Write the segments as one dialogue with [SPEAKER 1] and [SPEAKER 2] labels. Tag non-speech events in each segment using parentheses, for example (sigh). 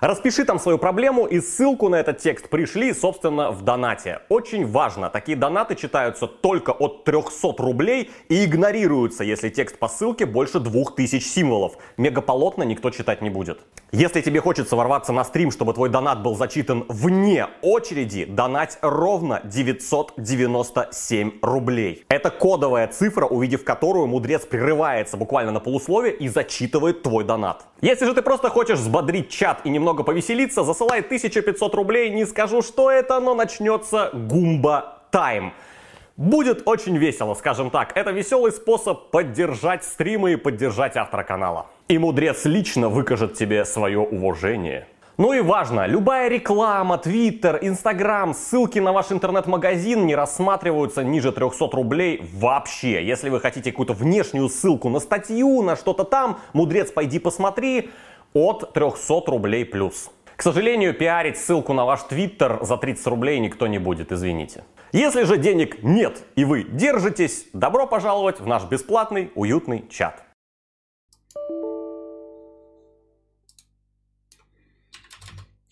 [SPEAKER 1] Распиши там свою проблему и ссылку на этот текст пришли, собственно, в донате. Очень важно, такие донаты читаются только от 300 рублей и игнорируются, если текст по ссылке больше 2000 символов. Мегаполотно никто читать не будет. Если тебе хочется ворваться на стрим, чтобы твой донат был зачитан вне очереди, донать ровно 997 рублей. Это кодовая цифра, увидев которую мудрец прерывается буквально на полусловие и зачитывает твой донат. Если же ты просто хочешь взбодрить чат и немного повеселиться, засылай 1500 рублей, не скажу, что это, но начнется гумба тайм. Будет очень весело, скажем так. Это веселый способ поддержать стримы и поддержать автора канала. И мудрец лично выкажет тебе свое уважение. Ну и важно, любая реклама, твиттер, инстаграм, ссылки на ваш интернет-магазин не рассматриваются ниже 300 рублей вообще. Если вы хотите какую-то внешнюю ссылку на статью, на что-то там, мудрец, пойди посмотри, от 300 рублей плюс. К сожалению, пиарить ссылку на ваш твиттер за 30 рублей никто не будет, извините. Если же денег нет и вы держитесь, добро пожаловать в наш бесплатный уютный чат.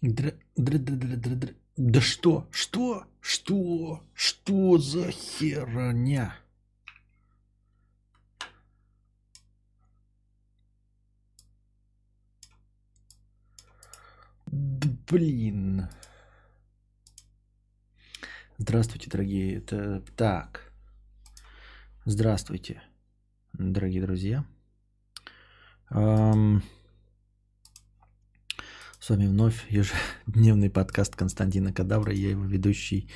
[SPEAKER 2] Др- др- др- др- др- Да что? Что? Что? Что за херня? Блин. Здравствуйте, дорогие. Это так. Здравствуйте, дорогие друзья. Ам, С вами вновь ежедневный подкаст Константина Кадавра. Я его ведущий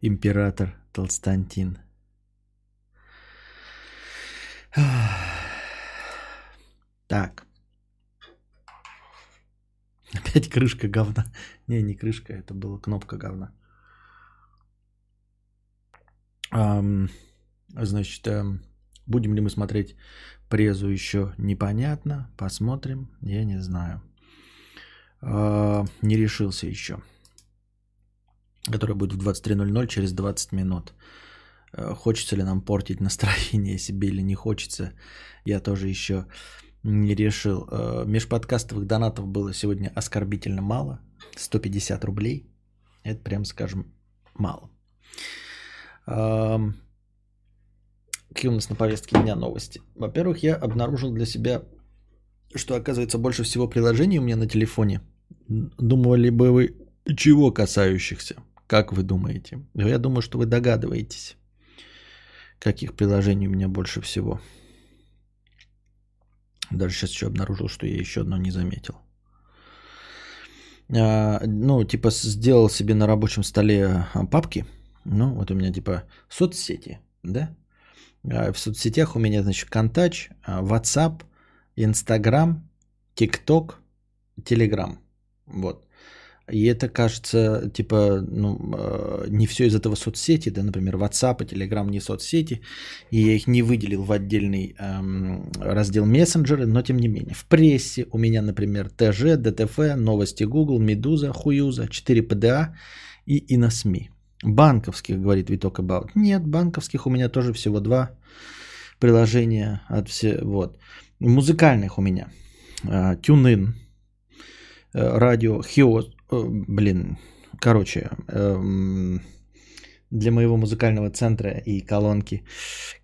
[SPEAKER 2] император Толстантин. Так. (laughs) Опять крышка говна. Не, не крышка, это была кнопка говна. Ам, значит, эм, будем ли мы смотреть презу еще непонятно. Посмотрим, я не знаю. А, не решился еще. Которая будет в 23.00 через 20 минут. Э, Хочется ли нам портить настроение себе или не хочется, я тоже еще не решил. Э, Межподкастовых донатов было сегодня оскорбительно мало. 150 рублей. Это прям скажем мало. Ам, Какие у нас на повестке дня новости? Во-первых, я обнаружил для себя, что оказывается больше всего приложений у меня на телефоне. Думали бы вы чего касающихся? Как вы думаете? Я думаю, что вы догадываетесь, каких приложений у меня больше всего. Даже сейчас еще обнаружил, что я еще одно не заметил. А, ну, типа сделал себе на рабочем столе а, папки. Ну, вот у меня типа соцсети, да? А В соцсетях у меня, значит, Контач, а, WhatsApp, Instagram, TikTok, Telegram. Вот. И это кажется, типа, ну, э, не все из этого соцсети, да, например, WhatsApp и Telegram не соцсети, и я их не выделил в отдельный эм, раздел мессенджеры, но тем не менее. В прессе у меня, например, ТЖ, ДТФ, новости Google, Медуза, Хуюза, 4 ПДА и, и на СМИ. Банковских, говорит Виток About. Нет, банковских у меня тоже всего два приложения от все, вот. Музыкальных у меня. А, TuneIn, э, радио, Хио, э, блин, короче, эм, для моего музыкального центра и колонки.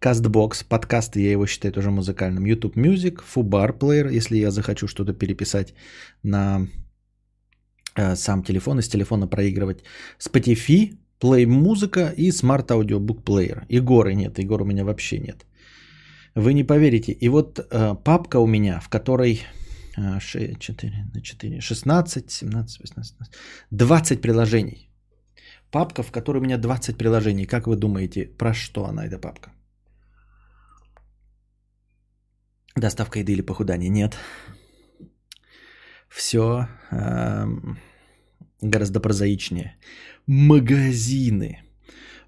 [SPEAKER 2] Castbox, подкасты, я его считаю тоже музыкальным. YouTube Music, Fubar Player, если я захочу что-то переписать на э, сам телефон, из телефона проигрывать. Spotify, Play музыка и Smart Audio Book Player. Егоры нет, Егор у меня вообще нет. Вы не поверите. И вот э, папка у меня, в которой э, 6, 4 на 4, 16, 17, 18, 20 приложений. Папка, в которой у меня 20 приложений. Как вы думаете, про что она, эта папка? Доставка еды или похудание? Нет. Все. гораздо прозаичнее. Магазины.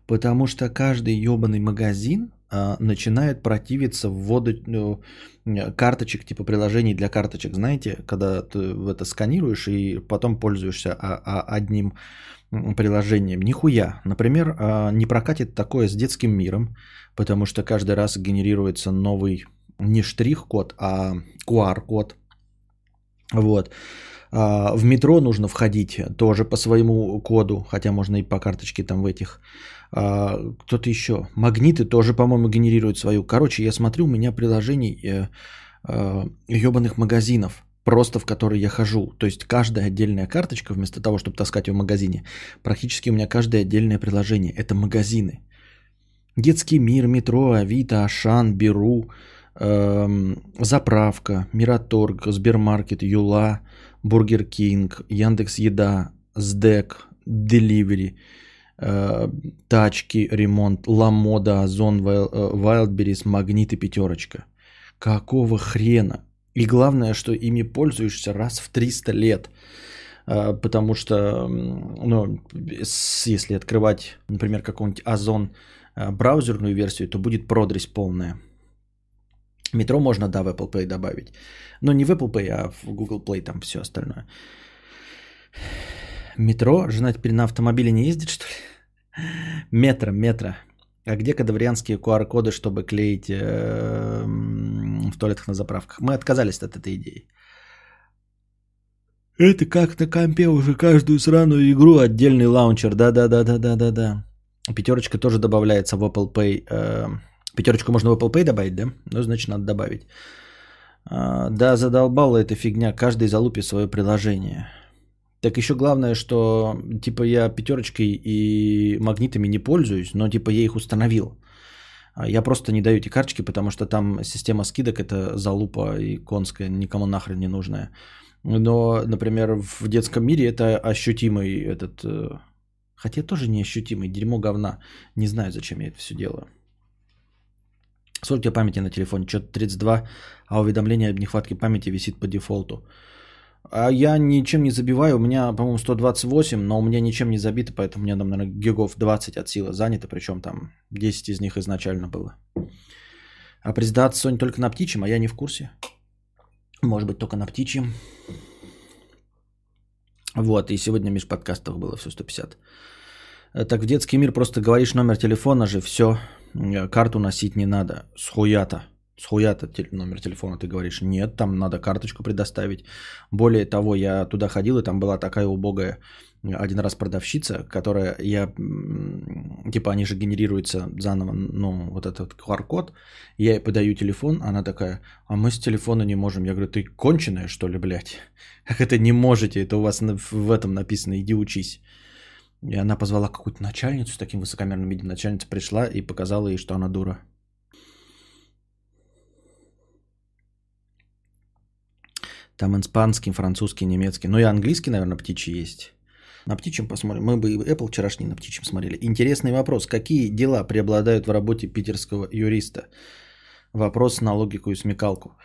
[SPEAKER 2] Потому что каждый ебаный магазин а, начинает противиться вводу ну, карточек, типа приложений для карточек. Знаете, когда ты это сканируешь и потом пользуешься а, а, одним приложением. Нихуя. Например, не прокатит такое с детским миром, потому что каждый раз генерируется новый не штрих-код, а QR-код. Вот. В метро нужно входить тоже по своему коду, хотя можно и по карточке там в этих. А, кто-то еще. Магниты тоже, по-моему, генерируют свою. Короче, я смотрю, у меня приложений э, э, ебаных магазинов, просто в которые я хожу. То есть каждая отдельная карточка, вместо того, чтобы таскать ее в магазине, практически у меня каждое отдельное приложение. Это магазины. Детский мир, метро, Авито, Ашан, Беру, эм, заправка, Мираторг, Сбермаркет, Юла, Бургер Кинг, Яндекс Еда, СДЭК, Delivery, э, тачки, ремонт, Ламода, Озон, Вайлдберрис, Магнит и Пятерочка. Какого хрена? И главное, что ими пользуешься раз в 300 лет. Э, потому что, ну, если открывать, например, какой-нибудь Озон э, браузерную версию, то будет продресь полная. Метро можно, да, в Apple Pay добавить. Но не в Apple Pay, а в Google Play там все остальное. Метро? Жена теперь на автомобиле не ездит, что ли? Метро, метро. А где кадаврианские QR-коды, чтобы клеить э, в туалетах на заправках? Мы отказались от этой идеи. Это как на компе уже каждую сраную игру отдельный лаунчер. Да-да-да-да-да-да-да. Пятерочка тоже добавляется в Apple Pay. Э, Пятерочку можно в Apple Pay добавить, да? Ну, значит, надо добавить. А, да, задолбала эта фигня. Каждый залупит свое приложение. Так еще главное, что типа я пятерочкой и магнитами не пользуюсь, но типа я их установил. А я просто не даю эти карточки, потому что там система скидок это залупа и конская, никому нахрен не нужная. Но, например, в детском мире это ощутимый этот... Э, хотя тоже не ощутимый, дерьмо говна. Не знаю, зачем я это все делаю. Сколько у тебя памяти на телефоне? Что-то 32, а уведомление об нехватке памяти висит по дефолту. А я ничем не забиваю, у меня, по-моему, 128, но у меня ничем не забито, поэтому у меня там, наверное, гигов 20 от силы занято, причем там 10 из них изначально было. А презентация Sony только на птичьем, а я не в курсе. Может быть, только на птичьем. Вот, и сегодня меж подкастов было все 150. Так в детский мир просто говоришь номер телефона же, все, Э, карту носить не надо. Схуята. Схуята номер телефона ты говоришь. Нет, там надо карточку предоставить. Более того, я туда ходил, и там была такая убогая один раз продавщица, которая я, типа, они же генерируются заново, ну, вот этот QR-код, я ей подаю телефон, она такая, а мы с телефона не можем. Я говорю, ты конченая, что ли, блядь? (laughs) Как это не можете? Это у вас в этом написано, иди учись. И она позвала какую-то начальницу с таким высокомерным видом. Начальница пришла и показала ей, что она дура. Там испанский, французский, немецкий. Ну и английский, наверное, птичий есть. На птичьем посмотрим. Мы бы Apple вчерашний на птичьем смотрели. Интересный вопрос. Какие дела преобладают в работе питерского юриста? Вопрос на логику и смекалку.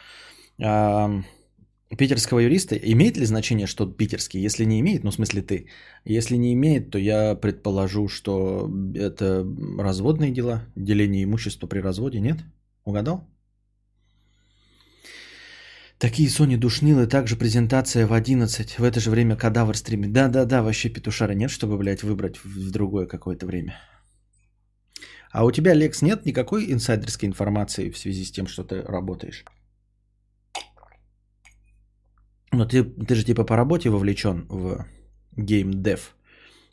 [SPEAKER 2] питерского юриста имеет ли значение, что питерский? Если не имеет, ну в смысле ты, если не имеет, то я предположу, что это разводные дела, деление имущества при разводе, нет? Угадал? Такие Sony душнилы, также презентация в 11, в это же время кадавр стримит. Да-да-да, вообще петушара нет, чтобы, блядь, выбрать в другое какое-то время. А у тебя, Лекс, нет никакой инсайдерской информации в связи с тем, что ты работаешь? Но ты, ты же типа по работе вовлечен в геймдев.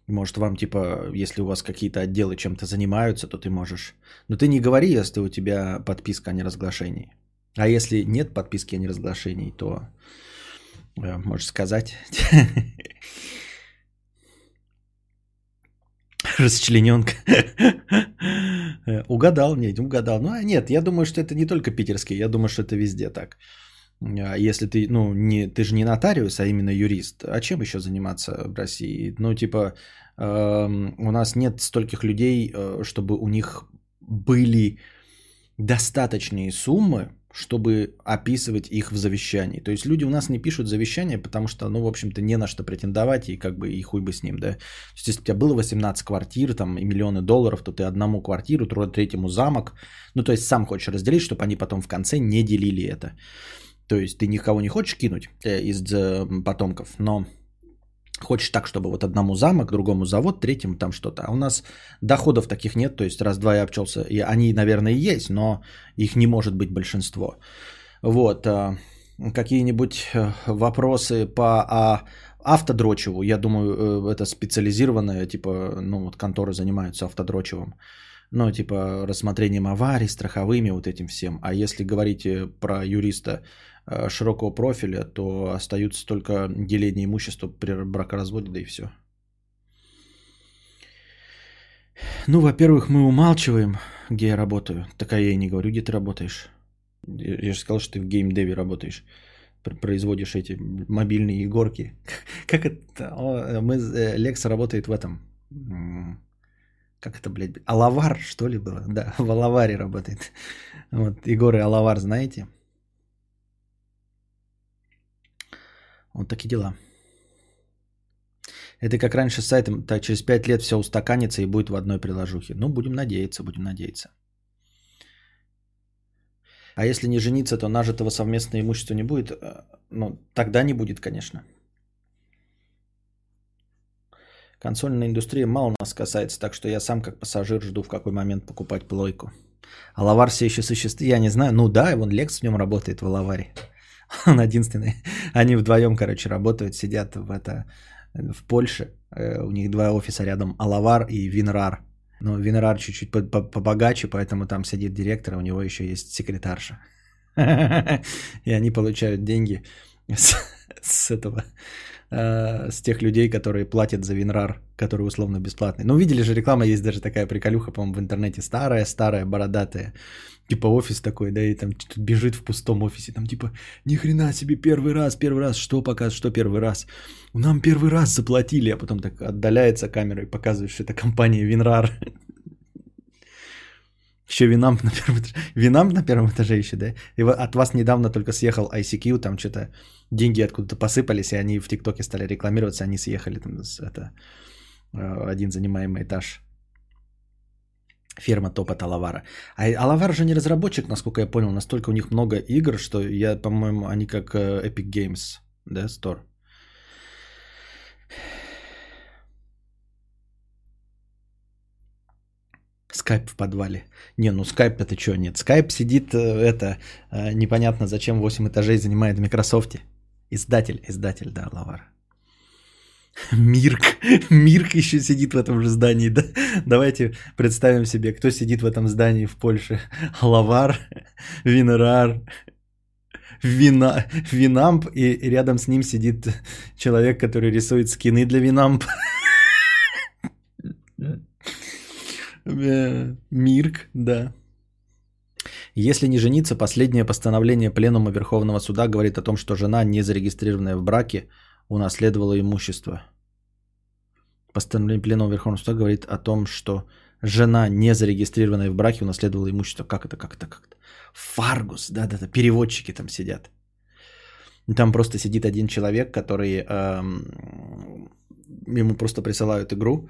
[SPEAKER 2] Может, вам типа, если у вас какие-то отделы чем-то занимаются, то ты можешь. Но ты не говори, если у тебя подписка о неразглашении. А если нет подписки о неразглашении, то э, можешь сказать. (laughs) Расчлененка. Угадал, нет, угадал. Ну, а нет, я думаю, что это не только питерский, я думаю, что это везде так. А если ты, ну, не, ты же не нотариус, а именно юрист, а чем еще заниматься в России? Ну, типа, э, у нас нет стольких людей, э, чтобы у них были достаточные суммы чтобы описывать их в завещании. То есть люди у нас не пишут завещание, потому что, ну, в общем-то, не на что претендовать, и как бы и хуй бы с ним, да. То есть если у тебя было 18 квартир, там, и миллионы долларов, то ты одному квартиру, третьему замок, ну, то есть сам хочешь разделить, чтобы они потом в конце не делили это. То есть ты никого не хочешь кинуть э, из э, потомков, но Хочешь так, чтобы вот одному замок, другому завод, третьему там что-то. А у нас доходов таких нет, то есть раз-два я обчелся. И они, наверное, есть, но их не может быть большинство. Вот. А, какие-нибудь э, вопросы по а, автодрочеву, я думаю, э, это специализированная, типа, ну вот конторы занимаются автодрочевым. Ну, типа, рассмотрением аварий, страховыми, вот этим всем. А если говорить про юриста Э, широкого профиля, то остаются только деление имущества при бракоразводе, да и все. Ну, во-первых, мы умалчиваем, где я работаю. Так а я и не говорю, где ты работаешь. Я же сказал, что ты в геймдеве работаешь. Производишь эти мобильные игорки. (laughs) Как это? Мы, э, Лекса работает в этом. Как это, блядь? Алавар, что ли, было? Да, (laughs) в Алаваре работает. Вот, Егор и Алавар, знаете? Вот такие дела. Это как раньше с сайтом, так через 5 лет все устаканится и будет в одной приложухе. Ну, будем надеяться, будем надеяться. А если не жениться, то нажитого совместное имущество не будет? Э, ну, тогда не будет, конечно. Консольная индустрия мало нас касается, так что я сам как пассажир жду в какой момент покупать плойку. А лавар все еще существует? Я не знаю. Ну да, вон Лекс в нем работает в лаваре. (laughs) Он единственный. Они вдвоем, короче, работают, сидят в, это, в Польше. Э, у них два офиса рядом, Алавар и Винрар. Но Винрар чуть-чуть побогаче, поэтому там сидит директор, у него еще есть секретарша. (laughs) И они получают деньги с, (laughs) с этого, э, с тех людей, которые платят за Винрар, который условно бесплатный. Ну, видели же, реклама есть даже такая приколюха, по-моему, в интернете. Старая, старая, бородатая типа офис такой, да, и там бежит в пустом офисе, там типа, ни хрена себе, первый раз, первый раз, что показывает, что первый раз? Нам первый раз заплатили, а потом так отдаляется камера и показывает, что это компания WinRAR. Еще Winamp на первом этаже. Winamp на первом этаже еще, да? И от вас недавно только съехал ICQ, там что-то деньги откуда-то посыпались, и они в ТикТоке стали рекламироваться, они съехали там это, э, один занимаемый этаж ферма топа Алавара. А Алавар же не разработчик, насколько я понял, настолько у них много игр, что я, по-моему, они как э, Epic Games, да, Store. Скайп в подвале. Не, ну скайп это что, нет. Скайп сидит, э, это, э, непонятно зачем 8 этажей занимает в Microsoft. Издатель, издатель, да, Лавара. mIRC. mIRC еще сидит в этом же здании. Да? Давайте представим себе, кто сидит в этом здании в Польше. Лавар, WinRAR, Вина, Winamp, и рядом с ним сидит человек, который рисует скины для Winamp. mIRC, да. Если не жениться, последнее постановление Пленума Верховного Суда говорит о том, что жена, не зарегистрированная в браке, унаследовала имущество. Постановление Пленума Верховного Суда говорит о том, что жена, не зарегистрированная в браке, унаследовала имущество. Как это, как это, как это? Фаргус, да-да-да, переводчики там сидят. Там просто сидит один человек, который эм, ему просто присылают игру,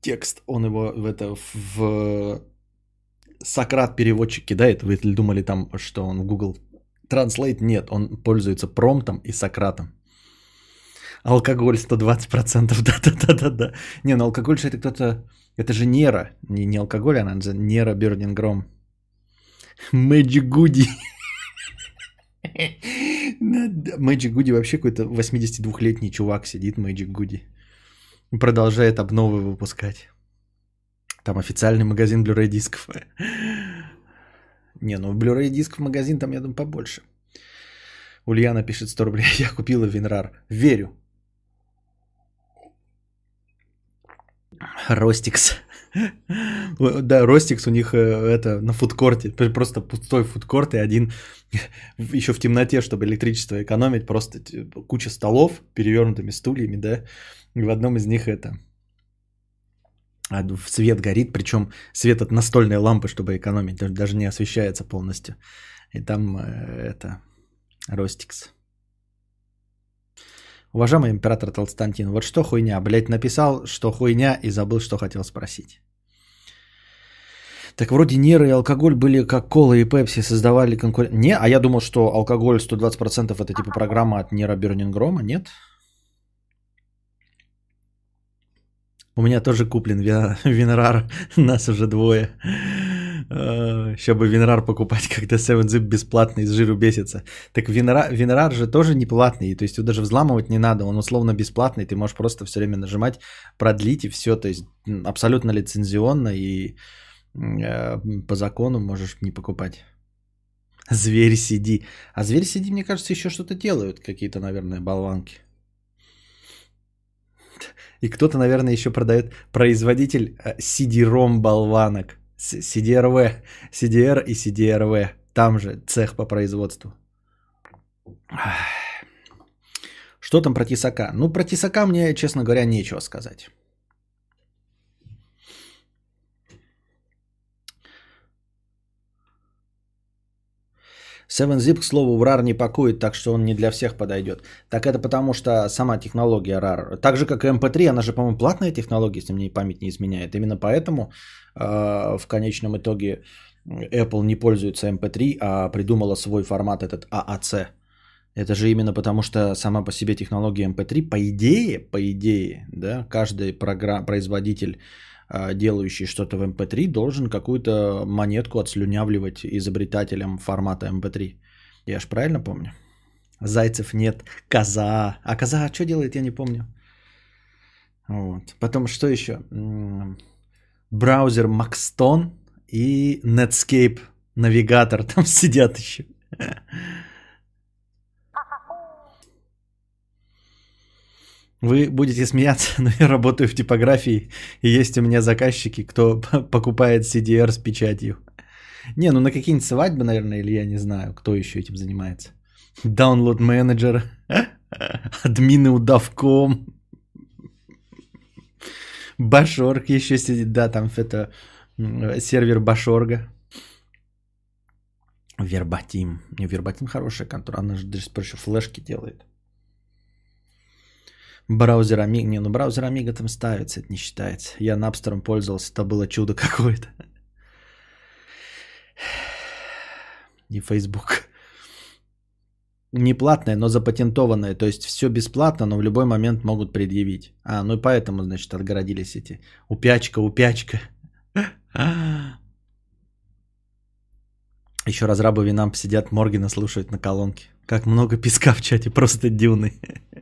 [SPEAKER 2] текст, он его в это в Сократ переводчик кидает. Вы думали там, что он в Google Translate? Нет, он пользуется промптом и Сократом. Алкоголь 120%, (laughs) да-да-да-да-да. Не, ну алкоголь же это кто-то... Это же Нера, не, не алкоголь, она же Нера Бернингром. Мэджик Гуди. (laughs) Мэджик Гуди вообще какой-то 82-летний чувак сидит, Мэджик Гуди. Продолжает обновы выпускать. Там официальный магазин Blu-ray дисков. Не, ну Blu-ray дисков магазин там, я думаю, побольше. Ульяна пишет 100 рублей. (laughs) Я купила Винрар. Верю. Ростикс. Да, Ростикс у них э, это на фудкорте. Просто пустой фудкорт и один еще в темноте, чтобы электричество экономить. Просто куча столов перевернутыми стульями, да. И в одном из них это а свет горит, причем свет от настольной лампы, чтобы экономить, даже не освещается полностью. И там э, это Ростикс. Уважаемый император Толстантин, вот что хуйня? Блять, написал, что хуйня и забыл, что хотел спросить. Так вроде неры и алкоголь были как кола и пепси, создавали конкурент. Не, а я думал, что алкоголь 120% это типа программа от Нера Бернингрома, нет? У меня тоже куплен Винрар, (laughs) нас уже двое. Еще бы Винрар покупать, (laughs) когда 7-Zip бесплатный, из жиру бесится. Так Винрар, Винрар же тоже не платный, то есть его даже взламывать не надо, он условно бесплатный, ты можешь просто все время нажимать, продлить и все, то есть абсолютно лицензионно и Э, по закону можешь не покупать. Зверь сиди. А зверь сиди, мне кажется, еще что-то делают. Какие-то, наверное, болванки. И кто-то, наверное, еще продает производитель э, болванок. CDRV. CDR и CDRV. Там же цех по производству. Что там про тесака? Ну, про тесака мне, честно говоря, нечего сказать. 7-Zip, к слову, в RAR не пакует, так что он не для всех подойдет. Так это потому, что сама технология RAR, так же как и MP3, она же, по-моему, платная технология, если мне память не изменяет. Именно поэтому э, в конечном итоге Apple не пользуется MP3, а придумала свой формат этот AAC. Это же именно потому, что сама по себе технология MP3, по идее, по идее, да, каждый программ, производитель а, делающий что-то в MP3, эм должен какую-то монетку отслюнявливать изобретателям формата MP3. Эм я ж правильно помню? Зайцев нет, коза. А коза что делает, я не помню. Вот. Потом что еще? Браузер Maxton и Netscape навигатор (laughs) там сидят еще. Вы будете смеяться, (laughs) но я работаю в типографии, и есть у меня заказчики, кто (laughs) покупает CDR с печатью. Не, ну на какие-нибудь свадьбы, наверное, или я не знаю, кто еще этим занимается. Download менеджер, (laughs) админы удавком, Башорг еще сидит, да, там это сервер Башорга. Вербатим. Не, Вербатим хорошая контора, она же даже еще флешки делает. Браузер Amiga. Не, ну браузер Amiga там ставится, это не считается. Я Napster пользовался, это было чудо какое-то. (sighs) И Facebook. Не платное, но запатентованное. То есть все бесплатно, но в любой момент могут предъявить. А, ну и поэтому, значит, отгородились эти. Упячка, упячка. (laughs) Еще разрабы Винамп сидят, Моргина слушают на колонке. Как много песка в чате, просто дюны.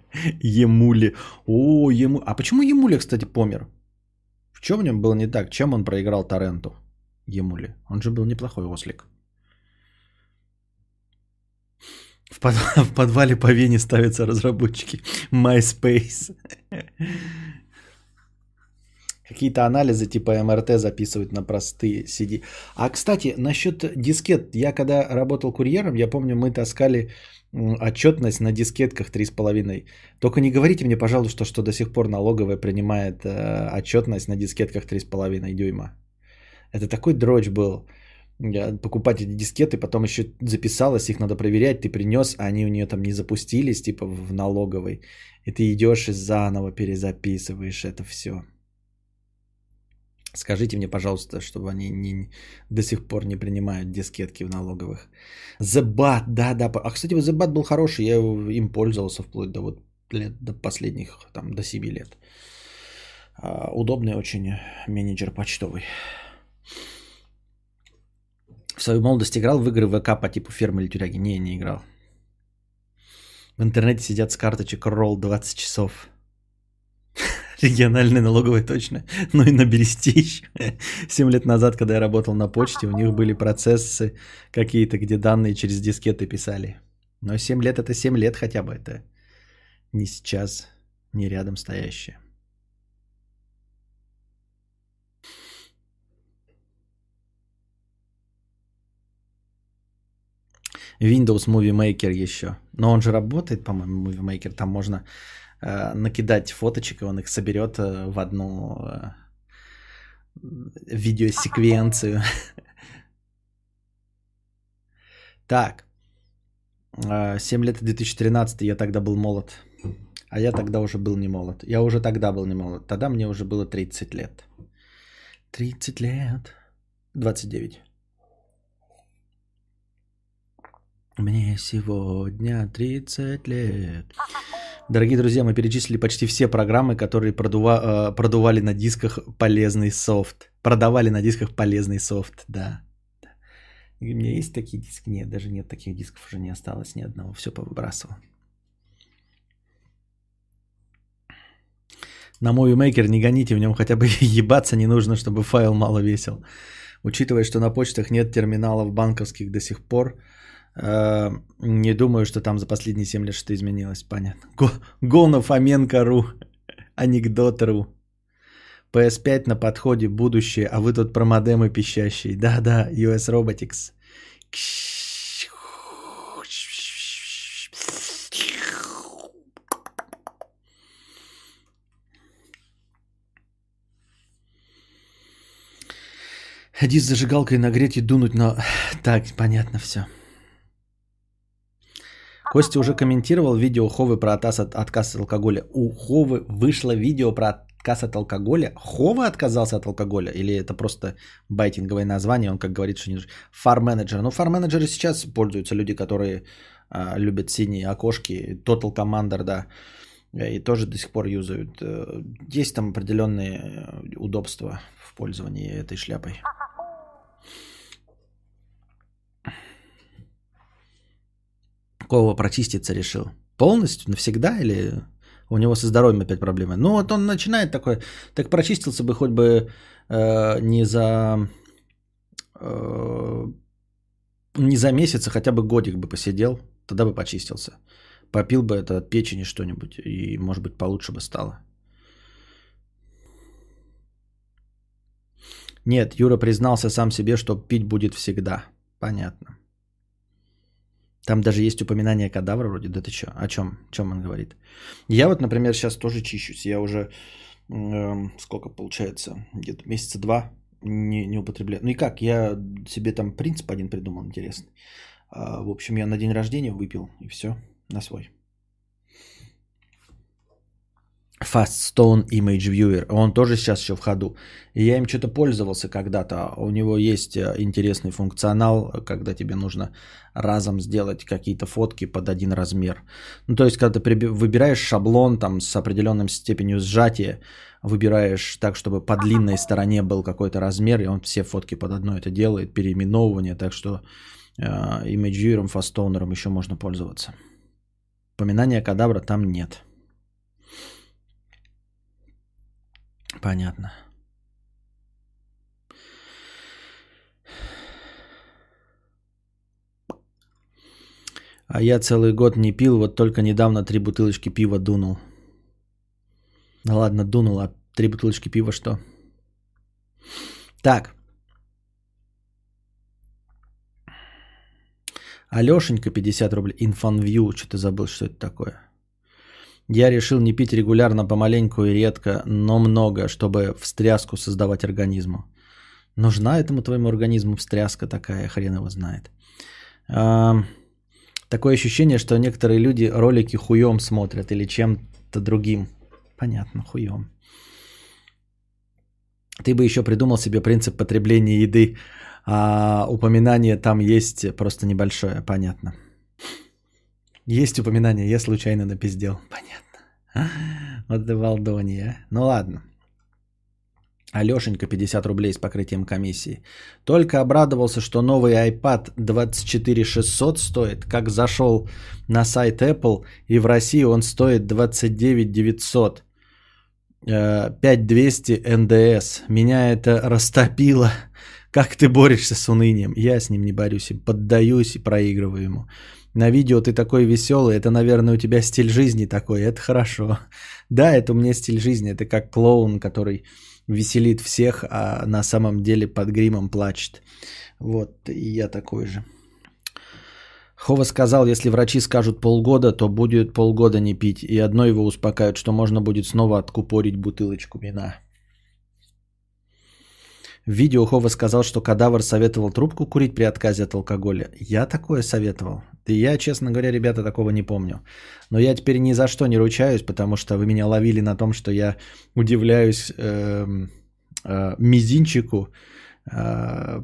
[SPEAKER 2] (laughs) Емули. О, Ему... А почему Емули, кстати, помер? В чем в нем было не так? Чем он проиграл Торренту? Емули. Он же был неплохой ослик. В, под... (laughs) в подвале по Вене ставятся разработчики. (laughs) MySpace. Какие-то анализы типа МРТ записывают на простые CD. А, кстати, насчет дискет. Я когда работал курьером, я помню, мы таскали отчетность на дискетках 3,5. Только не говорите мне, пожалуйста, что до сих пор налоговая принимает э, отчетность на дискетках 3,5 дюйма. Это такой дрочь был. Покупать эти дискеты, потом еще записалось, их надо проверять, ты принес, а они у нее там не запустились, типа в налоговой. И ты идешь и заново перезаписываешь это все. Скажите мне, пожалуйста, чтобы они не, до сих пор не принимают дискетки в налоговых. The да, да. А, кстати, The Bat был хороший, я им пользовался вплоть до вот лет, до последних, там, до 7 лет. А, удобный очень менеджер почтовый. В свою молодость играл в игры ВК по типу фермы или тюряги? Не, не играл. В интернете сидят с карточек ролл 20 часов. Региональная налоговая точно. Ну и на Бересте еще. 7 лет назад, когда я работал на почте, у них были процессы какие-то, где данные через дискеты писали. Но 7 лет это 7 лет хотя бы. Это не сейчас, не рядом стоящее. Windows Movie Maker еще. Но он же работает, по-моему, Movie Maker. Там можно накидать фоточек, и он их соберет э, в одну э, видеосеквенцию. (laughs) Так. 7 лет 2013, я тогда был молод. А я тогда уже был не молод. Я уже тогда был не молод. Тогда мне уже было 30 лет. 30 лет. 29. Мне сегодня 30 лет. Дорогие друзья, мы перечислили почти все программы, которые продува, э, продували на дисках полезный софт. Продавали на дисках полезный софт, да. И у меня есть такие диски? Нет, даже нет таких дисков уже не осталось ни одного. Все повыбрасывал. На Movie Maker не гоните, в нем хотя бы (laughs) ебаться не нужно, чтобы файл мало весил. Учитывая, что на почтах нет терминалов банковских до сих пор, не думаю, что там за последние 7 лет что изменилось. Понятно. Го, Фоменко.ру. Анекдот.ру. PS5 на подходе, будущее, а вы тут про модемы пищащие. Да-да, US Robotics. Ходи с зажигалкой нагреть и дунуть, но... Так, понятно все. Костя уже комментировал видео Ховы про отказ от, отказ от алкоголя. У Ховы вышло видео про отказ от алкоголя. Хова отказался от алкоголя? Или это просто байтинговое название? Он как говорит, что не... Фар-менеджер. Ну, фар-менеджеры сейчас пользуются люди, которые а, любят синие окошки. Total Commander, да. И тоже до сих пор юзают. Э, есть там определенные э, удобства в пользовании этой шляпой. Кого прочиститься решил? Полностью, навсегда или у него со здоровьем опять проблемы? Ну вот он начинает такой, так прочистился бы хоть бы э, не за э, не за месяц, а хотя бы годик бы посидел, тогда бы почистился. Попил бы это от печени что-нибудь, и может быть получше бы стало. Нет, Юра признался сам себе, что пить будет всегда. Понятно. Там даже есть упоминание кадавра вроде. Да ты что? О чем? Чем он говорит? Я вот, например, сейчас тоже чищусь. Я уже э, сколько получается? Где-то месяца два не, не употребляю. Ну и как? Я себе там принцип один придумал интересный. А, в общем, я на день рождения выпил и все на свой. Faststone Image Viewer. Он тоже сейчас еще в ходу. И я им что-то пользовался когда-то. У него есть э, интересный функционал, когда тебе нужно разом сделать какие-то фотки под один размер. Ну, то есть, когда ты выбираешь шаблон там с определенной степенью сжатия, выбираешь так, чтобы по длинной стороне был какой-то размер, и он все фотки под одно это делает, переименовывание, так что э, Image Viewer, Faststoner еще можно пользоваться. Поминания кадабра там нет. Понятно. А я целый год не пил, вот только недавно три бутылочки пива дунул. Ну ладно, дунул, а три бутылочки пива что? Так. Алешенька 50 рублей. Инфанвью, что-то забыл, что это такое. Я решил не пить регулярно, помаленьку и редко, но много, чтобы встряску создавать организму. Нужна этому твоему организму встряска такая, хрен его знает. А, такое ощущение, что некоторые люди ролики хуем смотрят или чем-то другим. Понятно, хуем. Ты бы еще придумал себе принцип потребления еды, а упоминание там есть просто небольшое, понятно. Есть упоминание, я случайно напиздел. Понятно. (laughs) Вот это Валдония. Ну ладно. Алешенька 50 рублей с покрытием комиссии. Только обрадовался, что новый iPad 24600 стоит. Как зашел на сайт Apple, и в России он стоит 29 900. 5200 НДС. Меня это растопило. (laughs) Как ты борешься с унынием? Я с ним не борюсь, поддаюсь и проигрываю ему. На видео ты такой веселый, это, наверное, у тебя стиль жизни такой, это хорошо. (laughs) Да, это у меня стиль жизни, это как клоун, который веселит всех, а на самом деле под гримом плачет. Вот, и я такой же. Хова сказал, если врачи скажут полгода, то будет полгода не пить. И одно его успокаивает, что можно будет снова откупорить бутылочку вина. В видео Хова сказал, что кадавр советовал трубку курить при отказе от алкоголя. Я такое советовал. И я, честно говоря, ребята, такого не помню. Но я теперь ни за что не ручаюсь, потому что вы меня ловили на том, что я удивляюсь э, э, мизинчику э,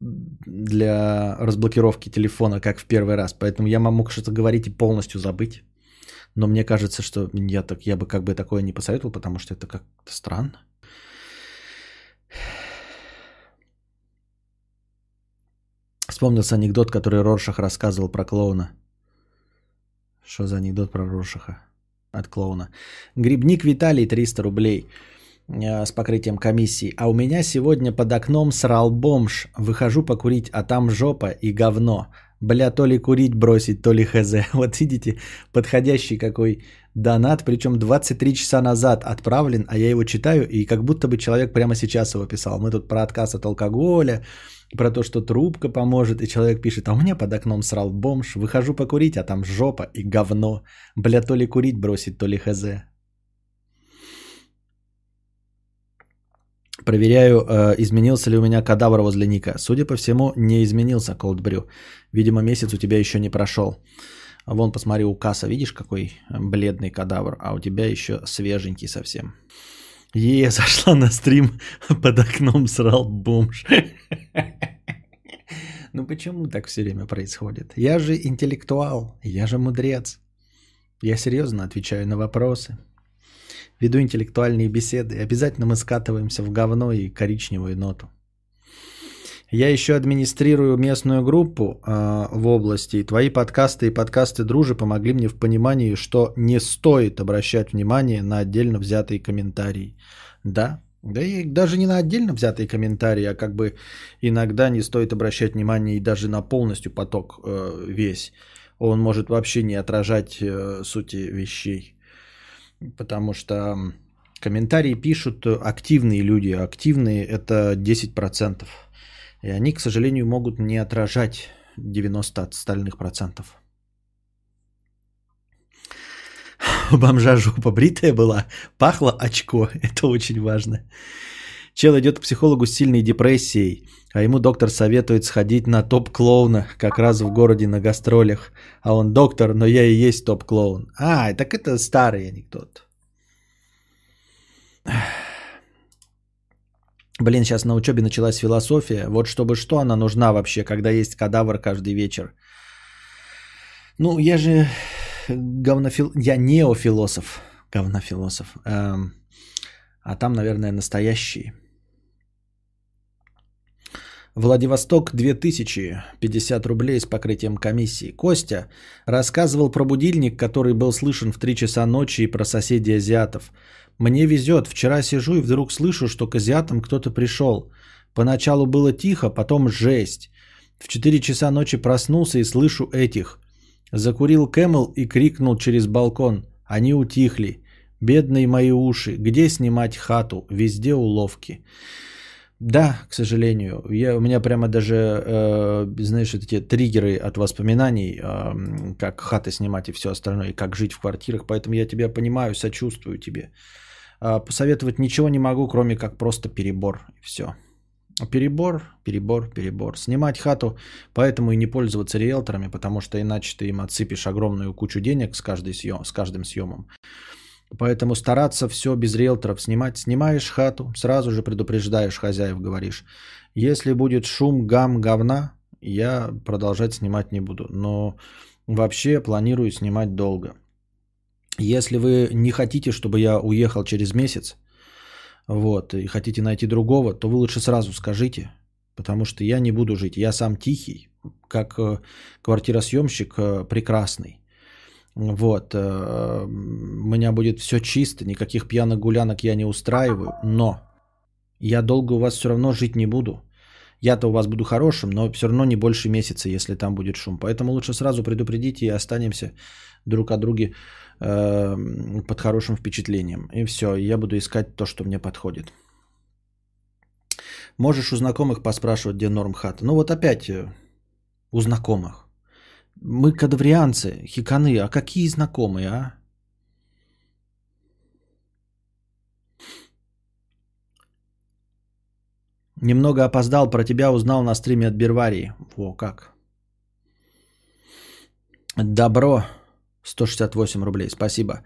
[SPEAKER 2] для разблокировки телефона, как в первый раз. Поэтому я мог что-то говорить и полностью забыть. Но мне кажется, что я, так, я бы как бы такое не посоветовал, потому что это как-то странно. Вспомнился анекдот, который Роршах рассказывал про клоуна. Что за анекдот про Роршаха от клоуна? Грибник Виталий 300 рублей э, с покрытием комиссии. А у меня сегодня под окном срал бомж. Выхожу покурить, а там жопа и говно. Бля, то ли курить бросить, то ли хз. (laughs) Вот видите, подходящий какой донат, причем 23 часа назад отправлен, а я его читаю, и как будто бы человек прямо сейчас его писал. Мы тут про отказ от алкоголя, про то, что трубка поможет, и человек пишет, а у меня под окном срал бомж, выхожу покурить, а там жопа и говно. Бля, то ли курить бросить, то ли хз. Проверяю, э, изменился ли у меня кадавр возле ника. Судя по всему, не изменился, Cold Видимо, месяц у тебя еще не прошел. Вон, посмотри, у Касса, видишь, какой бледный кадавр, а у тебя еще свеженький совсем. Е, зашла на стрим, (laughs) под окном срал бомж. (laughs) Ну почему так все время происходит? Я же интеллектуал, я же мудрец. Я серьезно отвечаю на вопросы. Веду интеллектуальные беседы. Обязательно мы скатываемся в говно и коричневую ноту. Я еще администрирую местную группу э, в области. Твои подкасты и подкасты дружи помогли мне в понимании, что не стоит обращать внимание на отдельно взятые комментарии. Да, да и даже не на отдельно взятые комментарии, а как бы иногда не стоит обращать внимание и даже на полностью поток э, весь. Он может вообще не отражать э, сути вещей. Потому что комментарии пишут активные люди. Активные это 10%. И они, к сожалению, могут не отражать 90 остальных процентов. Бомжа жопа бритая была, пахло очко, (laughs) это очень важно. Чел идет к психологу с сильной депрессией, а ему доктор советует сходить на топ-клоуна, как раз в городе на гастролях. А он доктор, но я и есть топ-клоун. А, так это старый анекдот. Блин, сейчас на учебе началась философия. Вот чтобы что она нужна вообще, когда есть кадавр каждый вечер. Ну, я же говнофил... Я неофилософ. Говнофилософ. Эм... А там, наверное, настоящий. Владивосток 2000, 50 рублей с покрытием комиссии. Костя рассказывал про будильник, который был слышен в 3 часа ночи и про соседей азиатов. Мне везет, вчера сижу и вдруг слышу, что к азиатам кто-то пришел. Поначалу было тихо, потом жесть. В 4 часа ночи проснулся и слышу этих. Закурил Camel и крикнул через балкон. Они утихли. Бедные мои уши, где снимать хату? Везде уловки. Да, к сожалению. Я, у меня прямо даже, э, знаешь, эти триггеры от воспоминаний, э, как хаты снимать и все остальное, и как жить в квартирах. Поэтому я тебя понимаю, сочувствую тебе. Э, посоветовать ничего не могу, кроме как просто перебор. И все. Перебор, перебор, перебор. Снимать хату, поэтому и не пользоваться риэлторами, потому что иначе ты им отсыпешь огромную кучу денег с, каждой съем, с каждым съемом. Поэтому стараться все без риэлторов снимать. Снимаешь хату, сразу же предупреждаешь хозяев, говоришь. Если будет шум, гам, говна, я продолжать снимать не буду. Но вообще планирую снимать долго. Если вы не хотите, чтобы я уехал через месяц, вот, и хотите найти другого, то вы лучше сразу скажите, потому что я не буду жить. Я сам тихий, как э, квартиросъемщик э, прекрасный. Вот, э, у меня будет все чисто, никаких пьяных гулянок я не устраиваю, но я долго у вас все равно жить не буду. Я-то у вас буду хорошим, но все равно не больше месяца, если там будет шум. Поэтому лучше сразу предупредите и останемся друг от друга э, под хорошим впечатлением. И все, я буду искать то, что мне подходит. Можешь у знакомых поспрашивать, где норм хата. Ну вот опять э, у знакомых. Мы кадаврианцы, хиканы, а какие знакомые, а? Немного опоздал, про тебя узнал на стриме от Берварии. Во, как. Добро. 168 рублей, спасибо.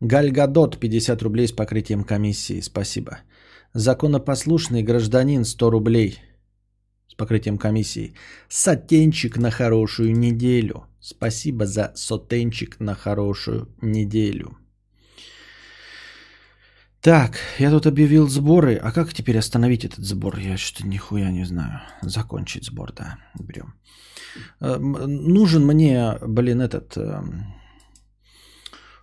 [SPEAKER 2] Гальгадот, 50 рублей с покрытием комиссии, спасибо. Законопослушный гражданин, 100 рублей с покрытием комиссии. Сотенчик на хорошую неделю. Спасибо за сотенчик на хорошую неделю. Так, я тут объявил сборы. А как теперь остановить этот сбор? Я что-то нихуя не знаю. Закончить сбор, да, берем. Э, нужен мне, блин, этот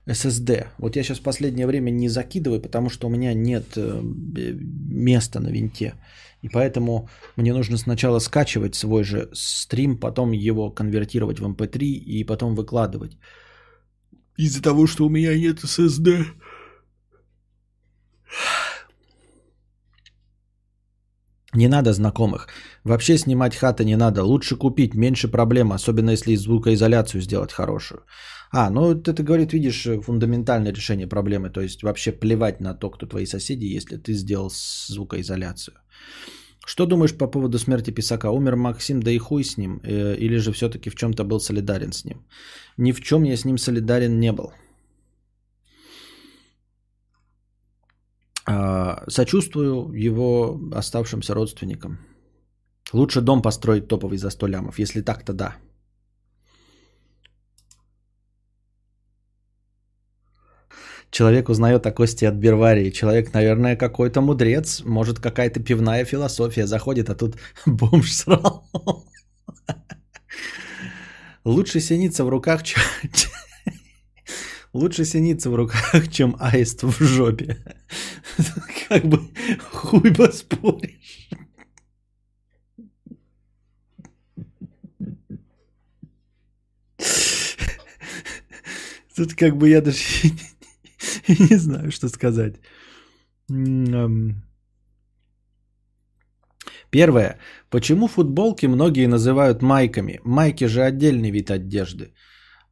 [SPEAKER 2] SSD. Вот я сейчас последнее время не закидываю, потому что у меня нет э, места на винте. И поэтому мне нужно сначала скачивать свой же стрим, потом его конвертировать в MP3 эм и потом выкладывать. Из-за того, что у меня нет SSD. Не надо знакомых. Вообще снимать хаты не надо. Лучше купить, меньше проблем, особенно если звукоизоляцию сделать хорошую. А, ну это говорит, видишь, фундаментальное решение проблемы. То есть вообще плевать на то, кто твои соседи, если ты сделал звукоизоляцию. Что думаешь по поводу смерти Писака? Умер Максим, да и хуй с ним. Э, или же все-таки в чем-то был солидарен с ним? Ни в чем я с ним солидарен не был. Сочувствую его оставшимся родственникам. Лучше дом построить топовый за 100 лямов. Если так, то да. Человек узнает о Косте от Берварии. Человек, наверное, какой-то мудрец. Может, какая-то пивная философия заходит, а тут (laughs) бомж срал. Лучше синица в руках, чем... (laughs) Лучше синица в руках, чем аист в жопе. (laughs) Как бы хуй поспоришь. Тут как бы я даже (laughs) не знаю, что сказать. Первое. Почему футболки многие называют майками? Майки же отдельный вид одежды.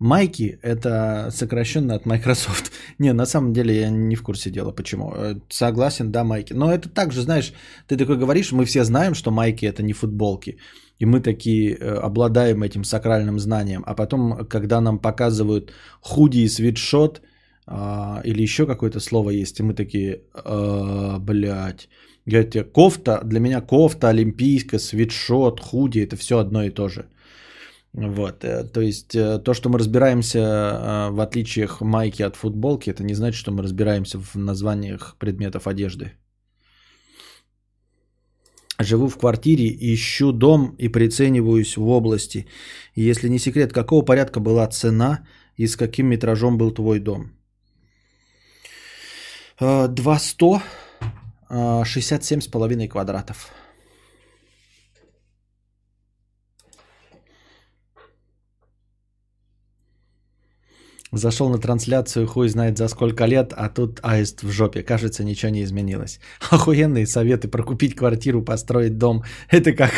[SPEAKER 2] Майки – это сокращенно от Microsoft. (laughs) Не, на самом деле я не в курсе дела, почему. Э, согласен, да, майки. Но это также, знаешь, ты такой говоришь, мы все знаем, что майки – это не футболки. И мы такие э, обладаем этим сакральным знанием. А потом, когда нам показывают худи и свитшот, а, или еще какое-то слово есть, и мы такие, а, блядь. Говорят, кофта, для меня кофта, олимпийская, свитшот, худи – это все одно и то же. Вот, э, то есть э, то, что мы разбираемся э, в отличиях майки от футболки, это не значит, что мы разбираемся в названиях предметов одежды. Живу в квартире, ищу дом и прицениваюсь в области. Если не секрет, какого порядка была цена и с каким метражом был твой дом? 200, 67,5 квадратов. Зашел на трансляцию, хуй знает за сколько лет, а тут аист в жопе. Кажется, ничего не изменилось. (laughs) Охуенные советы про купить квартиру, построить дом. (laughs) Это как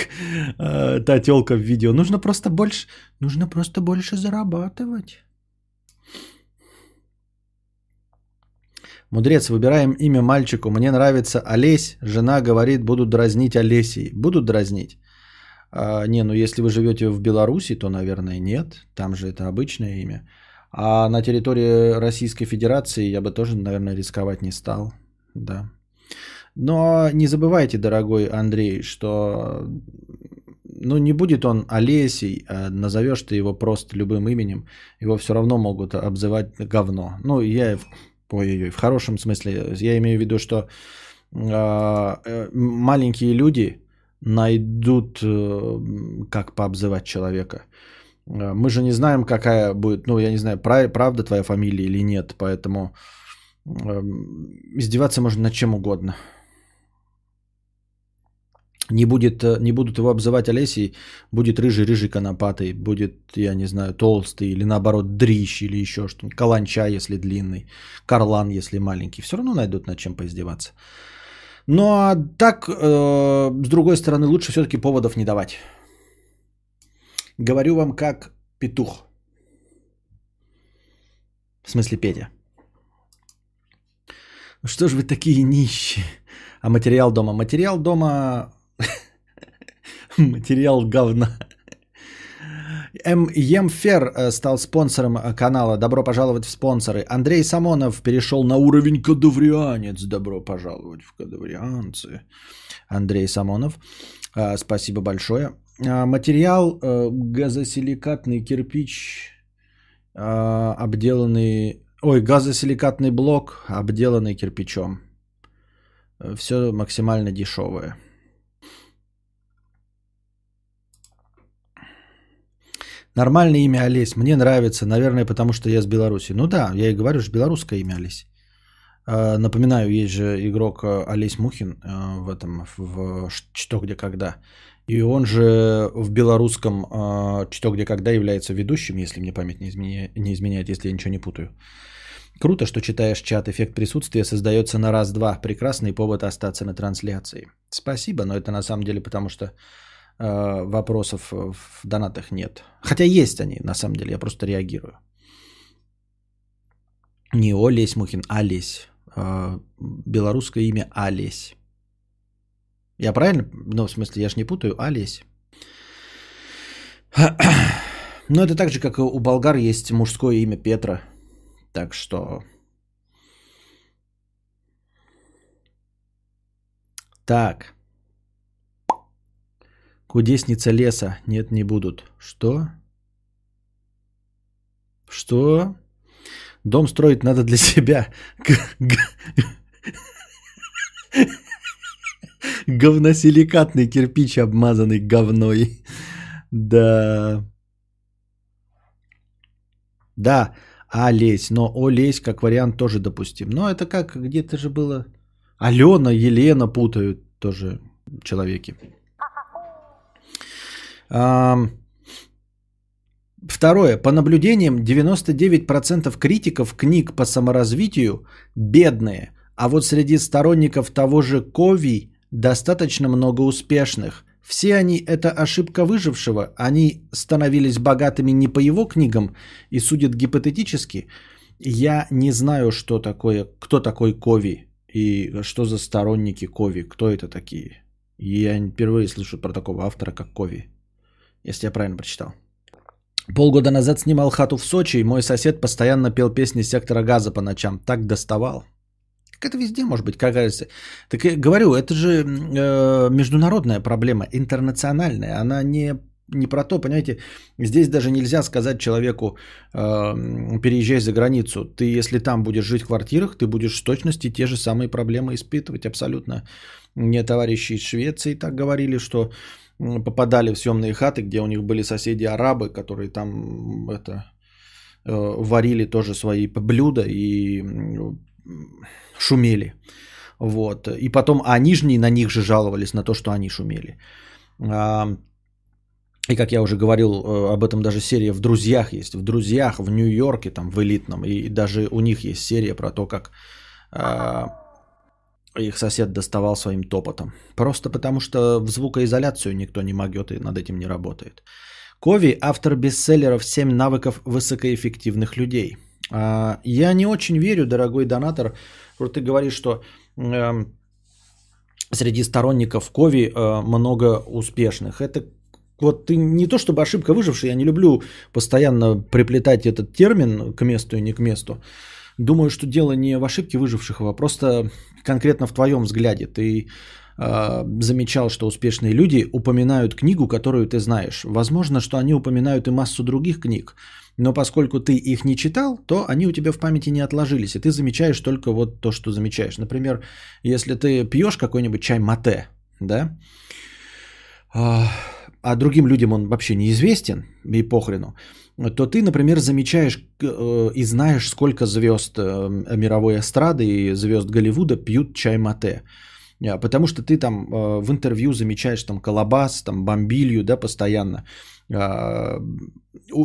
[SPEAKER 2] э, та телка в видео. Нужно просто больше, нужно просто больше зарабатывать. Мудрец, выбираем имя мальчику. Мне нравится Олесь. Жена говорит, будут дразнить Олесей. Будут дразнить? А, не, ну если вы живете в Беларуси, то, наверное, нет. Там же это обычное имя. А на территории Российской Федерации я бы тоже, наверное, рисковать не стал. Да. Но не забывайте, дорогой Андрей, что ну, не будет он Олесей, а назовешь ты его просто любым именем, его все равно могут обзывать говно. Ну, я ой, ой, в хорошем смысле, я имею в виду, что а, э, маленькие люди найдут, э, как пообзывать человека. Э, мы же не знаем, какая будет, ну, я не знаю, правда твоя фамилия или нет, поэтому эм, издеваться можно над чем угодно. Не, будет, э, не будут его обзывать Олесей, будет рыжий-рыжий конопатый, будет, я не знаю, толстый, или наоборот дрищ, или еще что-нибудь, каланча, если длинный, карлан, если маленький. Все равно найдут над чем поиздеваться. Ну а так, э, с другой стороны, лучше все-таки поводов не давать. Говорю вам как петух. В смысле Петя. Что ж вы такие нищие? А материал дома? Материал дома (laughs) Материал говна. Емфер э, стал спонсором э, канала. Добро пожаловать в спонсоры. Андрей Самонов перешел на уровень кадаврианец. Добро пожаловать в кадаврианцы. Андрей Самонов. Э, спасибо большое. Материал газосиликатный кирпич, обделанный... Ой, газосиликатный блок, обделанный кирпичом. Все максимально дешевое. Нормальное имя Олесь. Мне нравится. Наверное, потому что я с Беларуси. Ну да, я и говорю, что белорусское имя Олесь. А, напоминаю, есть же игрок э, Олесь Мухин э, в этом, в «Что, где, когда». И он же в белорусском э, «Что, где, когда» является ведущим, если мне память не, изменя... не изменяет, если я ничего не путаю. Круто, что читаешь чат. Эффект присутствия создается на раз-два. Прекрасный повод остаться на трансляции. Спасибо, но это на самом деле потому, что Э, вопросов в донатах нет. Хотя есть они, на самом деле, я просто реагирую. Не Олесь Мухин, Алесь. Э, белорусское имя Алесь. Я правильно? Ну, в смысле, я же не путаю. Алесь. (clears throat) Но это так же, как у болгар есть мужское имя Петра. Так что... Так. Кудесница леса. Нет, не будут. Что? Что? Дом строить надо для (laughs) себя. Говносиликатный кирпич, обмазанный говной. Да. Да, Олесь. Но Олесь как вариант тоже допустим. Но это как, где-то же было... Алена, Елена путают тоже человеки. Второе. По наблюдениям, 99% критиков книг по саморазвитию бедные, а вот среди сторонников того же Кови достаточно много успешных. Все они – это ошибка выжившего, они становились богатыми не по его книгам и судят гипотетически. Я не знаю, что такое, кто такой Кови и что за сторонники Кови, кто это такие. Я впервые слышу про такого автора, как Кови если я правильно прочитал. Полгода назад снимал хату в Сочи, и мой сосед постоянно пел песни сектора газа по ночам. Так доставал. Как это везде может быть, как говорится. Так я говорю, это же э, международная проблема, интернациональная. Она не, не про то, понимаете, здесь даже нельзя сказать человеку, э, переезжай за границу. Ты, если там будешь жить в квартирах, ты будешь в точности те же самые проблемы испытывать абсолютно. Мне товарищи из Швеции так говорили, что попадали в съемные хаты, где у них были соседи арабы, которые там это э, варили тоже свои блюда и шумели. Вот. И потом, а нижние на них же жаловались на то, что они шумели. И как я уже говорил, э, об этом даже серия в «Друзьях» есть. В «Друзьях», в Нью-Йорке, там, в элитном. И даже у них есть серия про то, как а, их сосед доставал своим топотом. Просто потому, что в звукоизоляцию никто не могет и над этим не работает. Кови – автор бестселлеров «7 навыков высокоэффективных людей». А, я не очень верю, дорогой донатор, что ты говоришь, что э, среди сторонников Кови э, много успешных. Это вот ты не то чтобы ошибка выжившая, я не люблю постоянно приплетать этот термин к месту и не к месту. Думаю, что дело не в ошибке выживших, а просто конкретно в твоем взгляде. Ты э, замечал, что успешные люди упоминают книгу, которую ты знаешь. Возможно, что они упоминают и массу других книг, но поскольку ты их не читал, то они у тебя в памяти не отложились, и ты замечаешь только вот то, что замечаешь. Например, если ты пьешь какой-нибудь чай мате, да, а, а другим людям он вообще неизвестен и похрену, то ты, например, замечаешь э, и знаешь, сколько звезд э, мировой эстрады и звезд Голливуда пьют чай мате. А, потому что ты там э, в интервью замечаешь там колобас, там бомбилью, да, постоянно. А,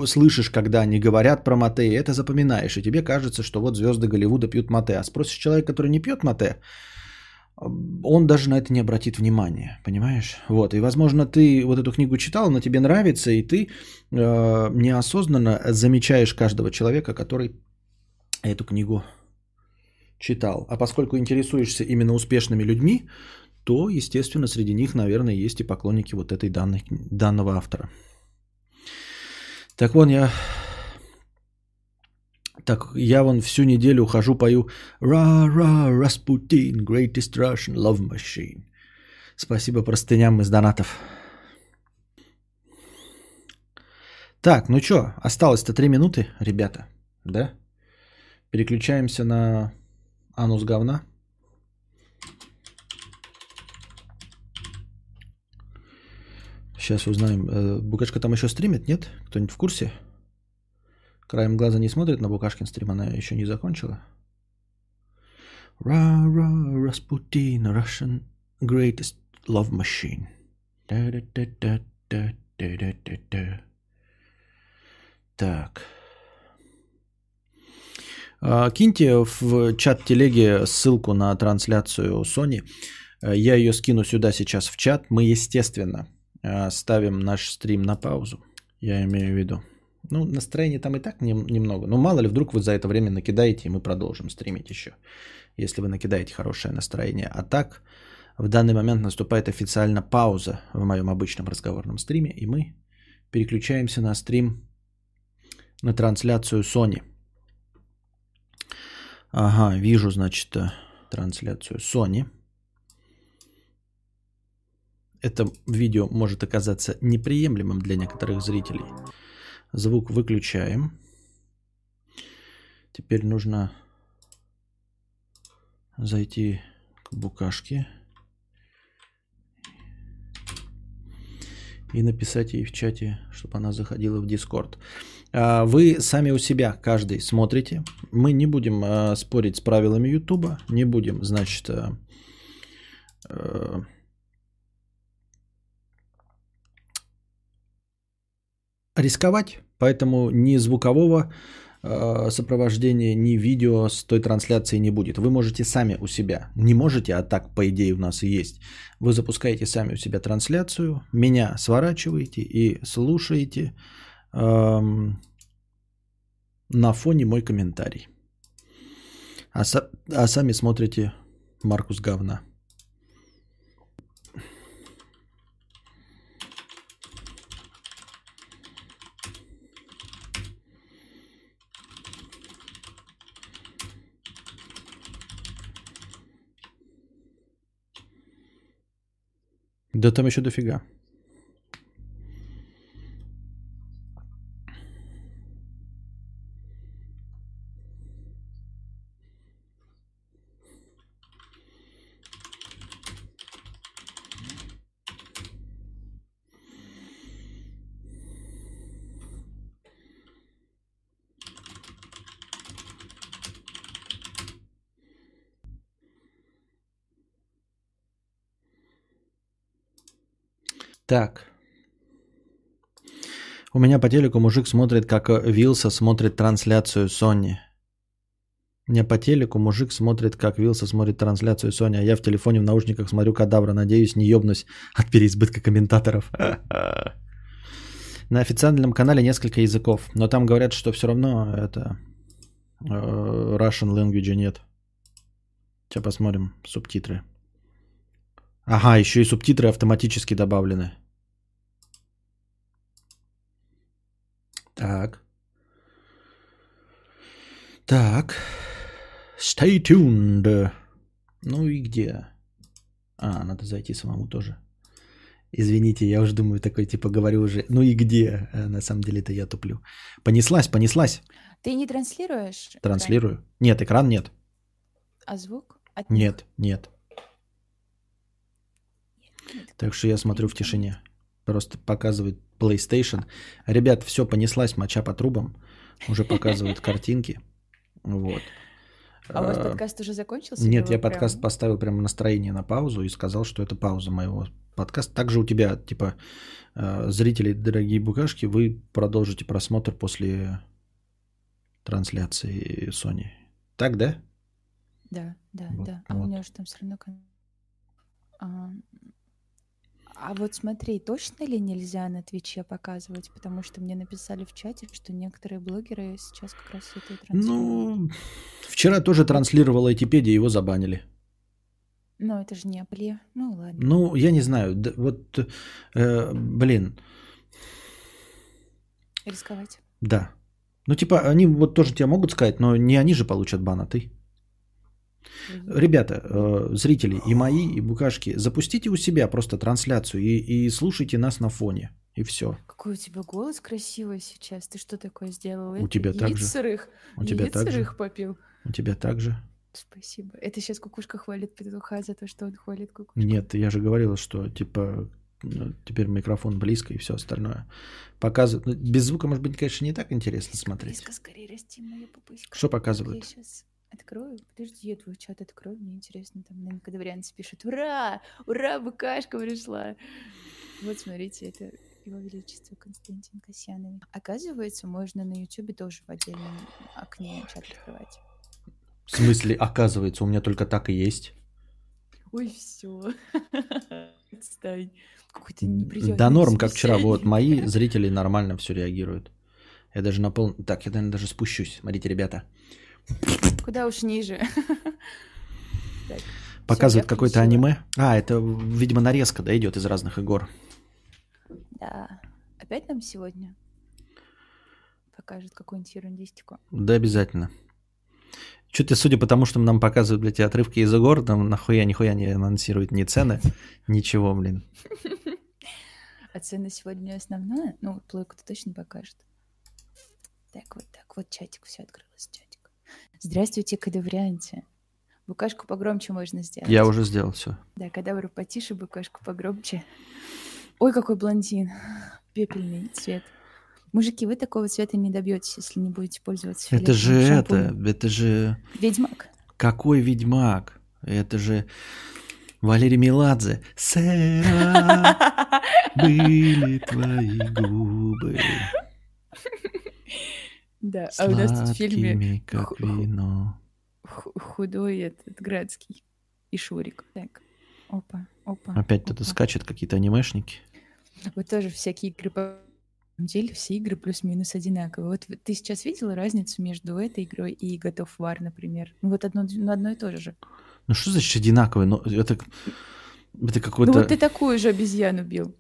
[SPEAKER 2] слышишь, когда они говорят про мате, это запоминаешь. И тебе кажется, что вот звезды Голливуда пьют мате. А спросишь человека, который не пьет мате, он даже на это не обратит внимания, понимаешь? Вот, и возможно ты вот эту книгу читал, она тебе нравится, и ты э, неосознанно замечаешь каждого человека, который эту книгу читал. А поскольку интересуешься именно успешными людьми, то, естественно, среди них, наверное, есть и поклонники вот этой данной, данного автора. Так вон я... Так я вон всю неделю хожу, пою «Ра-ра, Распутин, greatest Russian love machine». Спасибо простыням из донатов. Так, ну что, осталось-то три минуты, ребята, да? Переключаемся на анус говна. Сейчас узнаем. Э, Букашка там еще стримит, нет? Кто-нибудь в курсе? Краем глаза не смотрит на Букашкин стрим, она еще не закончила. Ra-ra, Rasputin, Russian greatest love machine. Так. А, киньте в чат телеги ссылку на трансляцию Sony. Э, я ее скину сюда сейчас в чат. Мы, естественно, ставим наш стрим на паузу. Я имею в виду. Ну, настроение там и так немного. Но мало ли, вдруг вы за это время накидаете, и мы продолжим стримить еще. Если вы накидаете хорошее настроение. А так, в данный момент наступает официально пауза в моем обычном разговорном стриме, и мы переключаемся на стрим, на трансляцию Sony. Ага, вижу, значит, э, трансляцию Sony. Это видео может оказаться неприемлемым для некоторых зрителей. Звук выключаем. Теперь нужно зайти к букашке и написать ей в чате, чтобы она заходила в Дискорд. А, вы сами у себя, каждый, смотрите. Мы не будем а, спорить с правилами Ютуба, не будем, значит, рисковать, поэтому ни звукового сопровождения, ни видео с той трансляции не будет. Вы можете сами у себя, не можете, а так по идее у нас и есть. Вы запускаете сами у себя трансляцию, меня сворачиваете и слушаете на фоне мой комментарий. А, со, а сами смотрите Маркус говна. Да там еще дофига. Так. У меня по телеку мужик смотрит, как Вилса смотрит трансляцию Sony. У меня по телеку мужик смотрит, как Вилса смотрит трансляцию Sony, а я в телефоне в наушниках смотрю кадавра. Надеюсь, не ебнусь от переизбытка комментаторов. (laughs) На официальном канале несколько языков, но там говорят, что все равно это э, Russian language нет. Сейчас посмотрим субтитры. Ага, еще и субтитры автоматически добавлены. Так. Так. Stay tuned. Ну и где? А, надо зайти самому тоже. Извините, я уже думаю, такой типа говорю уже, ну и где? А на самом деле это я туплю. Понеслась, понеслась.
[SPEAKER 3] Ты не транслируешь?
[SPEAKER 2] Транслирую. Экран? Нет, экран нет.
[SPEAKER 3] А звук?
[SPEAKER 2] От нет, нет. Так что я смотрю в тишине. Просто показывает PlayStation. Ребят, все понеслась, моча по трубам. Уже показывают картинки. Вот.
[SPEAKER 3] А у вас а, подкаст уже закончился?
[SPEAKER 2] Нет, я подкаст прям... поставил прямо настроение на паузу и сказал, что это пауза моего подкаста. Также у тебя, типа, а, зрители, дорогие букашки, вы продолжите просмотр после трансляции Sony. Так, да?
[SPEAKER 3] Да, да, вот, да. А вот. у меня уже там все равно... А, а вот смотри, точно ли нельзя на Твиче показывать? Потому что мне написали в чате, что некоторые блогеры сейчас как раз это и
[SPEAKER 2] транслируют. Ну, вчера тоже транслировал Айтипедия, его забанили.
[SPEAKER 3] Ну, это же не Apple. Ну, ладно.
[SPEAKER 2] Ну, я не знаю. да, вот, э, блин,
[SPEAKER 3] Рисковать.
[SPEAKER 2] да. Ну, типа, они вот тоже тебе могут сказать, но не они же получат бан, а ты. Ребята, э, зрители, и мои, и букашки, запустите у себя просто трансляцию и, и слушайте нас на фоне. И все.
[SPEAKER 3] Какой у тебя голос красивый сейчас. Ты что такое сделал?
[SPEAKER 2] У тебя так же.
[SPEAKER 3] сырых.
[SPEAKER 2] У тебя так же.
[SPEAKER 3] попил.
[SPEAKER 2] У тебя так же?
[SPEAKER 3] Спасибо. Это сейчас кукушка хвалит петуха за то, что он хвалит кукушку.
[SPEAKER 2] Нет, я же говорил, что типа ну, теперь микрофон близко и все остальное. Показывает. ну, Без звука, может быть, конечно, не так интересно смотреть.
[SPEAKER 3] Близко скорее расти, моя пупыська.
[SPEAKER 2] Что
[SPEAKER 3] Я
[SPEAKER 2] показывают?
[SPEAKER 3] сейчас открою. Подожди, я твой чат открою. Мне интересно, там, наверное, когда варианты пишут. Ура! Ура, букашка пришла! Вот, смотрите, это его величество Константин Касьянович. Оказывается, можно на Ютубе тоже в отдельном окне чат открывать.
[SPEAKER 2] В смысле, оказывается, у меня только так и есть.
[SPEAKER 3] Ой, все. (laughs) Отстань. Какой-то неприятный
[SPEAKER 2] Да норм, как вчера. Вот, мои зрители нормально все реагируют. Я даже на пол... Так, я, наверное, даже спущусь. Смотрите, ребята.
[SPEAKER 3] Куда уж ниже. (laughs) Так,
[SPEAKER 2] Показывает
[SPEAKER 3] я
[SPEAKER 2] какое-то аниме. А, это, видимо, нарезка, да, идет из разных игр.
[SPEAKER 3] Да. Опять нам сегодня покажет какую-нибудь ерундистику.
[SPEAKER 2] Да, обязательно. Что-то, судя по тому, что нам показывают, блядь, отрывки из игр, там нахуя нихуя не анонсируют ни цены, (laughs) ничего, блин. (laughs)
[SPEAKER 3] А цена сегодня основная? Ну, плойку-то точно покажет. Так, вот так, вот чатик, все открылось, чатик. Здравствуйте, кадаврианте. Букашку погромче можно сделать.
[SPEAKER 2] Я уже сделал все.
[SPEAKER 3] Да, кадавру потише, букашку погромче. Ой, какой блондин. Пепельный цвет. Мужики, вы такого цвета не добьетесь, если не будете пользоваться
[SPEAKER 2] Это же
[SPEAKER 3] фиолетовым
[SPEAKER 2] это,
[SPEAKER 3] шампунем.
[SPEAKER 2] это же...
[SPEAKER 3] Ведьмак.
[SPEAKER 2] Какой ведьмак? Это же Валерий Меладзе. Сэра (laughs) были твои губы
[SPEAKER 3] Да, а у нас тут в фильме
[SPEAKER 2] как вино.
[SPEAKER 3] ху- худой этот Градский и Шурик. Так, опа, опа.
[SPEAKER 2] Опять
[SPEAKER 3] опа.
[SPEAKER 2] скачет, какие-то анимешники.
[SPEAKER 3] Вот тоже всякие игры по самом деле все игры плюс-минус одинаковые. Вот ты сейчас видела разницу между этой игрой и of War, например? Ну вот одно, ну, одно и то же.
[SPEAKER 2] Ну что значит одинаковые? Ну это, это
[SPEAKER 3] Ну
[SPEAKER 2] какой-то...
[SPEAKER 3] вот ты такую же обезьяну бил.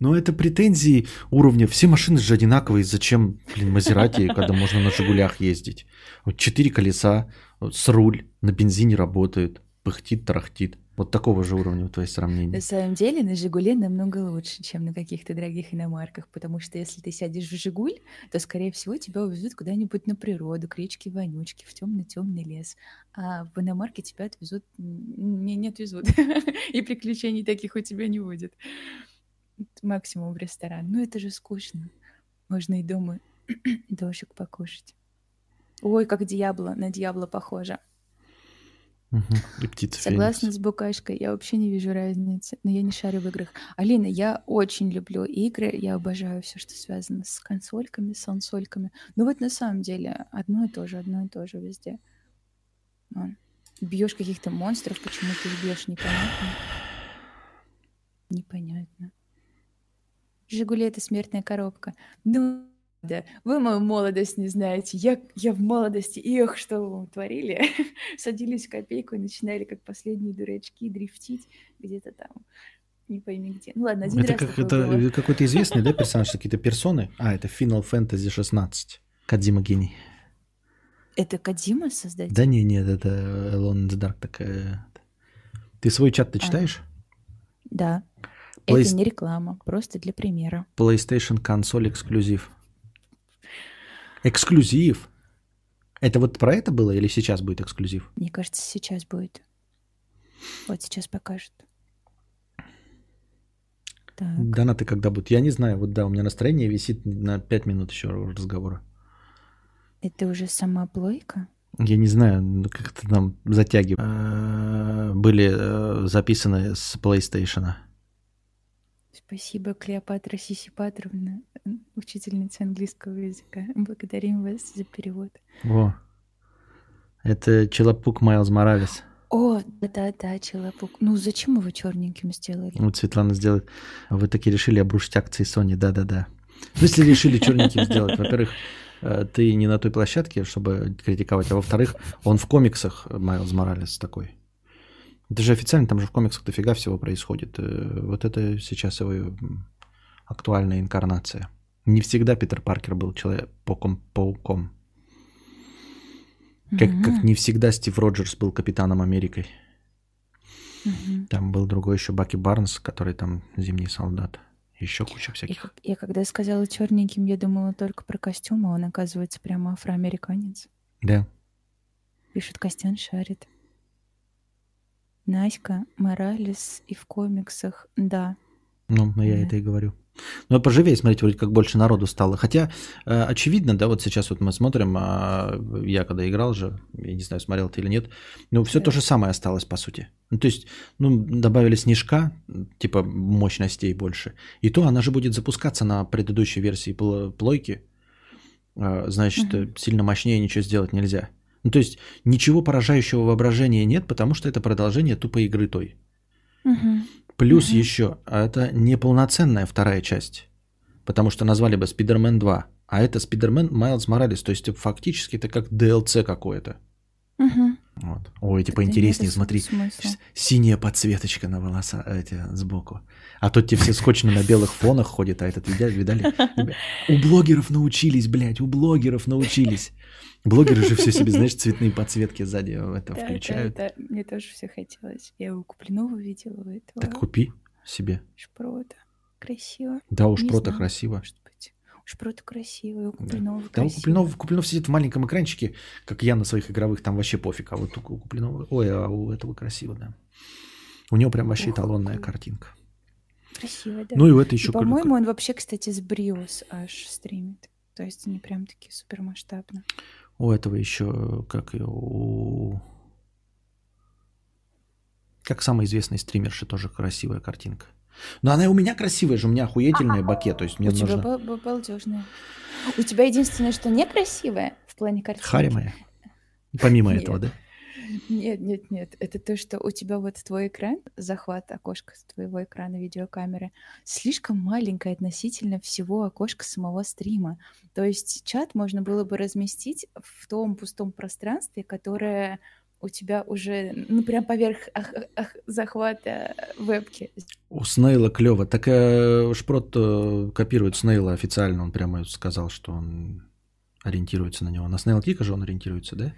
[SPEAKER 2] Ну это претензии уровня. Все машины же одинаковые. Зачем, блин, Мазерати, когда можно на Жигулях ездить? Вот четыре колеса, с руль, на бензине работают, пыхтит, тарахтит. Вот такого же уровня твои сравнения.
[SPEAKER 3] На самом деле на Жигуле намного лучше, чем на каких-то дорогих иномарках, потому что если ты сядешь в Жигуль, то, скорее всего, тебя увезут куда-нибудь на природу, к речке Вонючки, в темный-темный лес. А в иномарке тебя отвезут... Не, не отвезут. (laughs) И приключений таких у тебя не будет. Максимум в ресторан. Ну, это же скучно. Можно и дома (clears throat) дошек покушать. Ой, как Диабло, на Диабло похоже.
[SPEAKER 2] Мгм. И птица
[SPEAKER 3] Согласна
[SPEAKER 2] Феникс.
[SPEAKER 3] с Букашкой, я вообще не вижу разницы, но я не шарю в играх. Алина, я очень люблю игры, я обожаю все, что связано с консольками, с ансольками. Ну вот на самом деле одно и то же, одно и то же везде. Бьешь каких-то монстров, почему ты их бьешь, непонятно. Непонятно. Жигули это смертная коробка. Ну, да, вы мою молодость не знаете. Я, я в молодости, эх, что вы творили. (laughs) Садились в копейку и начинали, как последние дурачки, дрифтить где-то там. Не пойми где. Ну ладно, один
[SPEAKER 2] Это
[SPEAKER 3] раз
[SPEAKER 2] как это
[SPEAKER 3] было.
[SPEAKER 2] э, какой-то известный, да, персонаж, какие-то персоны? А, это Final Fantasy 16. Кадзима гений.
[SPEAKER 3] Это Кадима создатель?
[SPEAKER 2] Да не, нет, это Alone in the Dark такая. Ты свой чат ты
[SPEAKER 3] А.
[SPEAKER 2] читаешь?
[SPEAKER 3] Да.
[SPEAKER 2] Плейс-
[SPEAKER 3] Это не реклама, просто для примера.
[SPEAKER 2] PlayStation консоль эксклюзив. Эксклюзив? Это вот про это было или сейчас будет эксклюзив?
[SPEAKER 3] Мне кажется, сейчас будет. Вот сейчас покажет. Так.
[SPEAKER 2] Донаты когда будут? Я не знаю. Вот да, у меня настроение висит на 5 минут еще разговора.
[SPEAKER 3] Это уже сама плойка?
[SPEAKER 2] Я не знаю, ну, как-то там затягивает. Э, Были э, записаны с PlayStation.
[SPEAKER 3] Спасибо, Клеопатра Сисипатровна, учительница английского языка. Благодарим вас за перевод.
[SPEAKER 2] Во. Это Челопук Майлз Моралес.
[SPEAKER 3] О, да-да-да, Челопук. Ну, зачем его черненьким сделали?
[SPEAKER 2] Вот Светлана сделает. Вы таки решили обрушить акции Sony. Да-да-да. Ну, если решили черненьким сделать, во-первых, э, ты не на той площадке, чтобы критиковать, а во-вторых, он в комиксах Майлз Моралес такой. Это же официально, там же в комиксах дофига всего происходит. Э, вот это сейчас его актуальная инкарнация. Не всегда Питер Паркер был человеком-пауком. Как, mm-hmm. как не всегда Стив Роджерс был капитаном Америкой. Mm-hmm. Там был другой еще Баки Барнс, который там зимний солдат. Еще куча всяких.
[SPEAKER 3] Я, я когда сказала черненьким, я думала только про костюм, а он, оказывается, прямо афроамериканец.
[SPEAKER 2] Да.
[SPEAKER 3] Пишет, Костян шарит. Наська, Моралес и в комиксах, да.
[SPEAKER 2] Ну, но я да. это и говорю. Ну, поживее, смотрите, вроде как больше народу стало. Хотя, э, очевидно, да, вот сейчас вот мы смотрим, а я когда играл же, я не знаю, смотрел ты или нет, ну, все да. то же самое осталось, по сути. Ну, то есть, ну, добавили снежка, типа мощностей больше. И то она же будет запускаться на предыдущей версии плойки. А, значит, угу. сильно мощнее ничего сделать нельзя. Ну, то есть, ничего поражающего воображения нет, потому что это продолжение тупой игры той.
[SPEAKER 3] Угу.
[SPEAKER 2] Плюс угу. еще, а это неполноценная вторая часть, потому что назвали бы Спидермен 2, а это Спидермен Майлз Моралес, то есть фактически это как DLC какое-то.
[SPEAKER 3] Угу.
[SPEAKER 2] Вот. Ой, типа интереснее, смотри, синяя подсветочка на волоса эти, сбоку. А тут те все скотчно на белых фонах ходят, а этот видали? видали? У блогеров научились, блядь, у блогеров научились. Блогеры же все себе, знаешь, цветные подсветки сзади это да, включают.
[SPEAKER 3] Да, да, мне тоже все хотелось. Я его купленного видела этого.
[SPEAKER 2] Так купи себе.
[SPEAKER 3] Шпрота. Красиво.
[SPEAKER 2] Да, у Шпрота красиво. Может
[SPEAKER 3] быть. У Куплинова да.
[SPEAKER 2] у Куплинова, Куплинов сидит в маленьком экранчике, как я на своих игровых, там вообще пофиг. А вот у Куплинова, ой, а у этого красиво, да. У него прям вообще Ох, эталонная какой. картинка.
[SPEAKER 3] Красиво, да.
[SPEAKER 2] Ну и в это еще... И,
[SPEAKER 3] по-моему, он вообще, кстати, с Бриус аж стримит. То есть они прям такие супер масштабно.
[SPEAKER 2] У этого еще, как и у... Как самый известный стримерши, тоже красивая картинка. Но она и у меня красивая же, у меня охуительные баке, то есть мне
[SPEAKER 3] у
[SPEAKER 2] нужно...
[SPEAKER 3] тебя балдежная. У тебя единственное, что некрасивое в плане картинки.
[SPEAKER 2] Харя моя. Помимо этого, да?
[SPEAKER 3] Нет, нет, нет. Это то, что у тебя вот твой экран, захват окошка с твоего экрана видеокамеры, слишком маленькое относительно всего окошка самого стрима. То есть чат можно было бы разместить в том пустом пространстве, которое у тебя уже, ну, прям поверх ах, ах, захвата вебки.
[SPEAKER 2] У Снейла клево. Так э, Шпрот э, копирует Снейла официально. Он прямо сказал, что он ориентируется на него. На Снейл Кика же он ориентируется, да?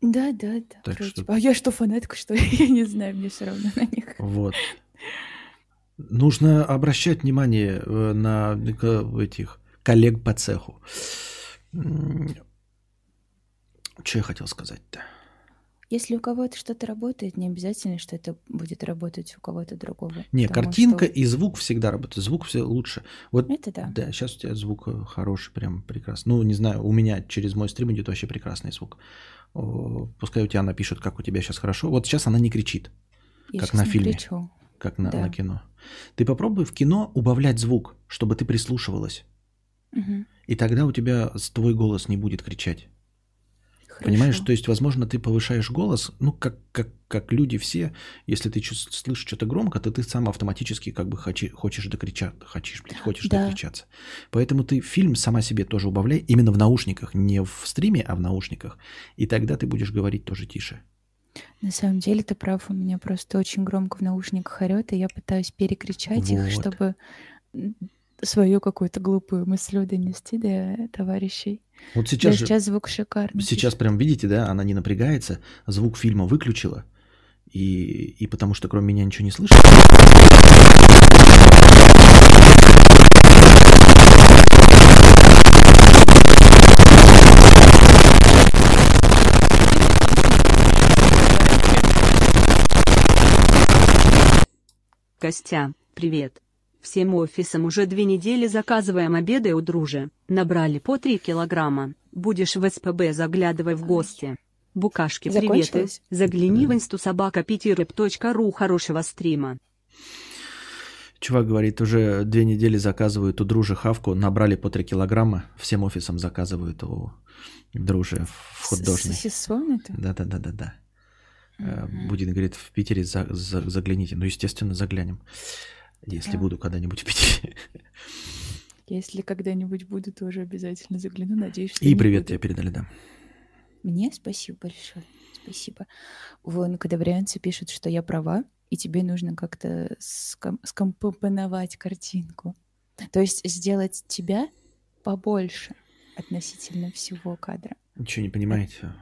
[SPEAKER 3] Да, да, да. Так что... А я что, фанатка, что (laughs) Я не знаю, мне все равно на них.
[SPEAKER 2] Вот. Нужно обращать внимание э, на этих коллег по цеху. Что я хотел сказать-то?
[SPEAKER 3] Если у кого-то что-то работает, не обязательно, что это будет работать у кого-то другого.
[SPEAKER 2] Не, картинка что... и звук всегда работают. Звук все лучше. Вот,
[SPEAKER 3] это да.
[SPEAKER 2] Да, сейчас у тебя звук э, хороший, прям прекрасный. Ну, не знаю, у меня через мой стрим идет вообще прекрасный звук пускай у тебя напишут, как у тебя сейчас хорошо. Вот сейчас она не кричит, Я как на фильме, кричу. как на, да. на кино. Ты попробуй в кино убавлять звук, чтобы ты прислушивалась.
[SPEAKER 3] Угу.
[SPEAKER 2] И тогда у тебя твой голос не будет кричать. Хорошо. Понимаешь, то есть, возможно, ты повышаешь голос, ну, как, как, как люди все, если ты слышишь что-то громко, то ты сам автоматически как бы хочи, хочешь докричать, хочешь, блядь, хочешь да. докричаться. Поэтому ты фильм сама себе тоже убавляй, именно в наушниках, не в стриме, а в наушниках. И тогда ты будешь говорить тоже тише.
[SPEAKER 3] На самом деле ты прав, у меня просто очень громко в наушниках орет, и я пытаюсь перекричать вот. их, чтобы свою какую-то глупую мысль донести до товарищей.
[SPEAKER 2] Вот сейчас, да,
[SPEAKER 3] же, сейчас звук шикарный.
[SPEAKER 2] Сейчас прям видите, да, она не напрягается, звук фильма выключила, и, и потому что кроме меня ничего не слышит.
[SPEAKER 4] Костя, привет. Всем офисам уже две недели заказываем обеды у дружи. Набрали по 3 килограмма. Будешь в СПБ заглядывай в гости. Букашки, приветы. Загляни в инсту собака ру хорошего стрима.
[SPEAKER 2] Чувак говорит, уже две недели заказывают у дружи хавку, набрали по 3 килограмма, всем офисам заказывают у дружи в художной. Да-да-да-да-да. Mm-hmm. Будет, говорит, в Питере за, за, загляните. Ну, естественно, заглянем. Если да. буду когда-нибудь (laughs) в Питере.
[SPEAKER 3] Если когда-нибудь буду, тоже обязательно загляну. Надеюсь, что
[SPEAKER 2] И привет буду. тебе передали, да.
[SPEAKER 3] Мне спасибо большое. Спасибо. Вон, кадаврианцы пишут, что я права, и тебе нужно как-то ском- скомпоновать картинку. То есть сделать тебя побольше относительно всего кадра.
[SPEAKER 2] Ничего не понимаете.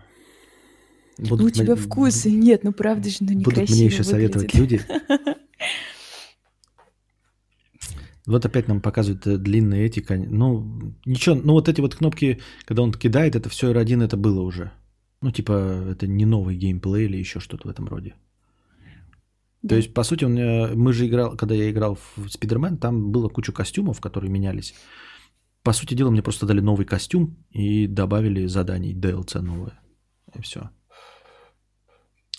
[SPEAKER 3] Будут ну, у тебя м- вкуса нет, ну правда же, ну некрасиво
[SPEAKER 2] Будут мне еще
[SPEAKER 3] выглядит.
[SPEAKER 2] советовать люди. (laughs) Вот опять нам показывают э, длинные эти, ну ничего, ну вот эти вот кнопки, когда он кидает, это все R1, это было уже. Ну типа это не новый геймплей или еще что-то в этом роде. Да. То есть, по сути, он, мы же играл, когда я играл в Спидермен, там было куча костюмов, которые менялись. По сути дела, мне просто дали новый костюм и добавили заданий DLC новое. И все.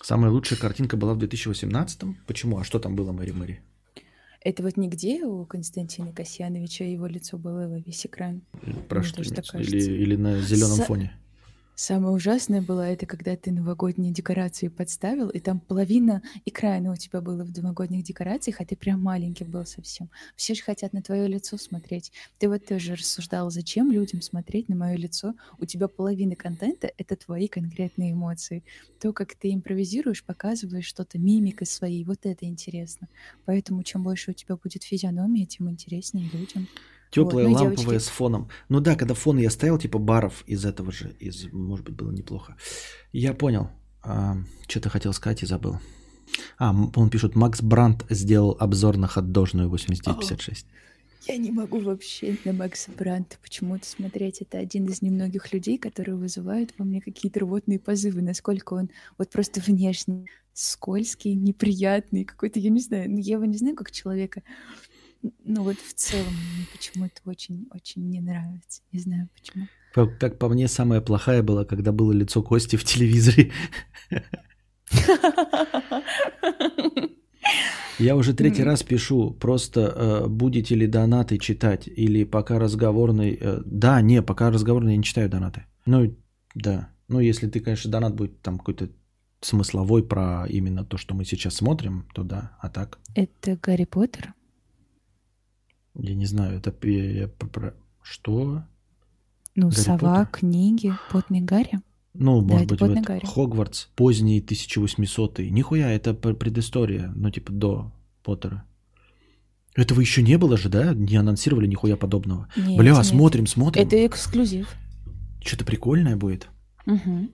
[SPEAKER 2] Самая лучшая картинка была в 2018. Почему? А что там было, Мэри Мэри?
[SPEAKER 3] Это вот нигде у Константина Касьяновича его лицо было во весь экран.
[SPEAKER 2] Про что? Или, или на зеленом С... фоне?
[SPEAKER 3] Самое ужасное было это, когда ты новогодние декорации подставил, и там половина экрана у тебя было в новогодних декорациях, а ты прям маленький был совсем. Все же хотят на твое лицо смотреть. Ты вот тоже рассуждал, зачем людям смотреть на мое лицо? У тебя половина контента — это твои конкретные эмоции. То, как ты импровизируешь, показываешь что-то мимикой своей, вот это интересно. Поэтому чем больше у тебя будет физиономии, тем интереснее людям.
[SPEAKER 2] Теплая вот, ну, ламповая девочки... с фоном. Ну да, когда фон я ставил, типа баров из этого же, из, может быть, было неплохо. Я понял. А, что-то хотел сказать и забыл. А, он пишет, Макс Брандт сделал обзор на ходдожную 8956.
[SPEAKER 3] Я не могу вообще на Макса Брандта почему-то смотреть. Это один из немногих людей, которые вызывают во мне какие-то рвотные позывы. Насколько он вот просто внешне скользкий, неприятный, какой-то, я не знаю, ну я его не знаю как человека, ну вот в целом мне почему-то очень-очень не нравится. Не знаю почему.
[SPEAKER 2] Как по мне, самая плохая была, когда было лицо Кости в телевизоре. Я уже третий раз пишу, просто э, будете ли донаты читать или пока разговорный... Э, да, не, пока разговорный я не читаю донаты. Ну, да. Ну, если ты, конечно, донат будет там какой-то смысловой про именно то, что мы сейчас смотрим, то да, а так.
[SPEAKER 3] Это Гарри Поттер?
[SPEAKER 2] Я не знаю, это я, я про... что?
[SPEAKER 3] Ну, Гарри сова, Поттер? книги, потный Гарри.
[SPEAKER 2] Ну, может да, быть, вот Гарри. Хогвартс, поздний 1800-й. Нихуя, это предыстория, ну, типа до Поттера. Этого еще не было же, да? Не анонсировали нихуя подобного. Нет, Бля, нет. смотрим, смотрим.
[SPEAKER 3] Это эксклюзив.
[SPEAKER 2] Что-то прикольное будет.
[SPEAKER 3] Угу.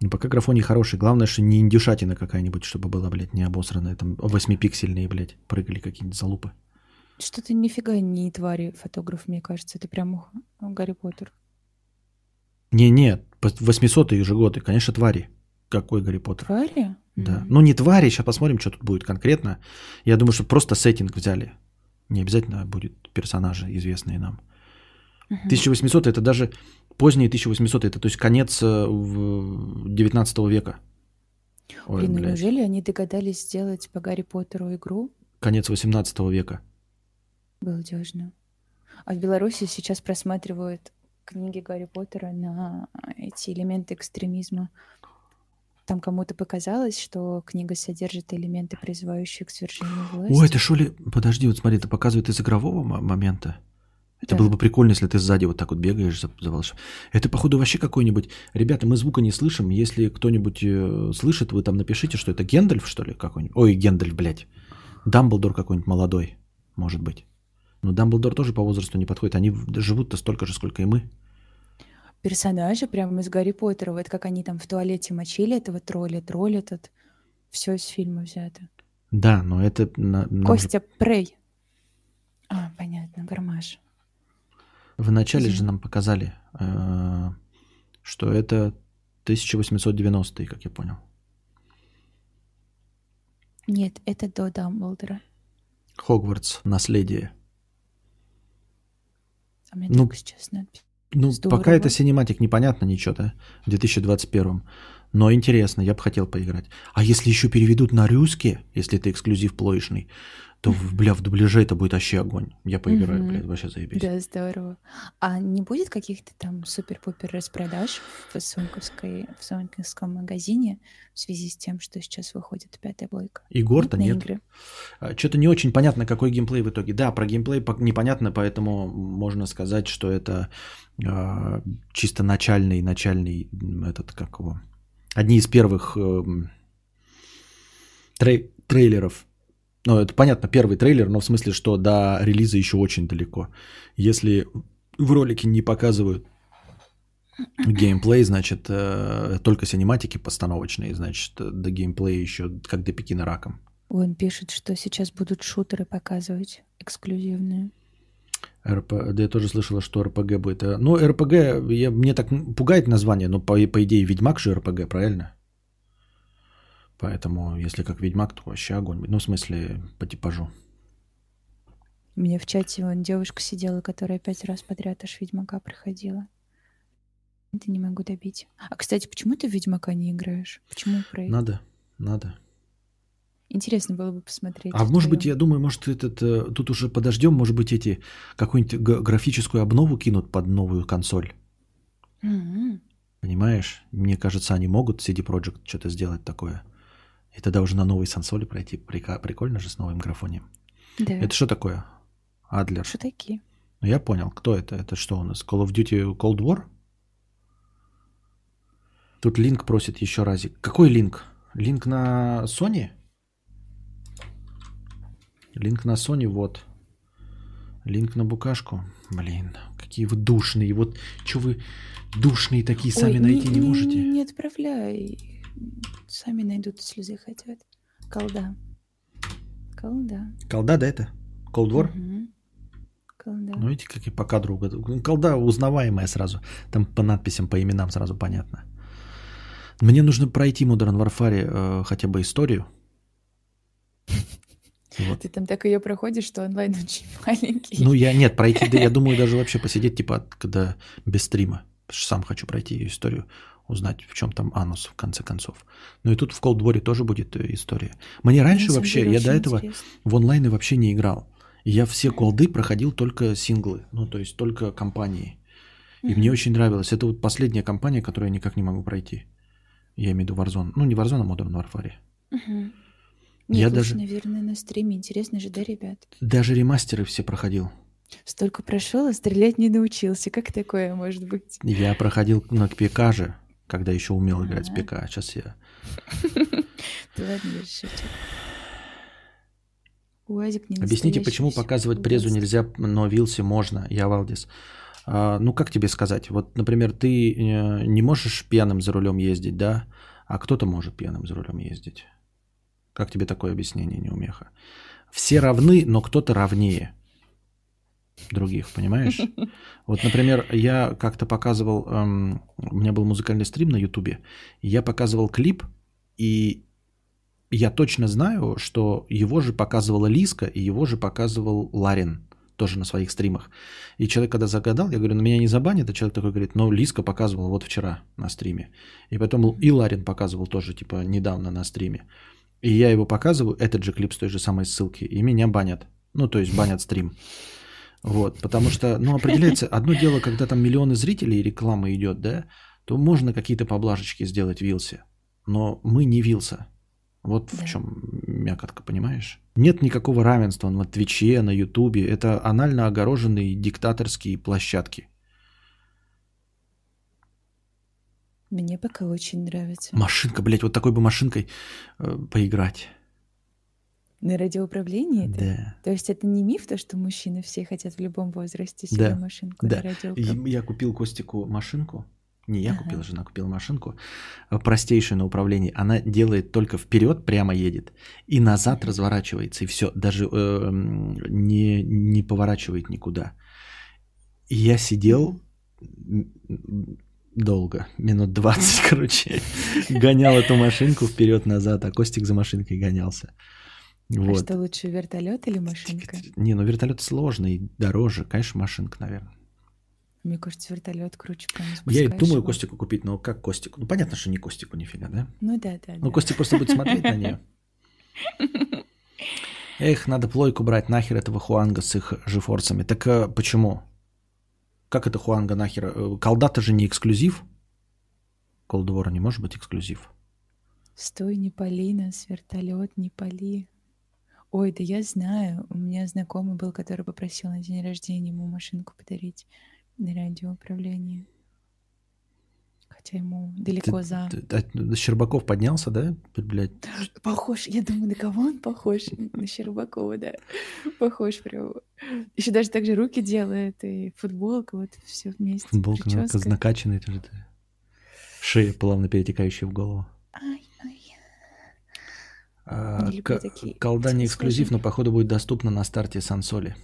[SPEAKER 2] Ну, пока графоний хороший. Главное, что не индюшатина какая-нибудь, чтобы была, блядь, не обосранная. Там восьмипиксельные, блядь, прыгали какие-нибудь залупы.
[SPEAKER 3] Что-то нифига не твари фотограф, мне кажется. Это прям Гарри Поттер.
[SPEAKER 2] Не-не, 800-е же годы, конечно, твари. Какой Гарри Поттер?
[SPEAKER 3] Твари?
[SPEAKER 2] Да. Mm-hmm. Ну, не твари, сейчас посмотрим, что тут будет конкретно. Я думаю, что просто сеттинг взяли. Не обязательно будет персонажи, известные нам. Mm-hmm. 1800 это даже поздние 1800 это то есть конец 19 э, века.
[SPEAKER 3] Ой, Блин, ну неужели они догадались сделать по Гарри Поттеру игру?
[SPEAKER 2] Конец 18 века.
[SPEAKER 3] Балдежно. А в Беларуси сейчас просматривают книги Гарри Поттера на эти элементы экстремизма. Там кому-то показалось, что книга содержит элементы, призывающие к свержению власти.
[SPEAKER 2] Ой, это что ли... Подожди, вот смотри, это показывает из игрового момента. Это да. было бы прикольно, если ты сзади вот так вот бегаешь за, за волшеб... Это, походу, вообще какой-нибудь... Ребята, мы звука не слышим. Если кто-нибудь э, слышит, вы там напишите, что это Гендальф, что ли, какой-нибудь. Ой, Гендальф, блядь. Дамблдор какой-нибудь молодой, может быть. Но Дамблдор тоже по возрасту не подходит. Они живут-то столько же, сколько и мы.
[SPEAKER 3] Персонажи прямо из Гарри Поттера. Вот как они там в туалете мочили этого тролля. Тролль этот. Все из фильма взято.
[SPEAKER 2] Да, но это... На,
[SPEAKER 3] Костя же... Прей. А, понятно, Гармаш.
[SPEAKER 2] Вначале Извини. же нам показали, э, что это 1890 как я понял.
[SPEAKER 3] Нет, это до Дамблдора.
[SPEAKER 2] Хогвартс. Наследие.
[SPEAKER 3] А ну, сейчас надпись.
[SPEAKER 2] Ну, Здорово. пока это синематик, непонятно ничего, да, в 2021. Но интересно, я бы хотел поиграть. А если еще переведут на русский, если это эксклюзив плоечный, то, бля, в дубляже это будет вообще огонь. Я поиграю, блядь, вообще заебись.
[SPEAKER 3] Да, здорово. А не будет каких-то там супер-пупер распродаж в Соньковской, в Соньковском магазине в связи с тем, что сейчас выходит пятая блойка?
[SPEAKER 2] Игор-то нет. Игры? А, Что-то не очень понятно, какой геймплей в итоге. Да, про геймплей непонятно, поэтому можно сказать, что это э, чисто начальный, начальный этот, как его, одни из первых э, трей- трейлеров ну, это понятно, первый трейлер, но в смысле, что до релиза еще очень далеко. Если в ролике не показывают геймплей, значит, э, только синематики постановочные, значит, до геймплея еще как до Пекина раком.
[SPEAKER 3] Он пишет, что сейчас будут шутеры показывать эксклюзивные.
[SPEAKER 2] РП, да я тоже слышала, что РПГ будет. Э, ну, РПГ, я, мне так пугает название, но по, по идее Ведьмак же РПГ, правильно? Поэтому, если как Ведьмак, то вообще огонь. Ну, в смысле, по типажу.
[SPEAKER 3] У меня в чате вон девушка сидела, которая пять раз подряд аж Ведьмака приходила. Это не могу добить. А, кстати, почему ты в Ведьмака не играешь? Почему
[SPEAKER 2] про Надо, надо.
[SPEAKER 3] Интересно было бы посмотреть.
[SPEAKER 2] А может быть, я думаю, может, этот, э, тут уже подождем, может быть, эти какую-нибудь графическую обнову кинут под новую консоль. Mm-hmm. Понимаешь? Мне кажется, они могут CD Projekt что-то сделать такое. И тогда уже на новой сансоле пройти. Прикольно же с новым графонием. Да. Это что такое? Адлер.
[SPEAKER 3] Что такие?
[SPEAKER 2] Ну, я понял. Кто это? Это что у нас? Call of Duty Cold War? Тут линк просит еще разик. Какой линк? Линк на Sony? Линк на Sony, вот. Линк на букашку. Блин, какие вы душные. Вот что вы душные такие сами Ой, найти не, не можете?
[SPEAKER 3] Не, не отправляй. Сами найдут, слезы хотят. Колда. Колда.
[SPEAKER 2] Колда, да, это? Колдвор?
[SPEAKER 3] Угу. Колда.
[SPEAKER 2] Ну, видите, как и по кадру. Колда узнаваемая сразу. Там по надписям, по именам сразу понятно. Мне нужно пройти Modern Warfare э, хотя бы историю. (laughs)
[SPEAKER 3] Вот. Ты там так ее проходишь, что онлайн (laughs) очень маленький.
[SPEAKER 2] Ну, я нет, пройти, да я думаю, даже вообще посидеть, типа, когда без стрима. Потому что сам хочу пройти ее историю узнать, в чем там анус, в конце концов. Ну и тут в Колдворе тоже будет э, история. Мне раньше Мне вообще, я до этого интересно. в онлайны вообще не играл. Я все колды проходил только синглы, ну то есть только компании. И mm-hmm. мне очень нравилось. Это вот последняя компания, которую я никак не могу пройти. Я имею в виду Warzone. Ну, не Warzone, а Modern Warfare.
[SPEAKER 3] Mm-hmm. Я лучше, даже... наверное, на стриме. Интересно же, да, ребят?
[SPEAKER 2] Даже ремастеры все проходил.
[SPEAKER 3] Столько прошел, а стрелять не научился. Как такое может быть?
[SPEAKER 2] Я проходил на ПК же когда еще умел играть в ПК. Сейчас я... (laughs)
[SPEAKER 3] Уазик не
[SPEAKER 2] Объясните, почему показывать презу нельзя, но Вилсе можно, я Валдис. А, ну, как тебе сказать? Вот, например, ты э, не можешь пьяным за рулем ездить, да? А кто-то может пьяным за рулем ездить. Как тебе такое объяснение, неумеха? Все равны, но кто-то равнее других, понимаешь? (laughs) Вот, например, я как-то показывал, эм, у меня был музыкальный стрим на Ютубе, я показывал клип, и я точно знаю, что его же показывала Лиска, и его же показывал Ларин тоже на своих стримах. И человек, когда загадал, я говорю, на меня не забанят, а человек такой говорит, ну, Лиска показывал вот вчера на стриме. И потом и Ларин показывал тоже, типа, недавно на стриме. И я его показываю, этот же клип с той же самой ссылки, и меня банят. Ну, то есть банят стрим. Вот, потому что, ну, определяется, одно дело, когда там миллионы зрителей и реклама идет, да, то можно какие-то поблажечки сделать Вилсе. Но мы не Вилса. Вот да. в чем мякотка, понимаешь? Нет никакого равенства на Твиче, на Ютубе. Это анально огороженные диктаторские площадки.
[SPEAKER 3] Мне пока очень нравится.
[SPEAKER 2] Машинка, блядь, вот такой бы машинкой э, поиграть.
[SPEAKER 3] На радиоуправлении?
[SPEAKER 2] Да.
[SPEAKER 3] То есть это не миф, то, что мужчины все хотят в любом возрасте себе да. машинку
[SPEAKER 2] да. на Я купил Костику машинку. Не я ага. купил, жена купила машинку. Э, простейшую на управлении. Она делает только вперед, прямо едет. И назад разворачивается. И все. Даже э, не, не поворачивает никуда. И я сидел долго, минут 20, (laughs) короче, гонял эту машинку вперед-назад, а Костик за машинкой гонялся.
[SPEAKER 3] А вот. А что лучше, вертолет или машинка?
[SPEAKER 2] Не, ну вертолет сложный, дороже. Конечно, машинка, наверное.
[SPEAKER 3] Мне кажется, вертолет круче
[SPEAKER 2] Я и думаю его. Костику купить, но как Костику? Ну, понятно, что не Костику нифига, да?
[SPEAKER 3] Ну да, да.
[SPEAKER 2] Ну, да. Костик просто будет смотреть на нее. (laughs) Эх, надо плойку брать нахер этого Хуанга с их жифорцами. Так а, почему? Как это Хуанга нахер? Э, колда-то же не эксклюзив. Колдвора не может быть эксклюзив.
[SPEAKER 3] Стой, не пали нас, вертолет, не пали. Ой, да я знаю. У меня знакомый был, который попросил на день рождения ему машинку подарить на радиоуправлении. Хотя ему далеко ты, за... Ты,
[SPEAKER 2] ты, Щербаков поднялся, да? Блядь. (gasps)
[SPEAKER 3] Похож. Я думаю, на кого он похож? На Щербакова, да. Похож прям. Еще даже так же руки делает, и футболка, вот все вместе.
[SPEAKER 2] Футболка прическа. накачанная тоже. Шея плавно перетекающая в голову.
[SPEAKER 3] Ай, ай.
[SPEAKER 2] А, к- колда не эксклюзив, но походу будет доступна на старте Сансоли.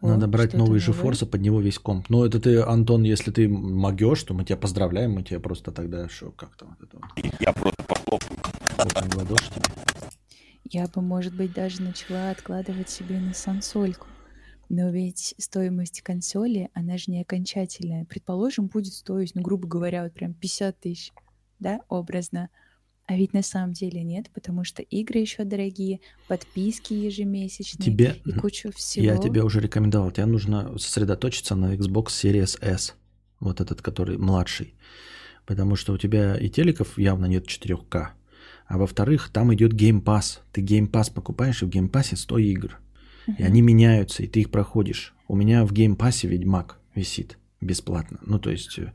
[SPEAKER 2] Надо брать новый GeForce, а под него весь комп. Ну, это ты, Антон, если ты могешь, то мы тебя поздравляем, мы тебя просто тогда, что, как там вот это
[SPEAKER 5] Я просто похлопаю. Вот
[SPEAKER 3] Я бы, может быть, даже начала откладывать себе на сансольку. Но ведь стоимость консоли, она же не окончательная. Предположим, будет стоить, ну, грубо говоря, вот прям 50 тысяч, да, образно. А ведь на самом деле нет, потому что игры еще дорогие, подписки ежемесячные тебе, и кучу всего.
[SPEAKER 2] Я тебе уже рекомендовал. Тебе нужно сосредоточиться на Xbox Series S. Вот этот, который младший. Потому что у тебя и телеков явно нет 4К. А во-вторых, там идет Game Pass. Ты Game Pass покупаешь, и в Game Pass 100 игр. Uh-huh. И они меняются, и ты их проходишь. У меня в Game Pass Ведьмак висит бесплатно. Ну, то есть э,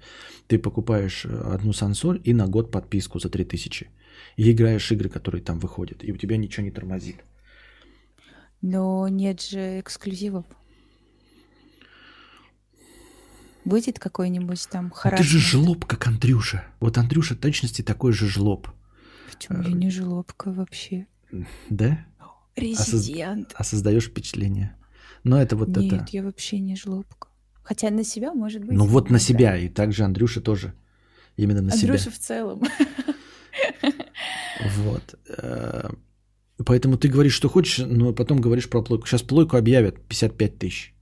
[SPEAKER 2] ты покупаешь э, одну сансоль и на год подписку за 3000 и играешь игры, которые там выходят, и у тебя ничего не тормозит.
[SPEAKER 3] Но нет же эксклюзивов. Будет какой-нибудь там характер?
[SPEAKER 2] Ты же жлоб, как Андрюша. Вот Андрюша точности такой же жлоб.
[SPEAKER 3] Почему я не жлобка вообще?
[SPEAKER 2] Да?
[SPEAKER 3] Резидент.
[SPEAKER 2] А, соз... а создаешь впечатление. Но это вот
[SPEAKER 3] Нет,
[SPEAKER 2] это...
[SPEAKER 3] Нет, я вообще не жлобка. Хотя на себя, может быть.
[SPEAKER 2] Ну вот на себя, и также Андрюша тоже. Именно на
[SPEAKER 3] Андрюша
[SPEAKER 2] себя.
[SPEAKER 3] Андрюша в целом. (laughs)
[SPEAKER 2] Вот. Э, поэтому ты говоришь, что хочешь, но потом говоришь про плойку. Сейчас плойку объявят 55 тысяч.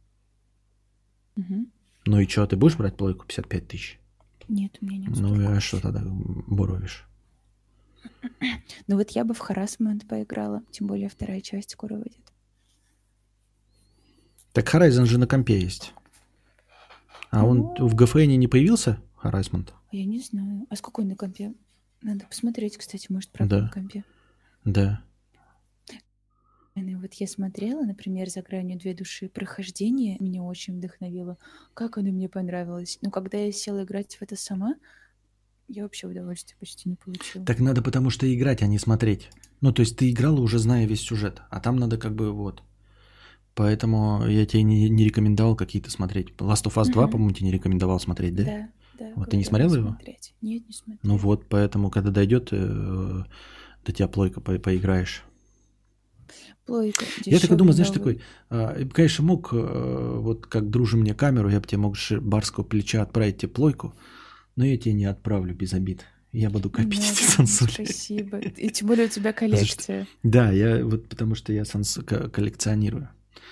[SPEAKER 3] Угу.
[SPEAKER 2] Ну и что, ты будешь брать плойку 55 тысяч?
[SPEAKER 3] Нет, у меня нет.
[SPEAKER 2] Ну а что тогда буровишь? (clears throat)
[SPEAKER 3] Ну вот я бы в Харасмент поиграла, тем более вторая часть скоро выйдет.
[SPEAKER 2] Так Horizon же на компе есть. А он ну. в GFN не появился, Harassment?
[SPEAKER 3] Я не знаю. А сколько он на компе? Надо посмотреть, кстати, может, правда да. компе.
[SPEAKER 2] Да.
[SPEAKER 3] Вот я смотрела, например, «За гранью две души» прохождение меня очень вдохновило. Как оно мне понравилось. Но когда я села играть в это сама, я вообще удовольствия почти не получила.
[SPEAKER 2] Так надо потому что играть, а не смотреть. Ну, то есть ты играла, уже зная весь сюжет, а там надо как бы вот. Поэтому я тебе не, не рекомендовал какие-то смотреть. Last of Us 2, угу. по-моему, тебе не рекомендовал смотреть, да?
[SPEAKER 3] Да. Да,
[SPEAKER 2] вот ты не смотрел его?
[SPEAKER 3] Смотреть. Нет, не смотрел.
[SPEAKER 2] Ну вот, поэтому, когда дойдет, э, до тебя плойка по поиграешь.
[SPEAKER 3] Плойка.
[SPEAKER 2] Я так думаю, знаешь, такой, э, конечно, мог, э, вот как дружи мне камеру, я бы тебе мог барского плеча отправить тебе плойку, но я тебе не отправлю без обид. Я буду копить эти сансоли.
[SPEAKER 3] Спасибо. (laughs) И тем более у тебя коллекция.
[SPEAKER 2] Да, я вот потому что я санс коллекционирую.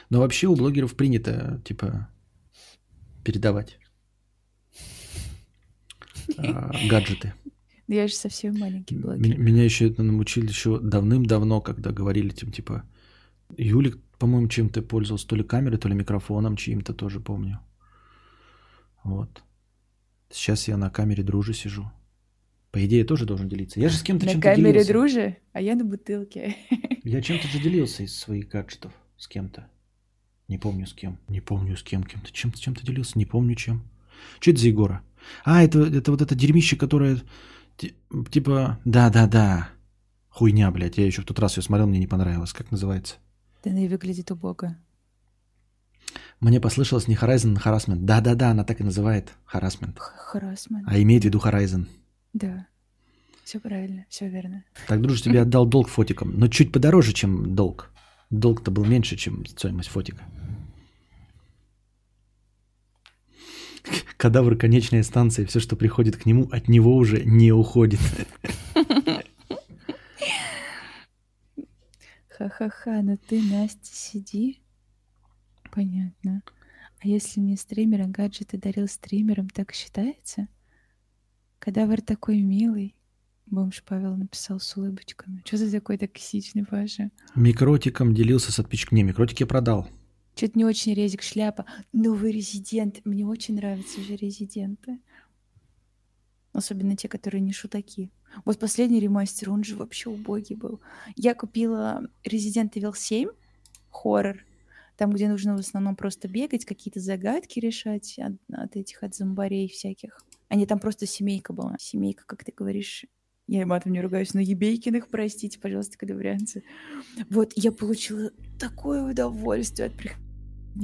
[SPEAKER 2] Но вообще у блогеров принято, типа, передавать. А, гаджеты. (laughs)
[SPEAKER 3] Я же совсем маленький блогер.
[SPEAKER 2] Меня еще это научили еще давным-давно, когда говорили, тем, типа, Юлик, по-моему, чем-то пользовался, то ли камерой, то ли микрофоном чьим-то тоже помню. Вот. Сейчас я на камере дружи сижу. По идее, тоже должен делиться. Я же с кем-то чем-то
[SPEAKER 3] делился.
[SPEAKER 2] На
[SPEAKER 3] камере дружи, а я на бутылке. (laughs)
[SPEAKER 2] Я чем-то же делился из своих гаджетов с кем-то. Не помню с кем. Не помню с кем. Кем-то чем-то чем-то делился. Не помню чем. Что это за Егора? А, это, это вот это дерьмище, которое типа, да-да-да, хуйня, блядь. Я еще в тот раз ее смотрел, мне не понравилось. Как называется?
[SPEAKER 3] Да она и выглядит убого.
[SPEAKER 2] Мне послышалось не Horizon, а Harassment. Да-да-да, она так и называет Harassment.
[SPEAKER 3] Harassment.
[SPEAKER 2] А имеет в виду Horizon.
[SPEAKER 3] Да. Все правильно, все верно.
[SPEAKER 2] Так, дружи, тебе отдал долг фотиком. Но чуть подороже, чем долг. Долг-то был меньше, чем стоимость фотика. (laughs) Кадавр конечная станция, все, что приходит к нему, от него уже не уходит. (laughs)
[SPEAKER 3] Ха-ха-ха, ну ты, Настя, сиди. Понятно. А если мне стример гаджеты дарил стримерам, так считается? Кадавр такой милый. Бомж Павел написал с улыбочками. Что за такой токсичный, Паша?
[SPEAKER 2] Микротиком делился с отпечком. Не, микротики продал.
[SPEAKER 3] Что-то не очень резик шляпа. Новый резидент. Мне очень нравятся же резиденты. Особенно те, которые не шутаки. Вот последний ремастер, он же вообще убогий был. Я купила Resident Evil 7, хоррор, там, где нужно в основном просто бегать, какие-то загадки решать от, от этих, от зомбарей всяких. А не там просто семейка была. Семейка, как ты говоришь, я матом не ругаюсь, но Ебейкиных, простите, пожалуйста, кадаврианцы. Вот, я получила такое удовольствие от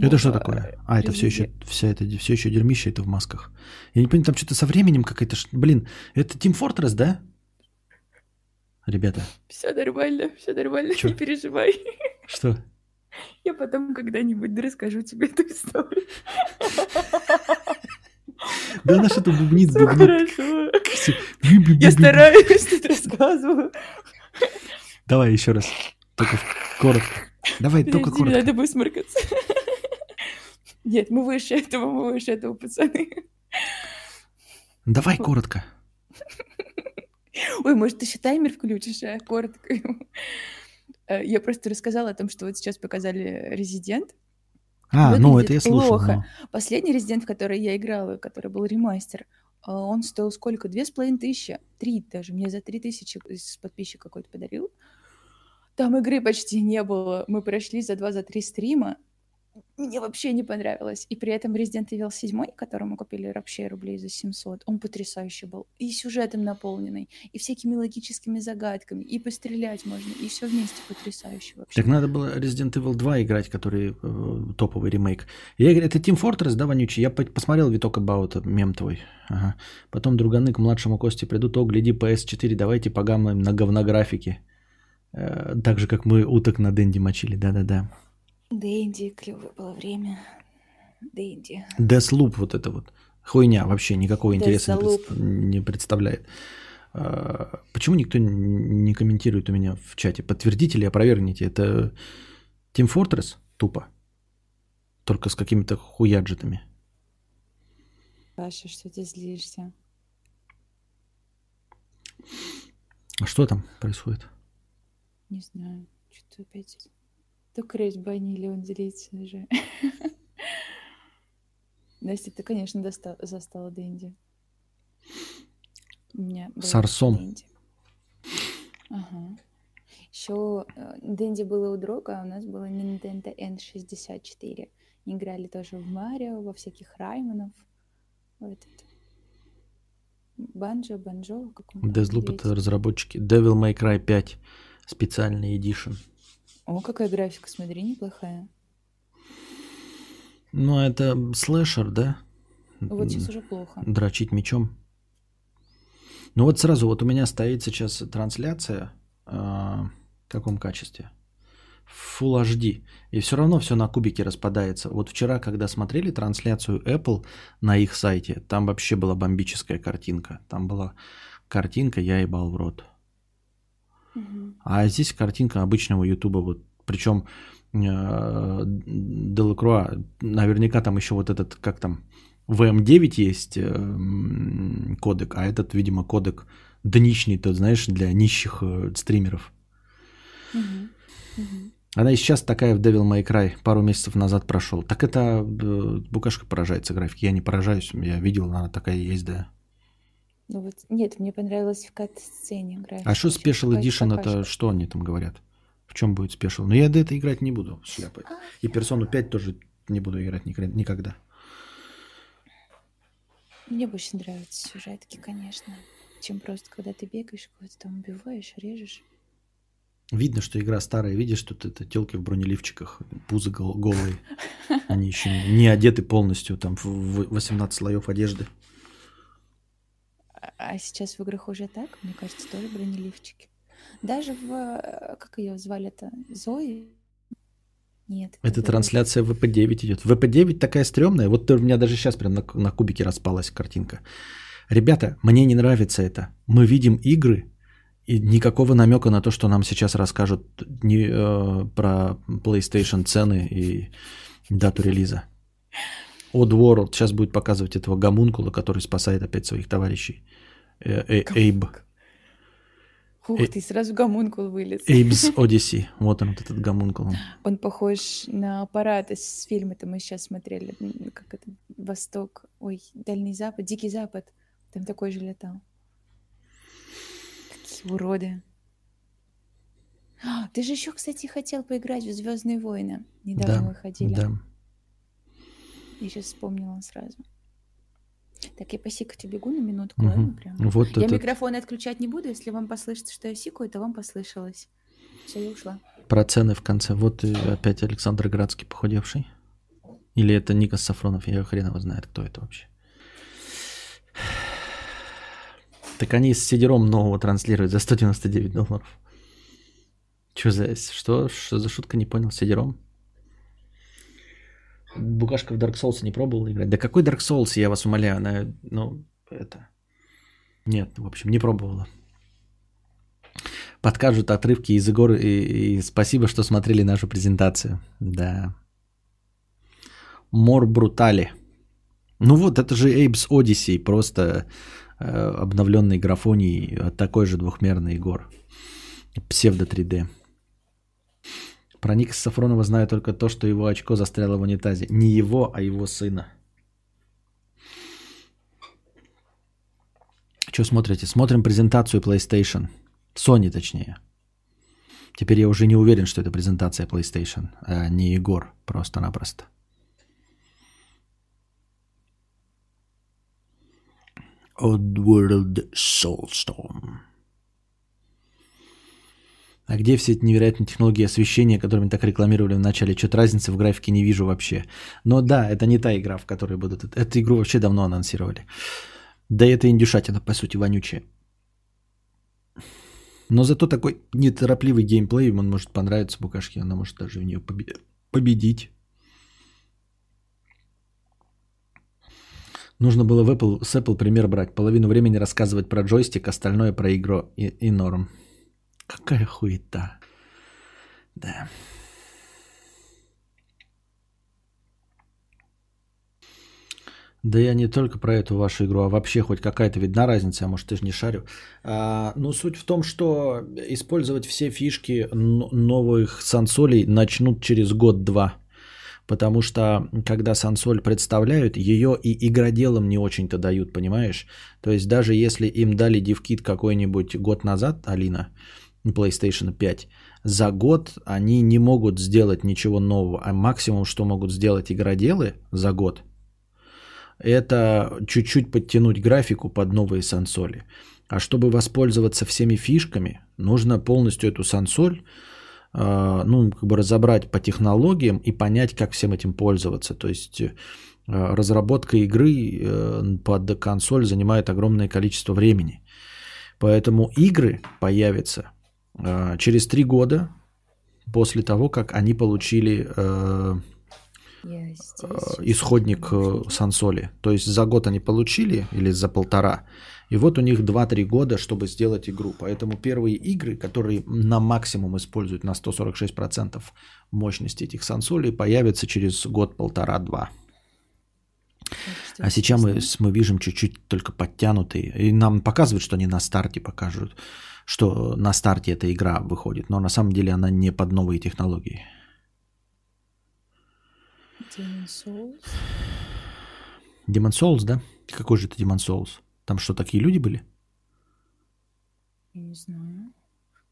[SPEAKER 2] это что такое? А, это все еще, вся это все еще дерьмище, это в масках. Я не понимаю, там что-то со временем какая-то... Блин, это Team Fortress, да? Ребята.
[SPEAKER 3] Все нормально, все нормально, Чё? не переживай. (laughs)
[SPEAKER 2] Что?
[SPEAKER 3] Я потом когда-нибудь расскажу тебе эту историю. (laughs)
[SPEAKER 2] Да она что-то бубнит,
[SPEAKER 3] Все хорошо. Я стараюсь, тут рассказываю.
[SPEAKER 2] Давай еще раз. Только коротко. Давай, только коротко.
[SPEAKER 3] Надо высморкаться. Нет, мы выше этого, мы выше этого, пацаны.
[SPEAKER 2] Давай коротко.
[SPEAKER 3] Ой, может, ты еще таймер включишь, а? Коротко. Э, я просто рассказала о том, что вот сейчас показали «Резидент».
[SPEAKER 2] А, ну это я слушал. Плохо.
[SPEAKER 3] Но... Последний «Резидент», в который я играла, который был ремастер, э, он стоил сколько? Две с половиной тысячи? Три даже. Мне за три тысячи подписчик какой-то подарил. Там игры почти не было. Мы прошли за два, за три стрима мне вообще не понравилось. И при этом Resident Evil 7, который мы купили вообще рублей за 700, он потрясающий был. И сюжетом наполненный, и всякими логическими загадками, и пострелять можно, и все вместе потрясающе вообще.
[SPEAKER 2] Так надо было Resident Evil 2 играть, который э, топовый ремейк. Я говорю, это Team Fortress, да, вонючий? Я посмотрел Виток About, мем твой. Ага. Потом друганы к младшему Косте придут, о, гляди, PS4, давайте погамаем на говнографике. Э, так же, как мы уток на Дэнди мочили, да-да-да.
[SPEAKER 3] Дэнди, клевое было время. Дэнди.
[SPEAKER 2] Deathloop вот это вот. Хуйня вообще никакого интереса не представляет. А, почему никто не комментирует у меня в чате? Подтвердите или опровергните? Это Team Fortress? Тупо. Только с какими-то хуяджетами.
[SPEAKER 3] Паша, что ты злишься?
[SPEAKER 2] А что там происходит?
[SPEAKER 3] Не знаю. Что-то опять... То кресь банили, он злится уже. (laughs) Настя, ты, конечно, доста- застала Дэнди.
[SPEAKER 2] У меня С Арсом. Дэнди.
[SPEAKER 3] Ага. Еще э, Дэнди было у друга, а у нас было Nintendo N64. Играли тоже в Марио, во всяких Раймонов. Вот это. Банджо, Банджо.
[SPEAKER 2] Deathloop это разработчики. Devil May Cry 5. Специальный эдишн.
[SPEAKER 3] О, какая графика, смотри, неплохая.
[SPEAKER 2] Ну, это слэшер, да?
[SPEAKER 3] Вот сейчас уже плохо.
[SPEAKER 2] Дрочить мечом. Ну вот сразу, вот у меня стоит сейчас трансляция э, в каком качестве? Full HD. И все равно все на кубике распадается. Вот вчера, когда смотрели трансляцию Apple на их сайте, там вообще была бомбическая картинка. Там была картинка, я ебал в рот. А здесь картинка обычного Ютуба, вот, причем э, Делакруа, наверняка там еще вот этот, как там, VM9 есть э, кодек, а этот, видимо, кодек дничный, тот, знаешь, для нищих э, стримеров. Она и сейчас такая в Devil May Cry пару месяцев назад прошел. Так это букашка поражается графики. Я не поражаюсь, я видел, она такая есть, да.
[SPEAKER 3] Ну вот, нет, мне понравилось в кат-сцене
[SPEAKER 2] играть. А что Special Edition, это что они там говорят? В чем будет Special? Ну я до этого играть не буду, шляпой. А, И Персону 5 тоже не буду играть никогда.
[SPEAKER 3] Мне больше нравятся сюжетки, конечно, чем просто когда ты бегаешь, кого-то там убиваешь, режешь.
[SPEAKER 2] Видно, что игра старая, видишь, тут это телки в бронеливчиках, пузы голые. Они еще не одеты полностью, там в 18 слоев одежды.
[SPEAKER 3] А сейчас в играх уже так, мне кажется, тоже бронеливчики. Даже в... Э, как ее звали-то? Зои? Нет.
[SPEAKER 2] Это трансляция VP9 идет. VP9 такая стрёмная. Вот у меня даже сейчас прям на, на кубике распалась картинка. Ребята, мне не нравится это. Мы видим игры, и никакого намека на то, что нам сейчас расскажут не, э, про PlayStation цены и дату релиза. Odd World сейчас будет показывать этого гомункула, который спасает опять своих товарищей. Э, э, Эйб.
[SPEAKER 3] Ух ты, сразу гомункул вылез.
[SPEAKER 2] Эйбс (laughs) Одисси. Вот он, вот этот гомункул.
[SPEAKER 3] Он похож на аппарат из фильма-то мы сейчас смотрели. Как это? Восток. Ой, Дальний Запад, Дикий Запад. Там такой же летал. Какие уроды. А, ты же еще, кстати, хотел поиграть в Звездные войны. Недавно да, выходили. Да. Я сейчас вспомнила сразу. Так, я по сикоту бегу на минутку, угу. ладно? Прям.
[SPEAKER 2] Вот
[SPEAKER 3] я
[SPEAKER 2] этот...
[SPEAKER 3] микрофон отключать не буду, если вам послышится, что я сикаю, то вам послышалось. Все, я ушла.
[SPEAKER 2] Про цены в конце. Вот опять Александр Градский похудевший. Или это Никас Сафронов, я хрен его знает, кто это вообще. Так они с сидером нового транслируют за 199 долларов. Что за, что, что за шутка, не понял, сидером? Букашка в Dark Souls не пробовал играть? Да какой Dark Souls, я вас умоляю, она, ну, это... Нет, в общем, не пробовала. Подкажут отрывки из игр, и, и спасибо, что смотрели нашу презентацию. Да. Мор Брутали. Ну вот, это же Apes Odyssey, просто э, обновленный графоний такой же двухмерный гор. Псевдо 3D. Про Ника Сафронова знаю только то, что его очко застряло в унитазе. Не его, а его сына. Что смотрите? Смотрим презентацию PlayStation. Sony точнее. Теперь я уже не уверен, что это презентация PlayStation, а не Егор просто-напросто. Oddworld Soulstorm. А где все эти невероятные технологии освещения, которыми так рекламировали в начале? Что-то разницы в графике не вижу вообще. Но да, это не та игра, в которой будут... Эту игру вообще давно анонсировали. Да это индюшатина, по сути, вонючая. Но зато такой неторопливый геймплей, он может понравиться букашке, она может даже в нее победить. Нужно было в Apple, с Apple пример брать. Половину времени рассказывать про джойстик, остальное про игру и, и норм. Какая хуета. Да. Да я не только про эту вашу игру, а вообще хоть какая-то видна разница, а может ты же не шарю. А, ну, суть в том, что использовать все фишки новых сансолей начнут через год-два. Потому что, когда сансоль представляют, ее и игроделам не очень-то дают, понимаешь? То есть, даже если им дали дивкит какой-нибудь год назад, Алина, PlayStation 5, за год они не могут сделать ничего нового. А максимум, что могут сделать игроделы за год, это чуть-чуть подтянуть графику под новые сансоли. А чтобы воспользоваться всеми фишками, нужно полностью эту сансоль а, ну, как бы разобрать по технологиям и понять, как всем этим пользоваться. То есть а, разработка игры э, под консоль занимает огромное количество времени. Поэтому игры появятся через три года после того, как они получили э, э, исходник э, сансоли. То есть за год они получили или за полтора. И вот у них 2-3 года, чтобы сделать игру. Поэтому первые игры, которые на максимум используют на 146% мощности этих сансолей, появятся через год-полтора-два. А сейчас мы, мы видим чуть-чуть только подтянутые. И нам показывают, что они на старте покажут что на старте эта игра выходит, но на самом деле она не под новые технологии.
[SPEAKER 3] Demon Souls?
[SPEAKER 2] Demon Souls, да? Какой же это Demon Souls? Там что, такие люди были?
[SPEAKER 3] Я не знаю.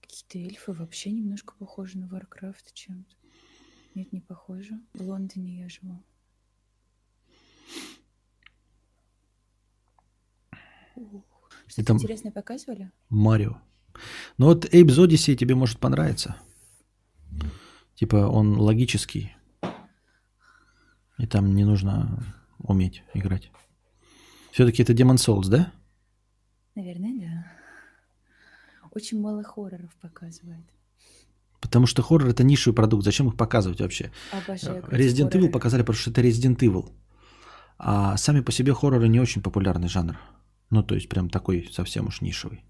[SPEAKER 3] Какие-то эльфы вообще немножко похожи на Warcraft чем-то. Нет, не похоже. В Лондоне я живу. Что-то интересное показывали?
[SPEAKER 2] Марио. Ну вот Apes Odyssey тебе может понравиться. Типа он логический. И там не нужно уметь играть. Все-таки это Demon Souls, да?
[SPEAKER 3] Наверное, да. Очень мало хорроров показывает.
[SPEAKER 2] Потому что хоррор это нишевый продукт. Зачем их показывать вообще?
[SPEAKER 3] Обожаю
[SPEAKER 2] Resident хорроры. Evil показали, потому что это Resident Evil. А сами по себе хорроры не очень популярный жанр. Ну, то есть прям такой совсем уж нишевый.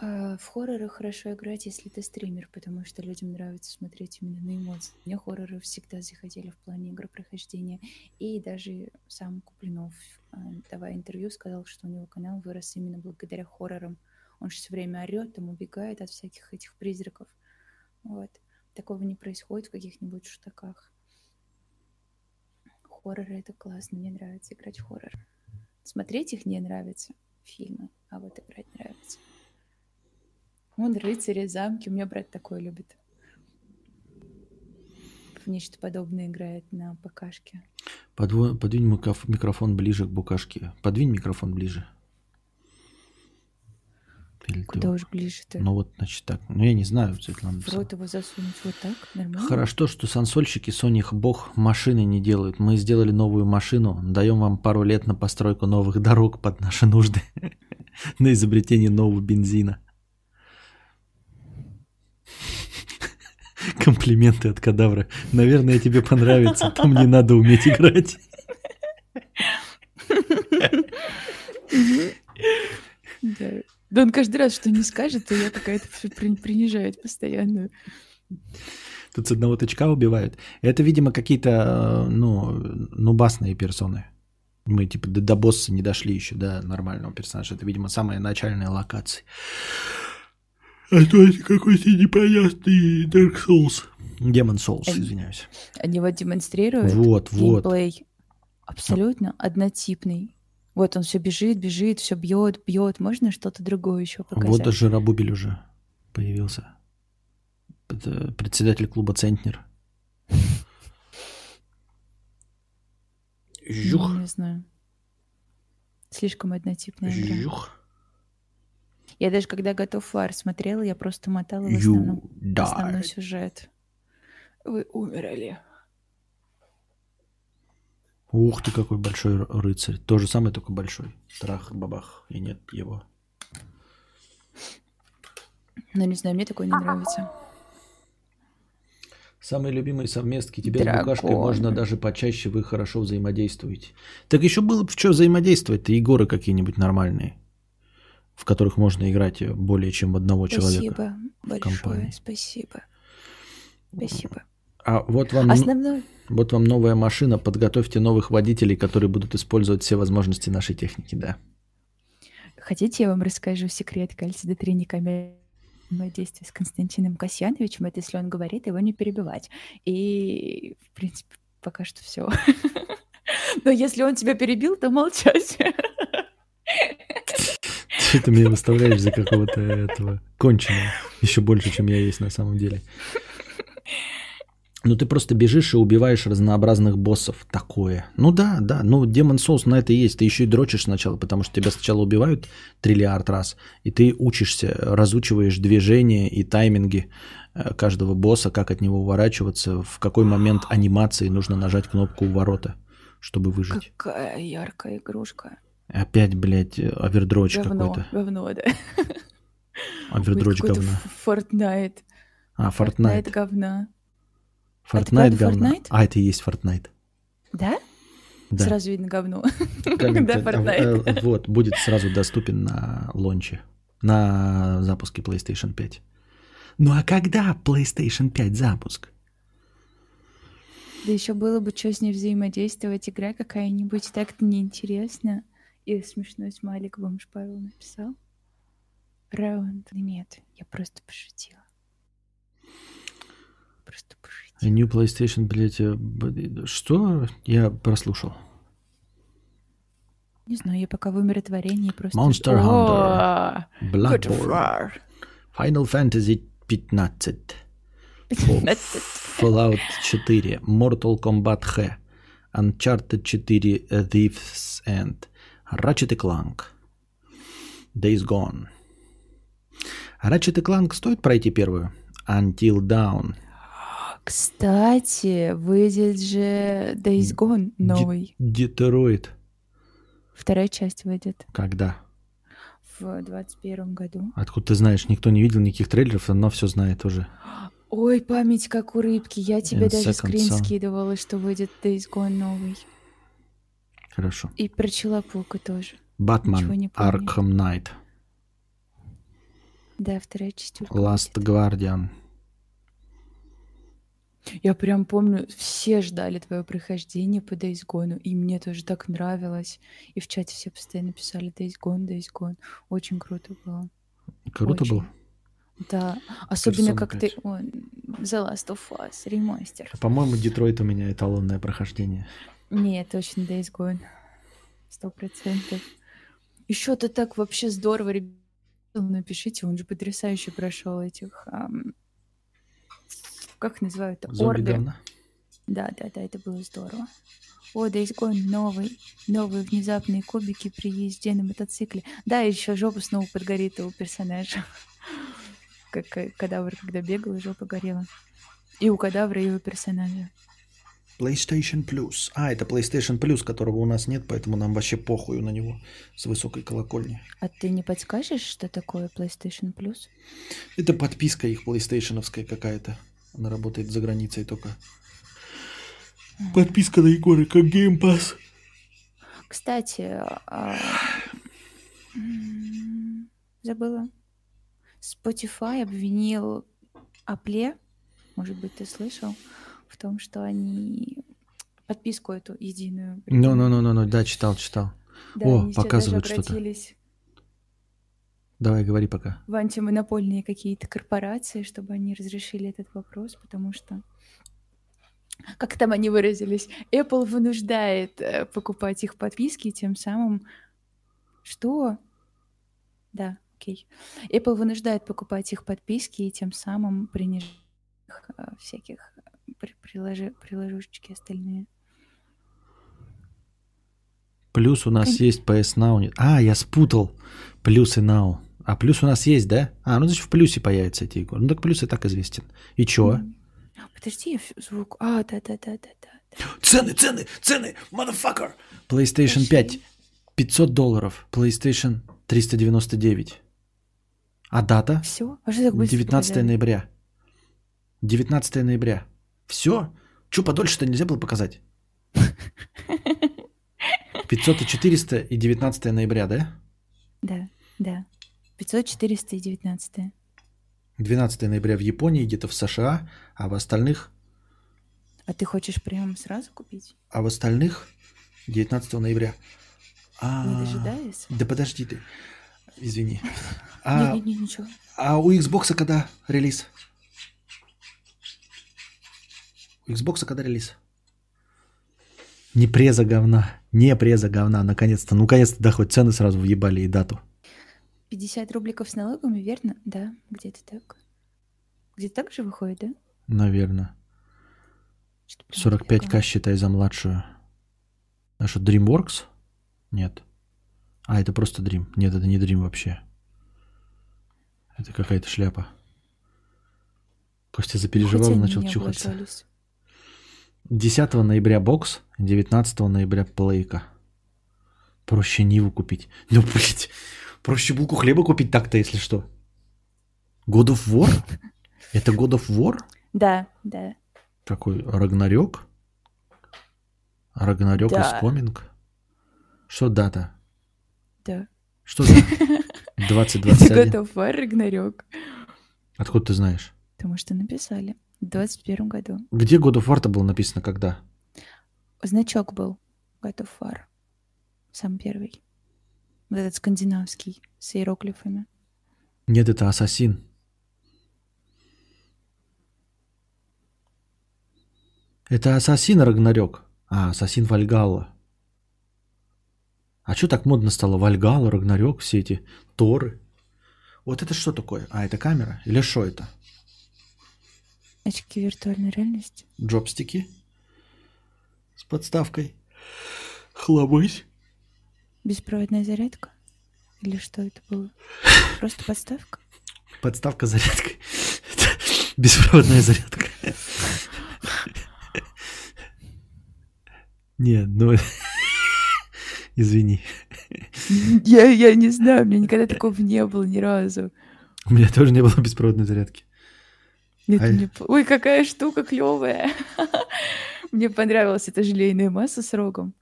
[SPEAKER 3] А, в хорроры хорошо играть, если ты стример, потому что людям нравится смотреть именно на эмоции. Мне хорроры всегда заходили в плане игропрохождения. И даже сам Куплинов, а, давая интервью, сказал, что у него канал вырос именно благодаря хоррорам. Он же все время орет, там убегает от всяких этих призраков. Вот. Такого не происходит в каких-нибудь шутаках. Хорроры — это классно, мне нравится играть в хоррор. Смотреть их не нравится, фильмы, а вот играть нравится. Он рыцари, замки. У меня брат такой любит. В нечто подобное играет на ПКшке.
[SPEAKER 2] Подво... Подвинь микрофон ближе к букашке. Подвинь микрофон ближе.
[SPEAKER 3] Или Куда ты... уж ближе-то?
[SPEAKER 2] Ну вот, значит, так. Ну, я не знаю, Светлана.
[SPEAKER 3] В рот его засунуть вот так? Нормально?
[SPEAKER 2] Хорошо, что сансольщики Соних Бог машины не делают. Мы сделали новую машину, даем вам пару лет на постройку новых дорог под наши нужды, (laughs) на изобретение нового бензина. (laughs) Комплименты от кадавра. Наверное, тебе понравится. Там не надо уметь играть.
[SPEAKER 3] Да. Он каждый раз что не скажет, то я какая-то все принижает постоянно.
[SPEAKER 2] Тут с одного тычка убивают. Это, видимо, какие-то, ну, нубасные персоны. Мы, типа, до, до босса не дошли еще, до нормального персонажа. Это, видимо, самая начальная локация. А то это какой-то непонятный Dark Souls. Demon Souls, они, извиняюсь.
[SPEAKER 3] Они вот демонстрируют
[SPEAKER 2] вот, геймплей
[SPEAKER 3] вот. абсолютно однотипный. Вот он все бежит, бежит, все бьет, бьет. Можно что-то другое еще показать?
[SPEAKER 2] Вот даже Рабубель уже появился. Это председатель клуба Центнер.
[SPEAKER 3] Жух. Не знаю. Слишком однотипная игра. Жух. Я даже когда готов War смотрела, я просто мотала в основном, основной сюжет. Вы умерли.
[SPEAKER 2] Ух ты, какой большой рыцарь. То же самое, только большой. Трах-бабах. И нет его.
[SPEAKER 3] Ну, не знаю, мне такой не нравится.
[SPEAKER 2] Самые любимые совместки. Тебе Дракон. с Букашкой можно даже почаще, вы хорошо взаимодействуете. Так еще было бы что взаимодействовать-то, Егоры какие-нибудь нормальные в которых можно играть более чем одного
[SPEAKER 3] спасибо
[SPEAKER 2] человека.
[SPEAKER 3] Спасибо большое, спасибо. Спасибо.
[SPEAKER 2] А вот вам, Основной... вот вам новая машина, подготовьте новых водителей, которые будут использовать все возможности нашей техники, да.
[SPEAKER 3] Хотите, я вам расскажу секрет кальция D3 не действие с Константином Касьяновичем, это если он говорит, его не перебивать. И, в принципе, пока что все. (laughs) Но если он тебя перебил, то молчать. (laughs)
[SPEAKER 2] Что (laughs) ты меня выставляешь за какого-то этого конченого? Еще больше, чем я есть на самом деле. Ну, ты просто бежишь и убиваешь разнообразных боссов. Такое. Ну да, да. Ну, Demon Souls на это и есть. Ты еще и дрочишь сначала, потому что тебя сначала убивают триллиард раз, и ты учишься, разучиваешь движения и тайминги э, каждого босса, как от него уворачиваться, в какой момент (gasps) анимации нужно нажать кнопку ворота, чтобы выжить.
[SPEAKER 3] Какая яркая игрушка.
[SPEAKER 2] Опять, блядь, овердроч какой-то.
[SPEAKER 3] Говно, да. (laughs)
[SPEAKER 2] Овердроч говно.
[SPEAKER 3] Fortnite.
[SPEAKER 2] А, Fortnite.
[SPEAKER 3] Fortnite говна.
[SPEAKER 2] Fortnite говно. А, это и есть Fortnite.
[SPEAKER 3] Да?
[SPEAKER 2] Да.
[SPEAKER 3] Сразу видно говно. (laughs)
[SPEAKER 2] да, Fortnite. Э, вот, будет сразу доступен на лонче, на запуске PlayStation 5. Ну а когда PlayStation 5 запуск?
[SPEAKER 3] Да еще было бы что с ней взаимодействовать, игра какая-нибудь, так-то неинтересно. И смешной смайлик бомж Павел написал. Раунд. Нет, я просто пошутила. Просто пошутила.
[SPEAKER 2] New PlayStation, блядь, что? Я прослушал.
[SPEAKER 3] Не знаю, я пока в умиротворении просто...
[SPEAKER 2] Monster Hunter. Bloodborne. Final Fantasy 15. 15. Fallout 4. Mortal Kombat H. Uncharted 4 Thieves End. Ratchet Clank. Days Gone. Ratchet Clank стоит пройти первую? Until Dawn.
[SPEAKER 3] Кстати, выйдет же Days Gone новый.
[SPEAKER 2] Детройт.
[SPEAKER 3] Вторая часть выйдет.
[SPEAKER 2] Когда?
[SPEAKER 3] В двадцать первом году.
[SPEAKER 2] Откуда ты знаешь? Никто не видел никаких трейлеров, но все знает уже.
[SPEAKER 3] Ой, память как у рыбки. Я тебе In даже скрин son. скидывала, что выйдет Days Gone новый.
[SPEAKER 2] Хорошо.
[SPEAKER 3] И про Человека тоже.
[SPEAKER 2] Батман Аркхам Найт.
[SPEAKER 3] Да, вторая часть.
[SPEAKER 2] Last Guardian.
[SPEAKER 3] Я прям помню, все ждали твое прохождение по Days Gone, и мне тоже так нравилось. И в чате все постоянно писали Days Gone, Days Gone. Очень круто было.
[SPEAKER 2] Круто
[SPEAKER 3] Очень.
[SPEAKER 2] было?
[SPEAKER 3] Да, особенно
[SPEAKER 2] Persona
[SPEAKER 3] как
[SPEAKER 2] 5.
[SPEAKER 3] ты... Ой, The Last of Us, ремастер.
[SPEAKER 2] По-моему, Детройт у меня эталонное прохождение.
[SPEAKER 3] Нет, точно Days Gone. Сто процентов. Еще то так вообще здорово, ребята. Напишите, он же потрясающе прошел этих... ам, как называют-то?
[SPEAKER 2] Зомби
[SPEAKER 3] Орды.
[SPEAKER 2] говна.
[SPEAKER 3] Да, да, да, это было здорово. О, Days Gone новый, новые внезапные кубики при езде на мотоцикле. Да, еще жопа снова подгорит у персонажа. Как э, кадавр, когда бегал, и жопа горела. И у кадавра, и у персонажа.
[SPEAKER 2] PlayStation Plus. А, это PlayStation Plus, которого у нас нет, поэтому нам вообще похуй на него с высокой колокольни.
[SPEAKER 3] А ты не подскажешь, что такое PlayStation Plus?
[SPEAKER 2] Это подписка их PlayStationовская какая-то. Она работает за границей только. Подписка на Егора, как Game Pass.
[SPEAKER 3] Кстати, а, забыла. Spotify обвинил Apple, может быть, ты слышал, в том, что они подписку эту единую.
[SPEAKER 2] Ну, ну, ну, ну, ну, да, читал, читал.
[SPEAKER 3] Да,
[SPEAKER 2] О, показывают что-то. Давай, говори пока.
[SPEAKER 3] в антимонопольные какие-то корпорации, чтобы они разрешили этот вопрос, потому что как там они выразились, Apple вынуждает э, покупать их подписки, тем самым что? Да, окей. Apple вынуждает покупать их подписки и тем самым принижает их, э, всяких приложи- приложушечки остальные.
[SPEAKER 2] Плюс у нас
[SPEAKER 3] Кон-
[SPEAKER 2] есть PS Now. А, я спутал. Плюс и Now. А плюс у нас есть, да? А, ну значит в плюсе появится эти игры. Ну так плюс и так известен. И чё?
[SPEAKER 3] М. Подожди, я звук. А, да-да-да-да-да.
[SPEAKER 2] Цены, цены, цены, motherfucker! PlayStation
[SPEAKER 3] Пошли.
[SPEAKER 2] 5 500 долларов, PlayStation 399. А дата?
[SPEAKER 3] Все? А что так быстро
[SPEAKER 2] 19
[SPEAKER 3] показали?
[SPEAKER 2] ноября. 19 ноября. Все? Че, подольше-то нельзя было показать? 500 и 400 и 19 ноября, да?
[SPEAKER 3] Да, да. 500, 400 и 19.
[SPEAKER 2] 12 ноября в Японии, где-то в США, а в остальных,
[SPEAKER 3] А ты хочешь прямо сразу купить?
[SPEAKER 2] а в остальных 19 ноября. А,
[SPEAKER 3] Не дожидаясь?
[SPEAKER 2] Да подожди ты. Извини. А,
[SPEAKER 3] Не, не, не, ничего.
[SPEAKER 2] а у Xbox когда релиз? У Xbox когда релиз? Не преза говна. Не преза говна, наконец-то. Ну, наконец-то, да, хоть цены сразу въебали и дату.
[SPEAKER 3] 50 рубликов с налогами, верно? Да, где-то так. Где-то так же выходит, да?
[SPEAKER 2] Наверное.
[SPEAKER 3] Что-то прям
[SPEAKER 2] 45к
[SPEAKER 3] дофига.
[SPEAKER 2] считай за младшую. А что, DreamWorks? Нет. А, это просто Dream. Нет, это не Dream вообще. Это какая-то шляпа. Костя запереживал и начал чухаться.
[SPEAKER 3] облажались.
[SPEAKER 2] 10 ноября бокс, 19 ноября плейка. Проще Ниву купить. (laughs) Ну, блядь, проще булку хлеба купить так-то, если что. God of War? (laughs) Это God of War?
[SPEAKER 3] Да, да.
[SPEAKER 2] Какой? Рагнарёк? Рагнарёк
[SPEAKER 3] Да.
[SPEAKER 2] is coming? Что дата?
[SPEAKER 3] Да.
[SPEAKER 2] Что дата? (laughs)
[SPEAKER 3] Это
[SPEAKER 2] 2021.
[SPEAKER 3] God of War Ragnarok.
[SPEAKER 2] Откуда ты знаешь?
[SPEAKER 3] Потому что написали. В 21 году.
[SPEAKER 2] Где God of War-то было написано когда?
[SPEAKER 3] Значок был God of War. Сам первый. Вот этот скандинавский с иероглифами.
[SPEAKER 2] Нет, это Ассасин. Это Ассасин Рагнарёк. А, Ассасин Вальгалла. А что так модно стало? Вальгалла, Рагнарёк, все эти Торы. Вот это что такое? А, это камера? Или что это?
[SPEAKER 3] Очки виртуальной реальности.
[SPEAKER 2] Джобстики? С подставкой. Хлобысь.
[SPEAKER 3] Беспроводная зарядка? Или что это было? Просто подставка?
[SPEAKER 2] Подставка с зарядкой. (laughs) Беспроводная зарядка. Нет, ну... (laughs) Извини.
[SPEAKER 3] Я, я не знаю, у меня никогда такого не было ни разу.
[SPEAKER 2] У меня тоже не было беспроводной зарядки.
[SPEAKER 3] Это
[SPEAKER 2] А-
[SPEAKER 3] мне Ой, какая штука клевая. (laughs) Мне понравилась эта желейная масса с рогом.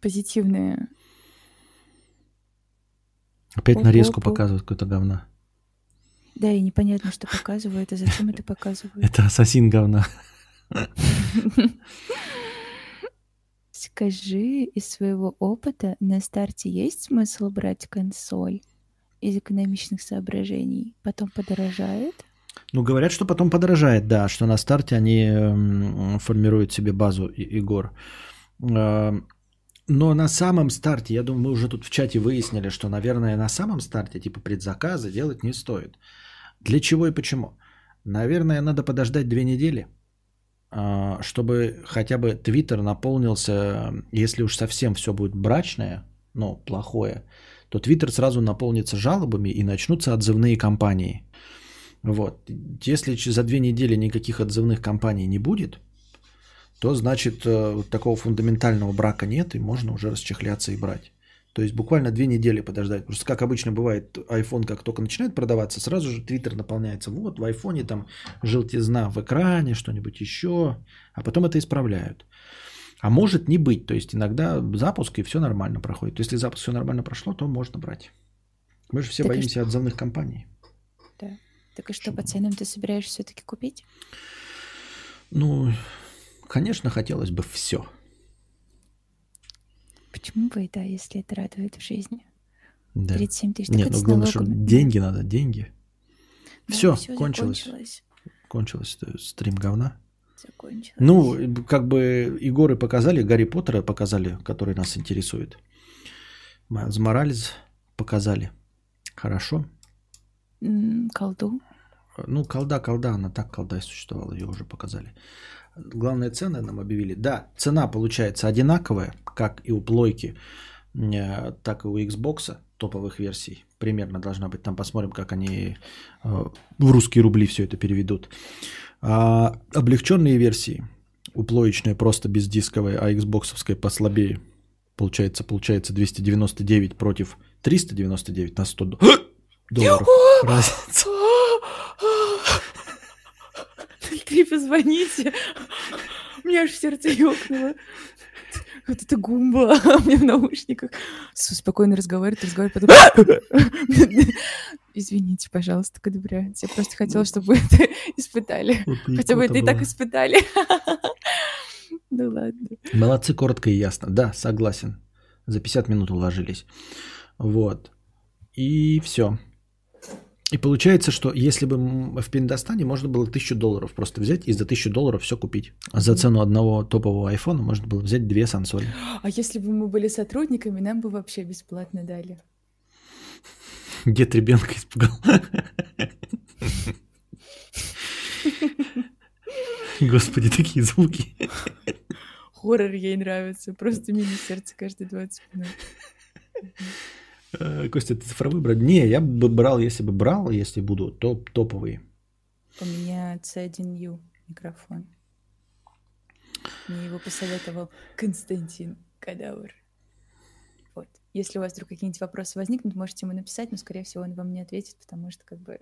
[SPEAKER 3] Позитивная.
[SPEAKER 2] Опять нарезку показывают какое-то говно.
[SPEAKER 3] Да, и непонятно, что показывают, и зачем это показывают.
[SPEAKER 2] Это ассасин говна. (laughs)
[SPEAKER 3] Скажи из своего опыта, на старте есть смысл брать консоль из экономичных соображений? Потом подорожает?
[SPEAKER 2] Ну, говорят, что потом подорожает, да, что на старте они формируют себе базу игр. Эм, но на самом старте, я думаю, мы уже тут в чате выяснили, что, наверное, на самом старте типа предзаказы делать не стоит. Для чего и почему? Наверное, надо подождать две недели, а, чтобы хотя бы Твиттер наполнился, если уж совсем все будет брачное, ну, плохое, то Твиттер сразу наполнится жалобами и начнутся отзывные кампании. Вот. Если за две недели никаких отзывных кампаний не будет, то значит э, такого фундаментального брака нет, и можно уже расчехляться и брать. То есть буквально две недели подождать. Просто как обычно бывает, iPhone как только начинает продаваться, сразу же Twitter наполняется. Вот в iPhone там желтизна в экране, что-нибудь еще, а потом это исправляют. А может не быть, то есть иногда запуск и все нормально проходит. Если запуск все нормально прошло, то можно брать. Мы же все так боимся что... отзывных компаний.
[SPEAKER 3] Да. Так и что, по ценам ты собираешься все-таки купить?
[SPEAKER 2] Ну, конечно, хотелось бы все.
[SPEAKER 3] Почему бы и да, если это радует в жизни?
[SPEAKER 2] Да.
[SPEAKER 3] 37 тысяч.
[SPEAKER 2] Нет, ну главное, что деньги надо, деньги. Да, все, все кончилось. Закончилось. Кончилось стрим говна.
[SPEAKER 3] Закончилось.
[SPEAKER 2] Ну, как бы Егоры показали, Гарри Поттера показали, который нас интересует. Моралес показали. Хорошо.
[SPEAKER 3] Колду.
[SPEAKER 2] Ну, колда, колда, она так колда и существовала, ее уже показали. Главные цены нам объявили. Да, цена получается одинаковая, как и у плойки, э, так и у Xbox топовых версий. Примерно должна быть. Там посмотрим, как они э, в русские рубли все это переведут. А облегченные версии, уплоечная просто бездисковая, а Xbox послабее. Получается, получается 299 против 399 на 100 долларов. Разница.
[SPEAKER 3] Три позвоните. У меня аж сердце ёкнуло. Вот это гумба (laughs) у меня в наушниках. Спокойно разговаривает, разговаривает, потом... (laughs) Извините, пожалуйста, кадыбря. Я просто хотела, чтобы вы это (laughs) испытали. Хотя бы это и так испытали. Ну ладно.
[SPEAKER 2] Молодцы, коротко и ясно. Да, согласен. За 50 минут уложились. Вот. И все. И получается, что если бы в Пиндостане можно было тысячу долларов просто взять и за тысячу долларов все купить. А за цену одного топового айфона можно было взять две сансоли.
[SPEAKER 3] А если бы мы были сотрудниками, нам бы вообще бесплатно дали.
[SPEAKER 2] Дед ребенка испугал. Господи, такие звуки.
[SPEAKER 3] Хоррор ей нравится. Просто минус сердце каждые 20 минут.
[SPEAKER 2] Э, Костя, ты цифровой брат? Не, я бы брал, если бы брал, если буду, то топовый.
[SPEAKER 3] У меня C1U микрофон. Мне его посоветовал Константин Кадавр. Вот. Если у вас вдруг какие-нибудь вопросы возникнут, можете ему написать, но, скорее всего, он вам не ответит, потому что как бы...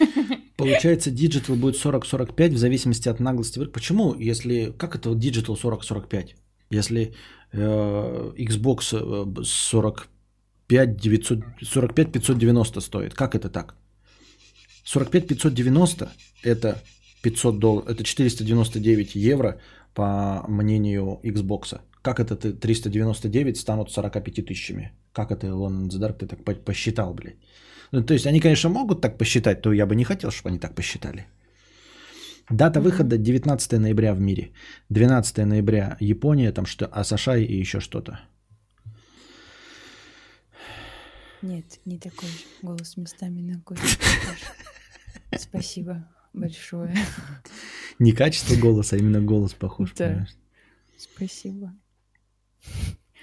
[SPEAKER 3] (laughs)
[SPEAKER 2] Получается, Digital будет 40-45 в зависимости от наглости. Почему, если... Как это Digital 40-45? Если э, Xbox 40 5 900, 45 590 стоит. Как это так? 45 590 это 500 долларов, это 499 евро по мнению Xbox. Как это ты 399 станут 45 тысячами? Как это The Dark ты так посчитал, блядь? Ну, то есть они, конечно, могут так посчитать, то я бы не хотел, чтобы они так посчитали. Дата выхода 19 ноября в мире. 12 ноября Япония, там что, а США и еще что-то.
[SPEAKER 3] Нет, не такой голос местами на Спасибо большое.
[SPEAKER 2] Не качество голоса, а именно голос похож.
[SPEAKER 3] Да. Спасибо.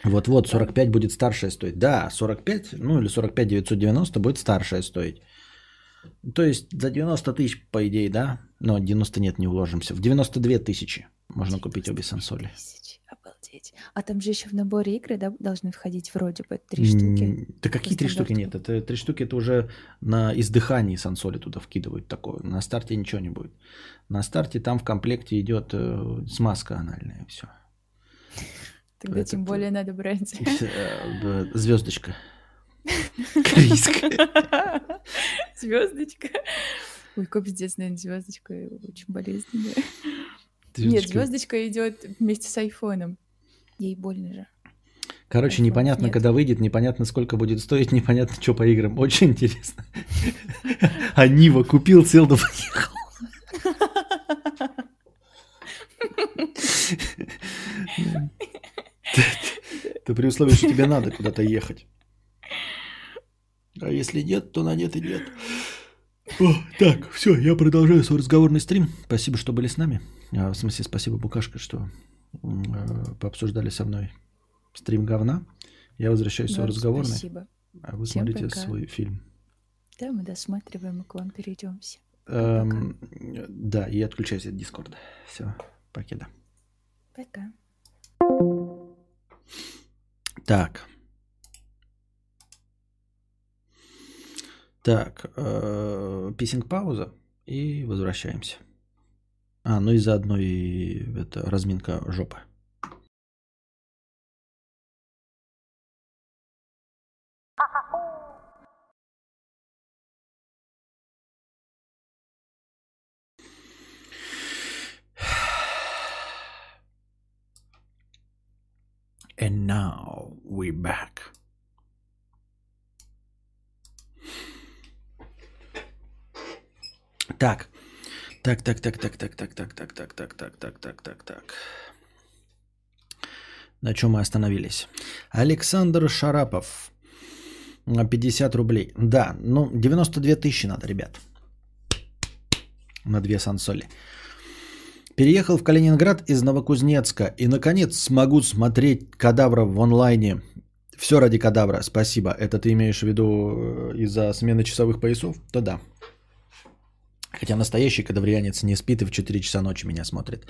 [SPEAKER 2] Вот-вот, 45 будет старшая стоить. Да, 45, ну или 45 990 будет старшая стоить. То есть за 90 тысяч, по идее, да? Но 90 нет, не уложимся. В 92 тысячи можно купить обе сансоли.
[SPEAKER 3] Обалдеть. А там же еще в наборе игры да, должны входить вроде бы три штуки.
[SPEAKER 2] Да какие три штуки нет? Это три штуки это уже на издыхании сансоли туда вкидывают такое. На старте ничего не будет. На старте там в комплекте идет э, смазка анальная, все.
[SPEAKER 3] Тогда Этот, тем более надо брать.
[SPEAKER 2] Э, звездочка. (laughs) Риск.
[SPEAKER 3] Звездочка. Ой, как пиздец, наверное, звездочка очень болезненная. Нет, звездочка идет вместе с айфоном. Ей больно же.
[SPEAKER 2] Короче, iPhone непонятно, нет. когда выйдет, непонятно, сколько будет стоить, (laughs) непонятно, что по играм. Очень интересно. (laughs) А Нива купил, сел да поехал. (laughs) Это при условии, что тебе надо куда-то ехать. А если нет, то на нет и нет. О, так, все, я продолжаю свой разговорный стрим. Спасибо, что были с нами. А, в смысле, спасибо, Букашка, что пообсуждали со мной стрим говна. Я возвращаюсь в свой разговорный. Спасибо. А вы Всем смотрите пока. свой фильм.
[SPEAKER 3] Да, мы досматриваем и к вам перейдем все.
[SPEAKER 2] Эм, да, и отключайся от Дискорда. Все, покеда.
[SPEAKER 3] Пока.
[SPEAKER 2] Так. Так, э, писинг-пауза и возвращаемся. А, ну и заодно и это разминка жопы. And now we're back. Так. Так, так, так, так, так, так, так, так, так, так, так, так, так, так, так. На чем мы остановились? Александр Шарапов. 50 рублей. Да, ну 92 тысячи надо, ребят. На две сансоли. Переехал в Калининград из Новокузнецка и, наконец, смогу смотреть кадавра в онлайне. Все ради кадавра, спасибо. Это ты имеешь в виду из-за смены часовых поясов? То да. Хотя настоящий кадаврианец не спит и в 4 часа ночи меня смотрит.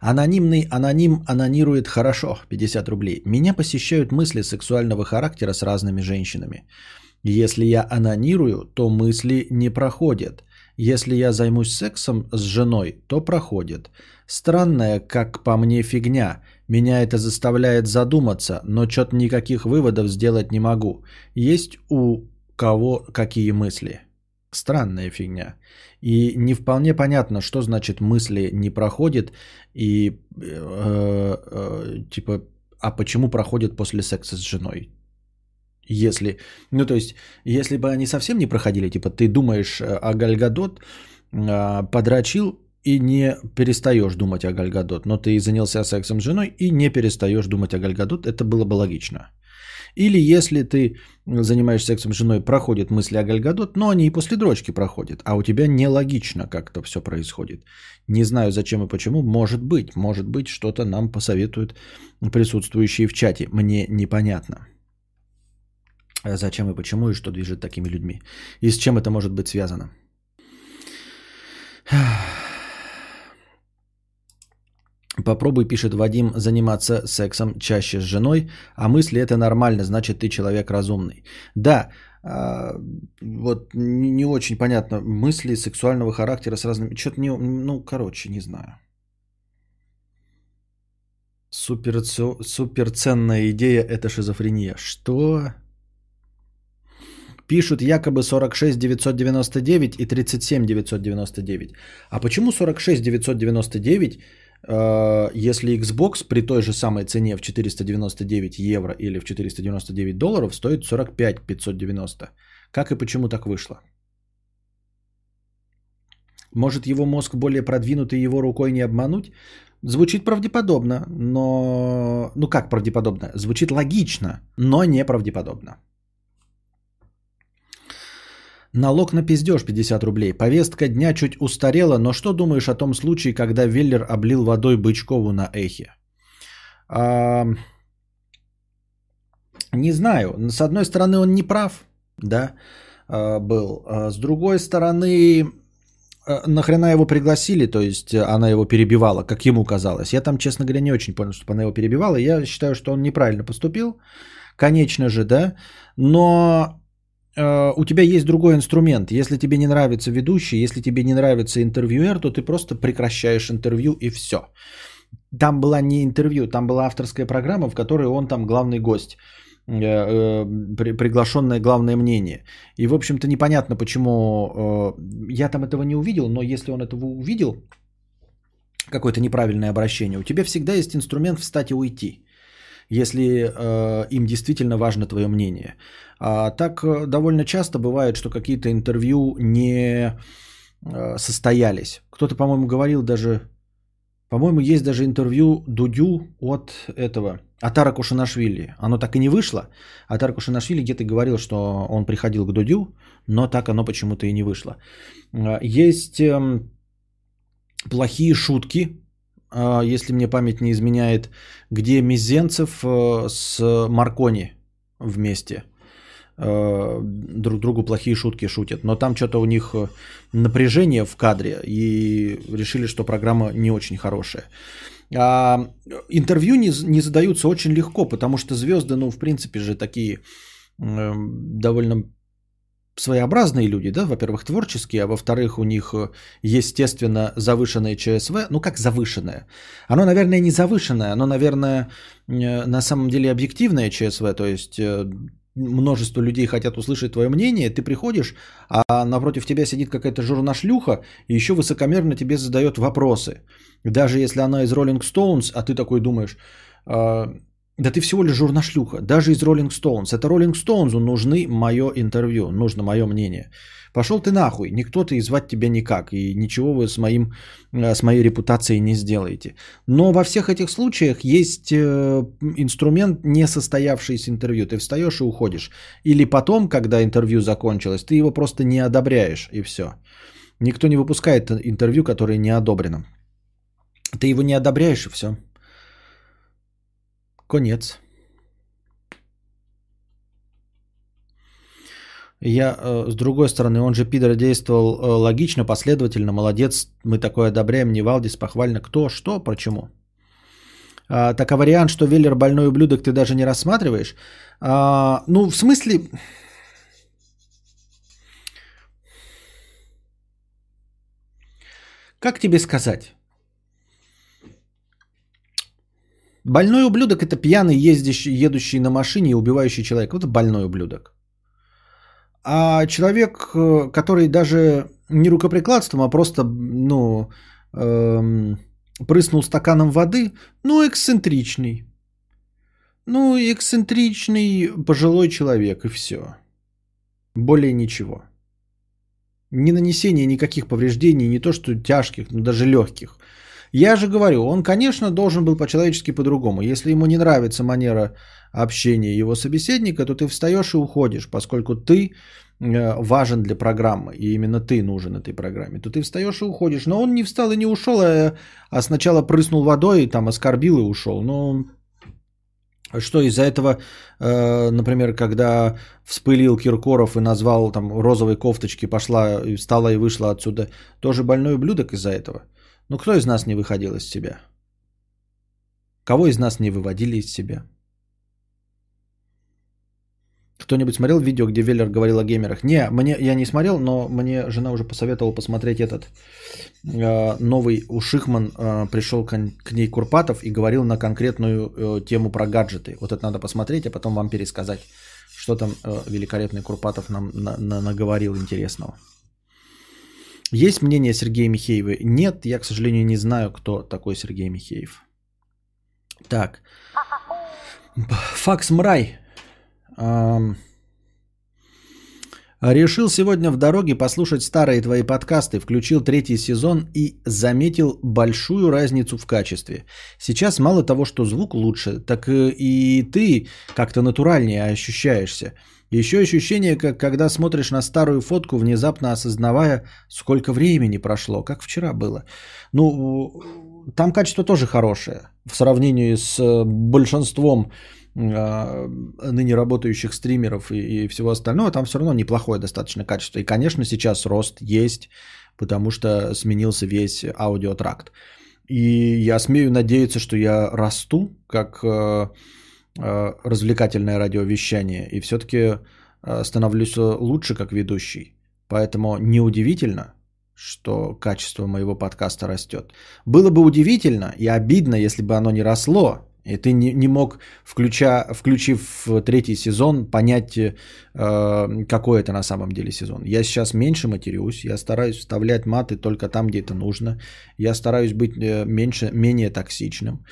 [SPEAKER 2] Анонимный аноним анонирует хорошо, 50 рублей. Меня посещают мысли сексуального характера с разными женщинами. Если я анонирую, то мысли не проходят. Если я займусь сексом с женой, то проходит. Странная, как по мне, фигня. Меня это заставляет задуматься, но что-то никаких выводов сделать не могу. Есть у кого какие мысли? Странная фигня. И не вполне понятно, что значит мысли не проходит и э, э, типа, а почему проходит после секса с женой? Если, ну то есть, если бы они совсем не проходили, типа ты думаешь э, о Гальгадот, э, подрочил и не перестаешь думать о Гальгадот, но ты занялся сексом с женой и не перестаешь думать о Гальгадот, это было бы логично. Или если ты занимаешься сексом с женой, проходят мысли о Гальгадот, но они и после дрочки проходят, а у тебя нелогично как-то все происходит. Не знаю зачем и почему, может быть, может быть что-то нам посоветуют присутствующие в чате, мне непонятно. А зачем и почему и что движет такими людьми. И с чем это может быть связано. Попробуй, пишет Вадим, заниматься сексом чаще с женой, а мысли это нормально, значит ты человек разумный. Да, а, вот не очень понятно, мысли сексуального характера с разными, что-то не, ну, короче, не знаю. Супер, суперценная идея – это шизофрения. Что? Пишут якобы 46 999 и 37 999. А почему 46 999 Э, если Xbox при той же самой цене в 499 евро или в 499 долларов стоит 45 590. Как и почему так вышло? Может его мозг более продвинутый, его рукой не обмануть? Звучит правдеподобно, но... Ну как правдеподобно? Звучит логично, но неправдеподобно. Налог на пиздеж 50 рублей. Повестка дня чуть устарела, но что думаешь о том случае, когда Веллер облил водой Бычкову на эхе? А... Не знаю. С одной стороны, он не прав, да, а, был. А с другой стороны, а, нахрена его пригласили, то есть она его перебивала, как ему казалось. Я там, честно говоря, не очень понял, что она его перебивала. Я считаю, что он неправильно поступил, конечно же, да, но Э, у тебя есть другой инструмент. Если тебе не нравится ведущий, если тебе не нравится интервьюер, то ты просто прекращаешь интервью и все. Там была не интервью, там была авторская программа, в которой он там главный гость. при, приглашенное главное мнение. И, в общем-то, непонятно, почему я там этого не увидел, но если он этого увидел, какое-то неправильное обращение, у тебя всегда есть инструмент встать и уйти если э, им действительно важно твое мнение. А так э, довольно часто бывает, что какие-то интервью не э, состоялись. Кто-то, по-моему, говорил даже, по-моему, есть даже интервью Дудю от этого, Атара Кушанашвили. Оно так и не вышло. Атара Кушанашвили где-то говорил, что он приходил к Дудю, но так оно почему-то и не вышло. Э, есть эм, плохие шутки если мне память не изменяет, где Мизенцев с Маркони вместе друг другу плохие шутки шутят. Но там что-то у них э, напряжение в кадре и решили, что программа не очень хорошая. А интервью не, не задаются очень легко, потому что звезды, ну, в принципе же такие э, довольно своеобразные люди, да, во-первых, творческие, а во-вторых, у них, э, естественно, завышенное ЧСВ. Ну, как завышенное? Оно, наверное, не завышенное, оно, наверное, э, на самом деле объективное ЧСВ, то есть э, множество людей хотят услышать твое мнение, ты приходишь, а напротив тебя сидит какая-то журнашлюха и еще высокомерно тебе задает вопросы. Даже если она из Rolling Stones, а ты такой думаешь, «А, да ты всего лишь журнашлюха, даже из Rolling Stones. Это Rolling Stones нужны мое интервью, нужно мое мнение. Пошел ты нахуй, никто ты и звать тебя никак, и ничего вы с, моим, э, с моей репутацией не сделаете. Но во всех этих случаях есть э, инструмент не состоявшееся интервью. Ты встаешь и уходишь. Или потом, когда интервью закончилось, ты его просто не одобряешь, и все. Никто не выпускает интервью, которое не одобрено. Ты его не одобряешь, и все. Конец. Я, э, с другой стороны, он же, пидор, действовал э, логично, последовательно, молодец, мы такое одобряем, не Валдис, похвально. Кто, что, почему? А, так а вариант, что Веллер больной ублюдок, ты даже не рассматриваешь? А, ну, в смысле... Как тебе сказать? Больной ублюдок это пьяный, ездящий, едущий на машине и убивающий человека. Вот это больной ублюдок. А человек, э, который даже не рукоприкладством, а просто, ну, эм, прыснул стаканом воды, ну, эксцентричный. Ну, эксцентричный пожилой человек, и все. Более ничего. Ни нанесения никаких повреждений, не то что тяжких, но даже легких. Я же говорю, он, конечно, должен был по-человечески по-другому. Если ему не нравится манера общения его собеседника, то ты встаешь и уходишь, поскольку ты э, важен для программы, и именно ты нужен этой программе, то ты встаешь и уходишь. Но он не встал и не ушел, а, а сначала прыснул водой, там оскорбил и ушел. Ну, что из-за этого, э, например, когда вспылил Киркоров и назвал там розовой кофточки, пошла, встала и вышла отсюда, тоже больной ублюдок из-за этого. Ну кто из нас не выходил из себя? Кого из нас не выводили из себя? Кто-нибудь смотрел видео, где Веллер говорил о геймерах? Не, мне, я не смотрел, но мне жена уже посоветовала посмотреть этот э, новый у Шихман э, пришел к, к ней Курпатов и говорил на конкретную э, тему про гаджеты. Вот это надо посмотреть, а потом вам пересказать, что там э, великолепный Курпатов нам на, на, наговорил интересного. Есть мнение Сергея Михеева? Нет, я, к сожалению, не знаю, кто такой Сергей Михеев. Так. Факс Мрай. Решил сегодня в дороге послушать старые твои подкасты, включил третий сезон и заметил большую разницу в качестве. Сейчас мало того, что звук лучше, так и ты как-то натуральнее ощущаешься. Еще ощущение, как когда смотришь на старую фотку, внезапно осознавая, сколько времени прошло, как вчера было. Ну, там качество тоже хорошее в сравнении с э, большинством а, ныне работающих стримеров и, и всего остального, там все равно неплохое достаточно качество. И, конечно, сейчас рост есть, потому что сменился весь аудиотракт. И я смею надеяться, что я расту как э, Э, развлекательное радиовещание и все-таки э, становлюсь лучше как ведущий. Поэтому неудивительно, что качество моего подкаста растет. Было бы удивительно и обидно, если бы оно не росло, И ты не, не мог, включа, включив третий сезон, понять, э, какой это на самом деле сезон. Я сейчас меньше матерюсь, я стараюсь вставлять маты только там, где это нужно. Я стараюсь быть э, меньше, менее токсичным.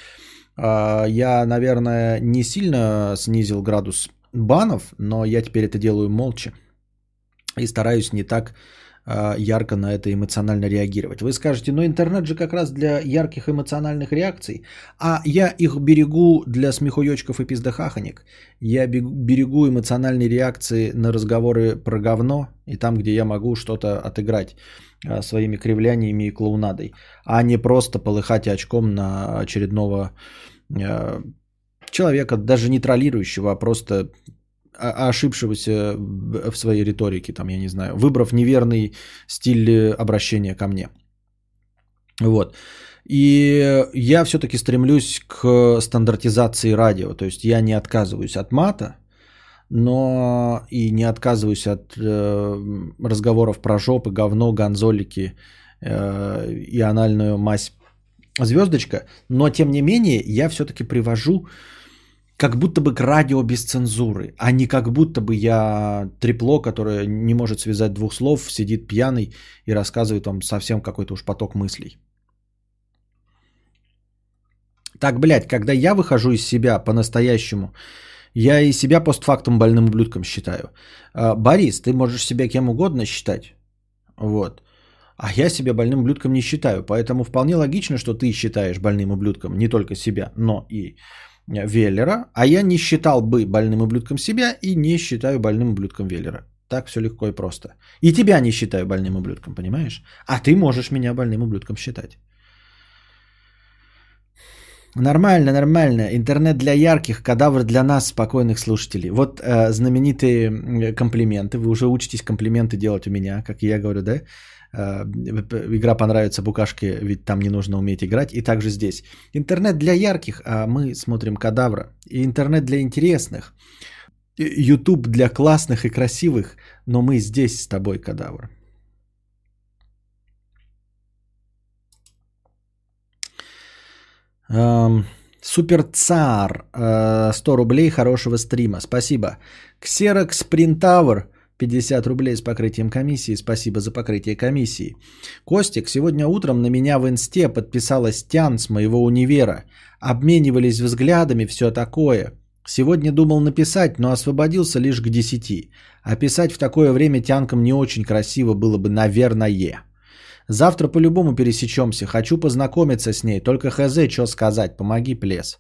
[SPEAKER 2] Э, я, наверное, не сильно снизил градус банов, но я теперь это делаю молча. И стараюсь не так а, ярко на это эмоционально реагировать. Вы скажете, ну интернет же как раз для ярких эмоциональных реакций, а я их берегу для смехуёчков и пиздахаханек. Я берегу эмоциональные реакции на разговоры про говно и там, где я могу что-то отыграть а, своими кривляниями и клоунадой, а не просто полыхать очком на очередного а, человека, даже не троллирующего, а просто ошибшегося в своей риторике, там, я не знаю, выбрав неверный стиль э, обращения ко мне. Вот. И я все-таки стремлюсь к стандартизации радио. То есть я не отказываюсь от мата, но и не отказываюсь от э, разговоров про жопы, говно, гонзолики э, и анальную мазь звездочка. Но тем не менее я все-таки привожу как будто бы к радио без цензуры, а не как будто бы я трепло, которое не может связать двух слов, сидит пьяный и рассказывает вам совсем какой-то уж поток мыслей. Так, блядь, когда я выхожу из себя по-настоящему, я и себя постфактум больным ублюдком считаю. А, Борис, ты можешь себя кем угодно считать. Вот. А я себя больным ублюдком не считаю. Поэтому вполне логично, что ты считаешь больным ублюдком не только себя, но и Веллера, а я не считал бы больным ублюдком себя и не считаю больным ублюдком Веллера. Так все легко и просто. И тебя не считаю больным ублюдком, понимаешь? А ты можешь меня больным ублюдком считать. Нормально, нормально. Интернет для ярких, кадавр для нас, спокойных слушателей. Вот э, знаменитые комплименты. Вы уже учитесь комплименты делать у меня, как я говорю, да? Э, игра понравится букашке, ведь там не нужно уметь играть. И также здесь. Интернет для ярких, а мы смотрим кадавра. И интернет для интересных. YouTube для классных и красивых, но мы здесь с тобой, кадавр. Супер Цар, 100 э, рублей хорошего стрима, спасибо. Xerox Printtower, 50 рублей с покрытием комиссии. Спасибо за покрытие комиссии. Костик, сегодня утром на меня в инсте подписалась Тян с моего универа. Обменивались взглядами, все такое. Сегодня думал написать, но освободился лишь к 10. А писать в такое время тянкам не очень красиво было бы, наверное. Завтра по-любому пересечемся. Хочу познакомиться с ней. Только хз, что сказать. Помоги, плес.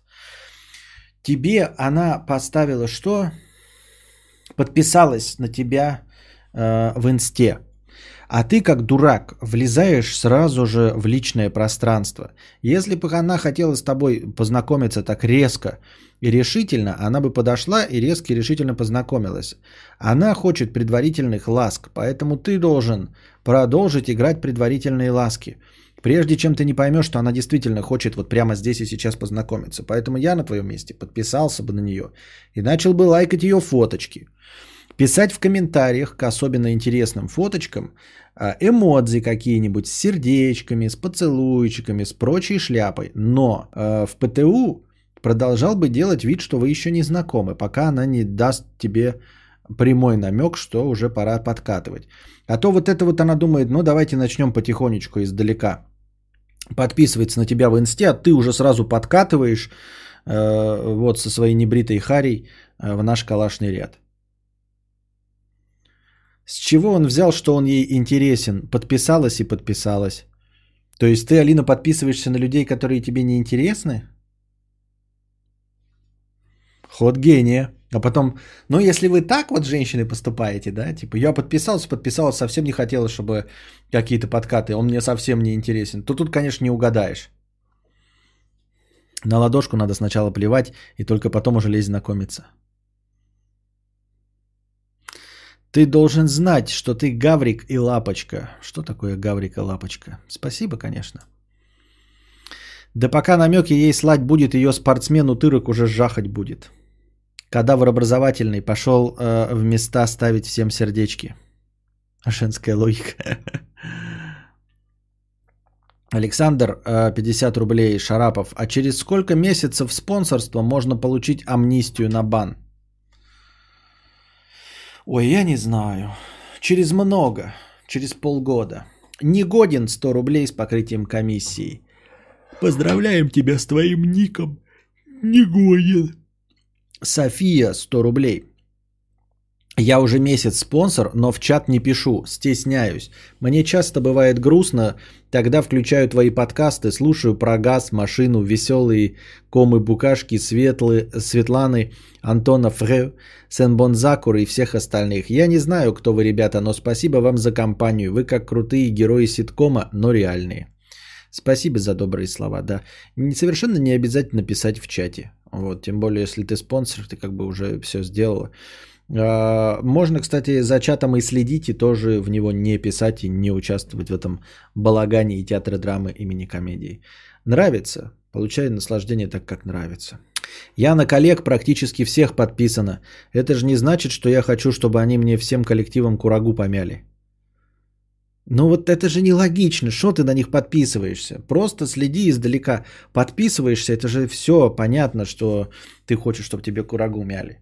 [SPEAKER 2] Тебе она поставила что? подписалась на тебя э, в инсте, а ты как дурак влезаешь сразу же в личное пространство. Если бы она хотела с тобой познакомиться так резко и решительно, она бы подошла и резко и решительно познакомилась. Она хочет предварительных ласк, поэтому ты должен продолжить играть предварительные ласки. Прежде чем ты не поймешь, что она действительно хочет вот прямо здесь и сейчас познакомиться. Поэтому я на твоем месте подписался бы на нее и начал бы лайкать ее фоточки. Писать в комментариях к особенно интересным фоточкам а, эмодзи какие-нибудь с сердечками, с поцелуйчиками, с прочей шляпой. Но э, в ПТУ продолжал бы делать вид, что вы еще не знакомы, пока она не даст тебе прямой намек, что уже пора подкатывать. А то вот это вот она думает, ну давайте начнем потихонечку издалека. Подписывается на тебя в инсте, а ты уже сразу подкатываешь э, вот со своей небритой харей э, в наш калашный ряд. С чего он взял, что он ей интересен? Подписалась и подписалась. То есть ты, Алина, подписываешься на людей, которые тебе не интересны? Ход гения. А потом, ну если вы так вот, женщины, поступаете, да, типа я подписался, подписалась, совсем не хотела, чтобы какие-то подкаты, он мне совсем не интересен, то тут, конечно, не угадаешь. На ладошку надо сначала плевать и только потом уже лезть знакомиться. Ты должен знать, что ты гаврик и лапочка. Что такое гаврик и лапочка? Спасибо, конечно. Да пока намеки ей слать будет, ее спортсмен утырок уже жахать будет. Кадавр образовательный пошел э, в места ставить всем сердечки. Женская логика. Александр, 50 рублей, Шарапов. А через сколько месяцев спонсорства можно получить амнистию на бан? Ой, я не знаю. Через много. Через полгода. Негоден 100 рублей с покрытием комиссии. Поздравляем тебя с твоим ником. Негоден. София 100 рублей. Я уже месяц спонсор, но в чат не пишу, стесняюсь. Мне часто бывает грустно, тогда включаю твои подкасты, слушаю про газ, машину, веселые комы-букашки, светлые, Светланы, Антона Фре, Сен-Бонзакур и всех остальных. Я не знаю, кто вы, ребята, но спасибо вам за компанию. Вы как крутые герои ситкома, но реальные. Спасибо за добрые слова, да. Совершенно не обязательно писать в чате. Вот, тем более, если ты спонсор, ты как бы уже все сделала. А, можно, кстати, за чатом и следить, и тоже в него не писать и не участвовать в этом балагане и театре драмы имени комедии. Нравится? Получай наслаждение так, как нравится. Я на коллег практически всех подписано. Это же не значит, что я хочу, чтобы они мне всем коллективом курагу помяли. Ну вот это же нелогично. Что ты на них подписываешься? Просто следи издалека. Подписываешься, это же все понятно, что ты хочешь, чтобы тебе курагу мяли.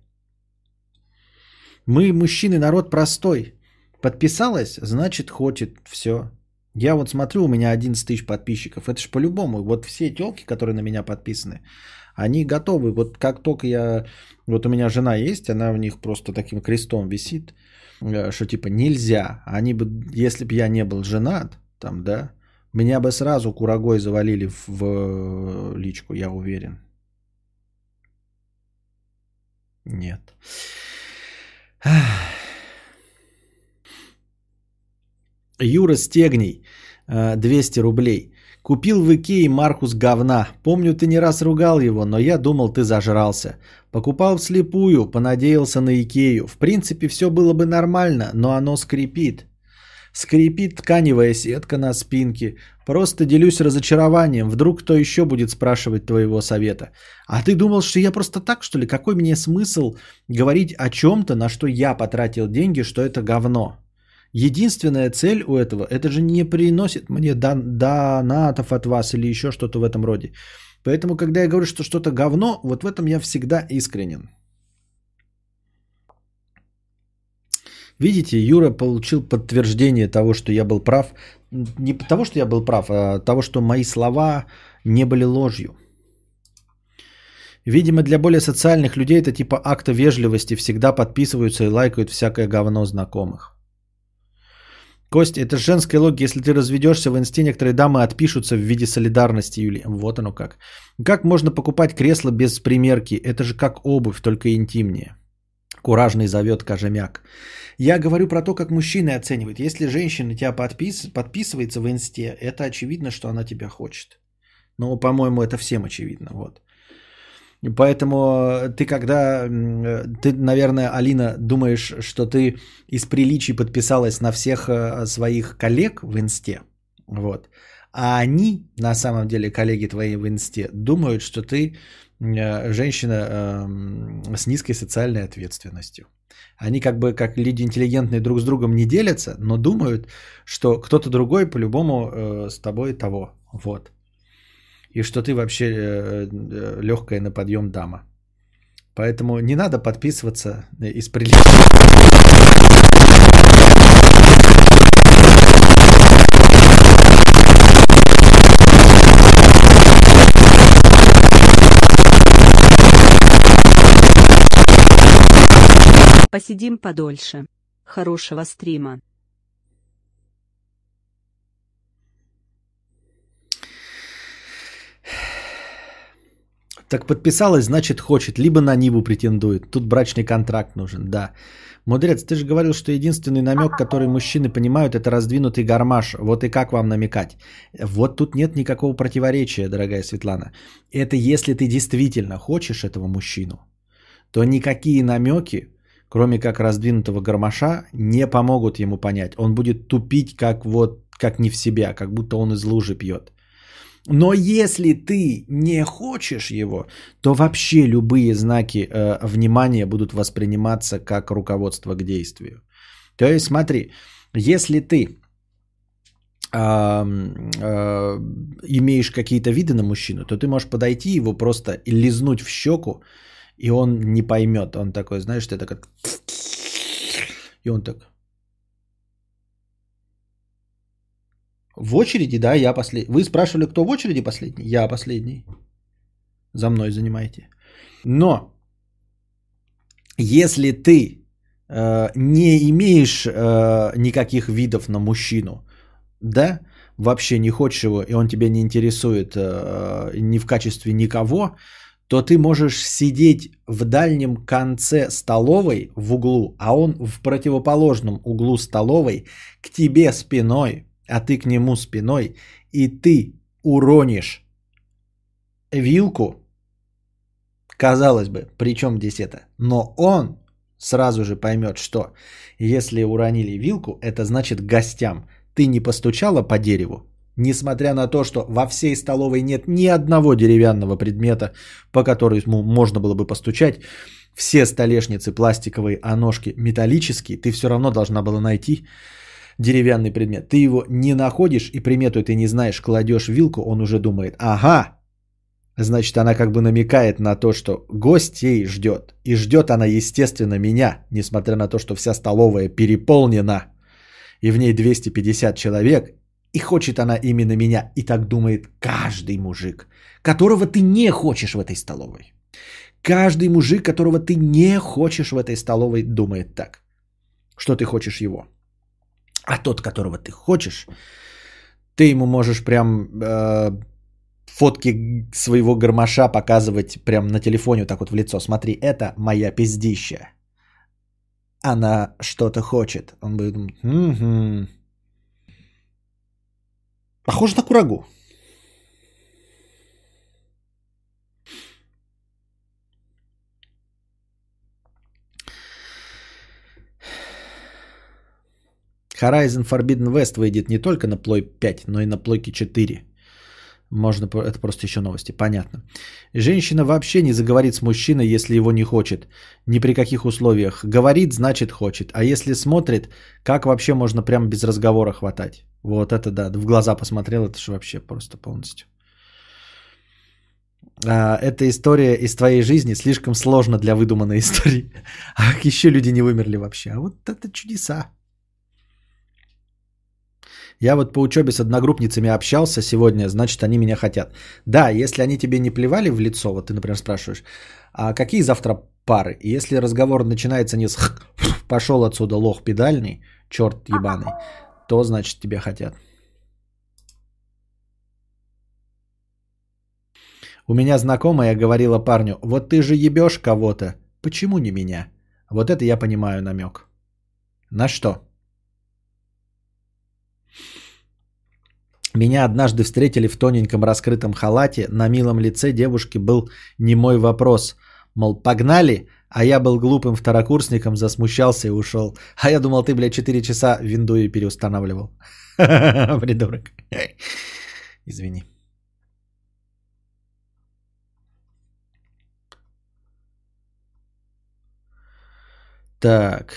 [SPEAKER 2] Мы, мужчины, народ простой. Подписалась, значит, хочет. Все. Я вот смотрю, у меня 11 тысяч подписчиков. Это же по-любому. Вот все телки, которые на меня подписаны, они готовы. Вот как только я... Вот у меня жена есть, она в них просто таким крестом висит, э, что типа нельзя. Они бы, если бы я не был женат, там, да, меня бы сразу курагой завалили в, в личку, я уверен. Нет. Юра Стегний, 200 рублей. Купил в Икее Маркус говна. Помню, ты не раз ругал его, но я думал, ты зажрался. Покупал вслепую, понадеялся на Икею. В принципе, все было бы нормально, но оно скрипит. Скрипит тканевая сетка на спинке. Просто делюсь разочарованием. Вдруг кто еще будет спрашивать твоего совета. А ты думал, что я просто так, что ли? Какой мне смысл говорить о чем-то, на что я потратил деньги, что это говно? Единственная цель у этого, это же не приносит мне дан, донатов от вас или еще что-то в этом роде. Поэтому, когда я говорю, что что-то говно, вот в этом я всегда искренен. Видите, Юра получил подтверждение того, что я был прав. Не того, что я был прав, а того, что мои слова не были ложью. Видимо, для более социальных людей это типа акта вежливости. Всегда подписываются и лайкают всякое говно знакомых. Кость, это женская логика. Если ты разведешься в инсте, некоторые дамы отпишутся в виде солидарности, Юли. Вот оно как. Как можно покупать кресло без примерки? Это же как обувь, только интимнее. Куражный зовет Кожемяк. Я говорю про то, как мужчины оценивают. Если женщина тебя подпис... подписывается в инсте, это очевидно, что она тебя хочет. Ну, по-моему, это всем очевидно. Вот. Поэтому ты когда, ты, наверное, Алина, думаешь, что ты из приличий подписалась на всех э, своих коллег в инсте, вот. А они, на самом деле, коллеги твои в инсте, думают, что ты э, женщина эм, с низкой социальной ответственностью. Они как бы как люди интеллигентные друг с другом не делятся, но думают, что кто-то другой по-любому э, с тобой того. Вот. И что ты вообще э, э, легкая на подъем дама. Поэтому не надо подписываться из приличия.
[SPEAKER 4] Посидим подольше. Хорошего стрима.
[SPEAKER 2] Так подписалась, значит хочет, либо на Ниву претендует. Тут брачный контракт нужен, да. Мудрец, ты же говорил, что единственный намек, который мужчины понимают, это раздвинутый гармаш. Вот и как вам намекать? Вот тут нет никакого противоречия, дорогая Светлана. Это если ты действительно хочешь этого мужчину, то никакие намеки кроме как раздвинутого гармоша, не помогут ему понять. Он будет тупить как вот, как не в себя, как будто он из лужи пьет. Но если ты не хочешь его, то вообще любые знаки э, внимания будут восприниматься как руководство к действию. То есть смотри, если ты а, а, имеешь какие-то виды на мужчину, то ты можешь подойти его просто лизнуть в щеку, и он не поймет. Он такой, знаешь, ты такой... И он так... В очереди, да, я последний. Вы спрашивали, кто в очереди последний? Я последний. За мной занимайте. Но если ты э, не имеешь э, никаких видов на мужчину, да, вообще не хочешь его, и он тебя не интересует э, ни в качестве никого, то ты можешь сидеть в дальнем конце столовой в углу, а он в противоположном углу столовой к тебе спиной, а ты к нему спиной, и ты уронишь вилку, казалось бы, при чем здесь это? Но он сразу же поймет, что если уронили вилку, это значит гостям. Ты не постучала по дереву, несмотря на то, что во всей столовой нет ни одного деревянного предмета, по которому можно было бы постучать, все столешницы пластиковые, а ножки металлические, ты все равно должна была найти деревянный предмет. Ты его не находишь и примету ты не знаешь, кладешь вилку, он уже думает, ага, значит она как бы намекает на то, что гость ей ждет. И ждет она, естественно, меня, несмотря на то, что вся столовая переполнена, и в ней 250 человек, и хочет она именно меня, и так думает каждый мужик, которого ты не хочешь в этой столовой. Каждый мужик, которого ты не хочешь в этой столовой, думает так, что ты хочешь его. А тот, которого ты хочешь, ты ему можешь прям э, фотки своего гармоша показывать прям на телефоне вот так вот в лицо. Смотри, это моя пиздища. Она что-то хочет. Он будет угу. Похоже на курагу. Horizon Forbidden West выйдет не только на Play 5, но и на Play 4. Можно, это просто еще новости, понятно. Женщина вообще не заговорит с мужчиной, если его не хочет. Ни при каких условиях. Говорит, значит хочет. А если смотрит, как вообще можно прямо без разговора хватать? Вот это да, в глаза посмотрел, это же вообще просто полностью. А, эта история из твоей жизни слишком сложна для выдуманной (laughs) истории. А еще люди не вымерли вообще? А вот это чудеса. Я вот по учебе с одногруппницами общался сегодня, значит, они меня хотят. Да, если они тебе не плевали в лицо, вот ты, например, спрашиваешь, а какие завтра пары? И если разговор начинается не с (sniffs) пошел отсюда лох педальный, черт ебаный, то значит тебя хотят. У меня знакомая говорила парню, вот ты же ебешь кого-то, почему не меня? Вот это я понимаю намек. На что? Меня однажды встретили в тоненьком раскрытом халате. На милом лице девушки был не мой вопрос. Мол, погнали? А я был глупым второкурсником, засмущался и ушел. А я думал, ты, блядь, 4 часа виндуи переустанавливал. (laughs) Придурок. Извини. Так.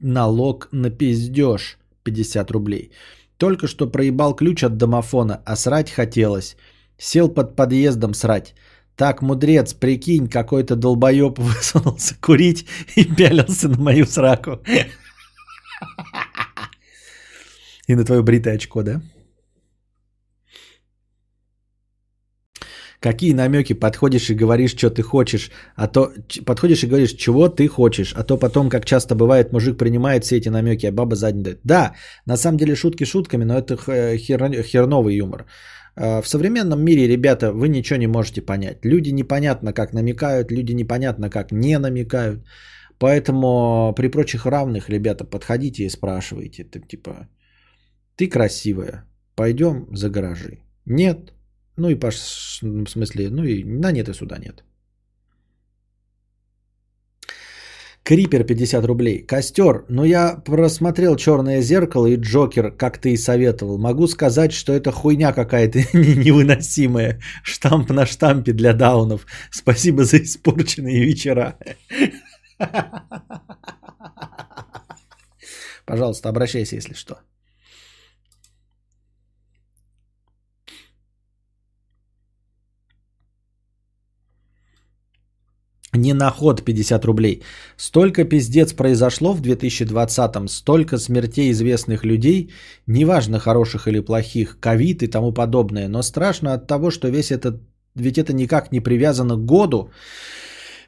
[SPEAKER 2] Налог на пиздеж. 50 рублей. Только что проебал ключ от домофона, а срать хотелось. Сел под подъездом срать. Так, мудрец, прикинь, какой-то долбоеб (laughs) высунулся курить и пялился на мою сраку. (laughs) И на твое бритое очко, да? Какие намеки подходишь и говоришь, что ты хочешь, а то подходишь и говоришь, чего ты хочешь, а то потом, как часто бывает, мужик принимает все эти намеки, а баба задний дает. Да, на самом деле шутки шутками, но это хер, херновый юмор. А, в современном мире, ребята, вы ничего не можете понять. Люди непонятно как намекают, люди непонятно как не намекают. Поэтому при прочих равных, ребята, подходите и спрашивайте. Ты, типа, ты красивая, пойдем за гаражи. Нет, ну и Паш, в смысле, ну и на нет и сюда нет. Крипер 50 рублей. Костер, ну я просмотрел черное зеркало и Джокер, как ты и советовал. Могу сказать, что это хуйня какая-то (laughs) невыносимая. Штамп на штампе для даунов. Спасибо за испорченные вечера. (laughs) Пожалуйста, обращайся, если что. Не на ход 50 рублей. Столько пиздец произошло в 2020-м, столько смертей известных людей, неважно хороших или плохих, ковид и тому подобное, но страшно от того, что весь этот, ведь это никак не привязано к году,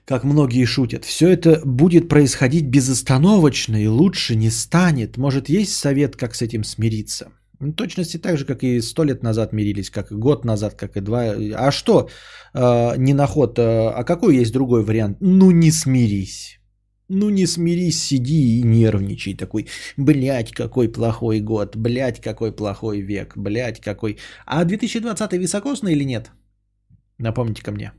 [SPEAKER 2] как многие шутят. Все это будет происходить безостановочно и лучше не станет. Может, есть совет, как с этим смириться? Ну, точности так же, как и сто лет назад мирились, как и год назад, как и два. А что э, не на ход? Э, а какой есть другой вариант? Ну не смирись. Ну не смирись, сиди и нервничай такой. Блять, какой плохой год, блять, какой плохой век, блять, какой... А 2020 високосный или нет? Напомните ко мне.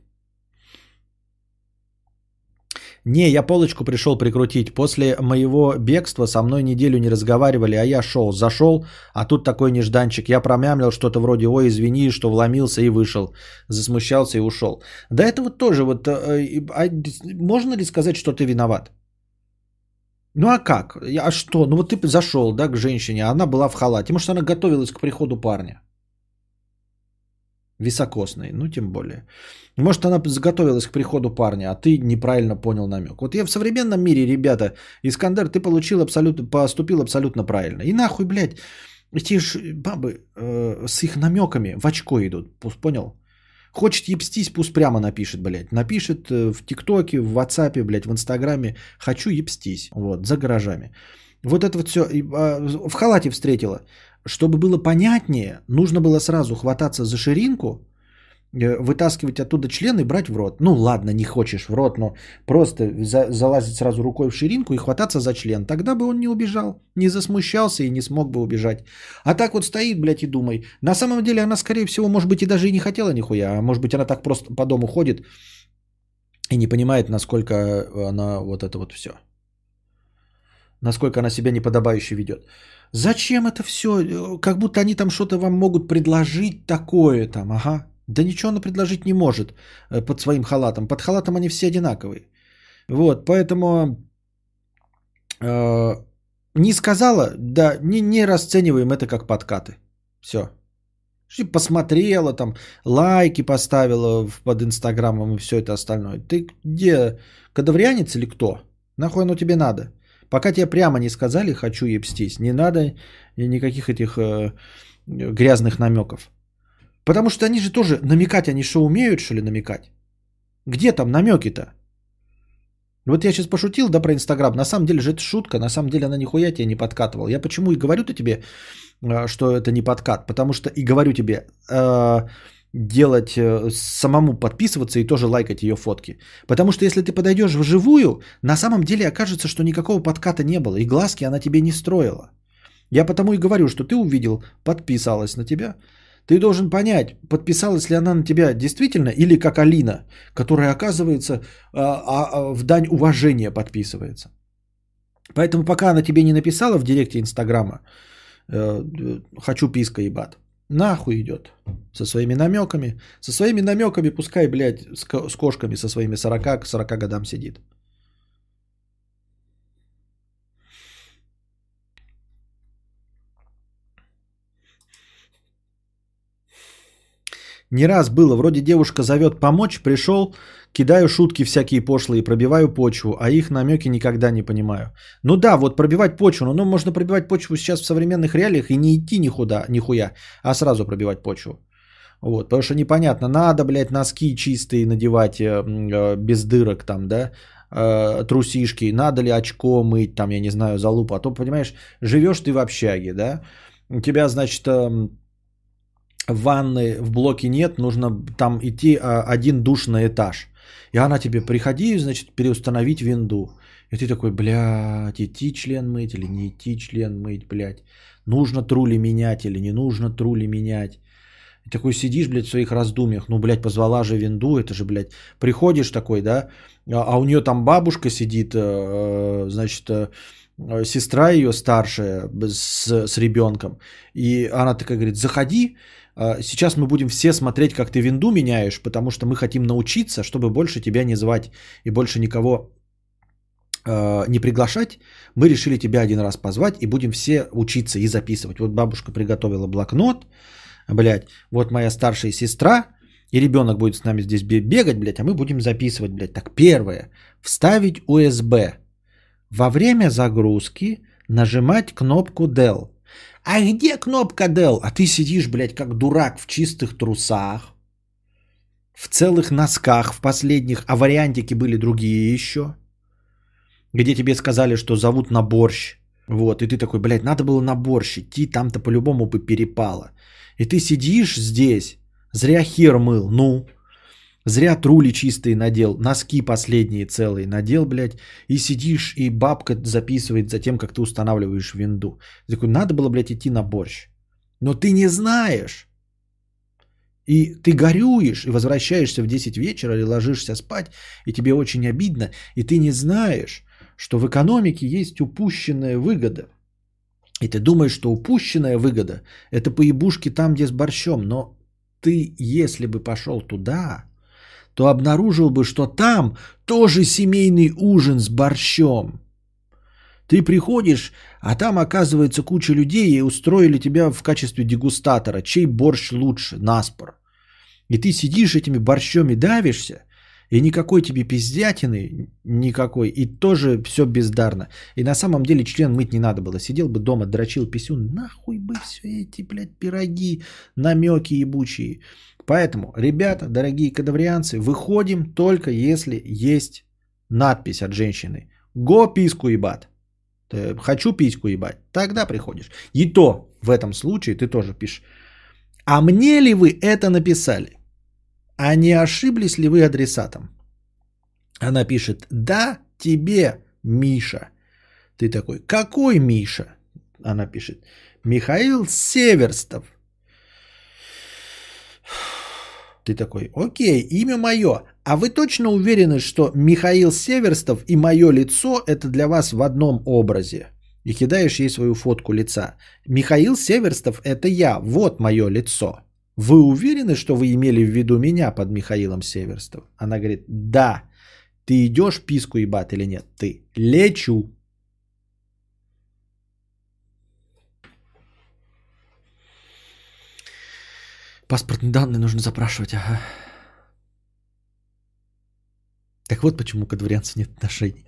[SPEAKER 2] Не, я полочку пришел прикрутить. После моего бегства со мной неделю не разговаривали, а я шел. Зашел, а тут такой нежданчик. Я промямлил что-то вроде «Ой, извини, что вломился и вышел». Засмущался и ушел. Да это вот тоже вот... Э, а можно ли сказать, что ты виноват? Ну а как? А что? Ну вот ты зашел, да, к женщине, а она была в халате. Может, она готовилась к приходу парня. Високосный, ну тем более. Может, она заготовилась к приходу парня, а ты неправильно понял намек. Вот я в современном мире, ребята, Искандер, ты получил абсолютно, поступил абсолютно правильно. И нахуй, блядь, эти ж бабы э, с их намеками в очко идут, понял? Хочет ебстись, пусть прямо напишет, блядь. Напишет э, в ТикТоке, в WhatsApp, блядь, в Инстаграме. Хочу ебстись. Вот, за гаражами. Вот это вот все. А, в халате встретила. Чтобы было понятнее, нужно было сразу хвататься за ширинку, Э, вытаскивать оттуда член и брать в рот. Ну ладно, не хочешь в рот, но просто за, залазить сразу рукой в ширинку и хвататься за член. Тогда бы он не убежал, не засмущался и не смог бы убежать. А так вот стоит, блядь, и думай. На самом деле она, скорее всего, может быть, и даже и не хотела нихуя. А может быть, она так просто по дому ходит и не понимает, насколько она вот это вот все. Насколько она себя неподобающе ведет. Зачем это все? Как будто они там что-то вам могут предложить такое там, ага. Да ничего она предложить не может э, под своим халатом. Под халатом они все одинаковые. Вот, поэтому э, не сказала, да, не, не расцениваем это как подкаты. Все. Посмотрела там, лайки поставила под инстаграмом и все это остальное. Ты где, кадаврианец или кто? Нахуй оно тебе надо? Пока тебе прямо не сказали, хочу ебстись, не надо никаких этих э, грязных намеков. Потому что они же тоже намекать, они что умеют, что ли, намекать? Где там намеки-то? Вот я сейчас пошутил, да, про Инстаграм. На самом деле же это шутка, на самом деле она нихуя тебе не подкатывала. Я почему и говорю-то тебе, э, что это не подкат? Потому что и говорю тебе, э, делать, э, самому подписываться и тоже лайкать ее фотки. Потому что если ты подойдешь вживую, на самом деле окажется, что никакого подката не было, и глазки она тебе не строила. Я потому и говорю, что ты увидел, подписалась на тебя, ты должен понять, подписалась ли она на тебя действительно или как Алина, которая, оказывается, а, а, а, в дань уважения подписывается. Поэтому пока она тебе не написала в директе Инстаграма, э, хочу писка ебат, нахуй идет со своими намеками. Со своими намеками пускай, блядь, с кошками со своими 40 к 40 годам сидит. Не раз было, вроде девушка зовет помочь, пришел, кидаю шутки всякие пошлые, пробиваю почву, а их намеки никогда не понимаю. Ну да, вот пробивать почву, ну, ну можно пробивать почву сейчас в современных реалиях и не идти никуда, нихуя, а сразу пробивать почву. Вот, потому что непонятно, надо, блядь, носки чистые надевать, э, э, без дырок там, да, э, трусишки, надо ли очко мыть, там, я не знаю, за лупу, а то, понимаешь, живешь ты в общаге, да, у тебя, значит, э, ванны в блоке нет, нужно там идти а, один душ на этаж. И она тебе, приходи, значит, переустановить винду. И ты такой, блядь, идти член мыть или не идти член мыть, блядь. Нужно трули менять или не нужно трули менять. И такой сидишь, блядь, в своих раздумьях. Ну, блядь, позвала же винду, это же, блядь. Приходишь такой, да, а, а у нее там бабушка сидит, э, значит, э, сестра ее старшая с, с ребенком. И она такая говорит, заходи, сейчас мы будем все смотреть, как ты винду меняешь, потому что мы хотим научиться, чтобы больше тебя не звать и больше никого э, не приглашать. Мы решили тебя один раз позвать и будем все учиться и записывать. Вот бабушка приготовила блокнот, блядь, вот моя старшая сестра и ребенок будет с нами здесь бегать, блядь, а мы будем записывать, блядь. Так, первое. Вставить USB. Во время загрузки нажимать кнопку Del. А где кнопка Del? А ты сидишь, блядь, как дурак в чистых трусах, в целых носках, в последних, а вариантики были другие еще, где тебе сказали, что зовут на борщ. Вот, и ты такой, блядь, надо было на борщ идти, там-то по-любому бы перепало. И ты сидишь здесь, зря хер мыл, ну, Зря трули чистые надел, носки последние целые надел, блядь, и сидишь, и бабка записывает за тем, как ты устанавливаешь винду. Ты такой, надо было, блядь, идти на борщ. Но ты не знаешь. И ты горюешь, и возвращаешься в 10 вечера, или ложишься спать, и тебе очень обидно, и ты не знаешь, что в экономике есть упущенная выгода. И ты думаешь, что упущенная выгода – это поебушки там, где с борщом. Но ты, если бы пошел туда, то обнаружил бы, что там тоже семейный ужин с борщом. Ты приходишь, а там оказывается куча людей и устроили тебя в качестве дегустатора, чей борщ лучше, наспор. И ты сидишь этими борщами давишься, и никакой тебе пиздятины, никакой, и тоже все бездарно. И на самом деле член мыть не надо было. Сидел бы дома, дрочил писюн, нахуй бы все эти, блядь, пироги, намеки ебучие. Поэтому, ребята, дорогие кадаврианцы, выходим только если есть надпись от женщины. Го писку ебать. Хочу письку ебать. Тогда приходишь. И то в этом случае ты тоже пишешь. А мне ли вы это написали? А не ошиблись ли вы адресатом? Она пишет, да, тебе, Миша. Ты такой, какой Миша? Она пишет, Михаил Северстов. Ты такой, окей, имя мое. А вы точно уверены, что Михаил Северстов и мое лицо это для вас в одном образе? И кидаешь ей свою фотку лица. Михаил Северстов это я, вот мое лицо. Вы уверены, что вы имели в виду меня под Михаилом Северстов? Она говорит, да. Ты идешь писку ебать или нет? Ты лечу. Паспортные данные нужно запрашивать, ага. Так вот почему к дворянцу нет отношений.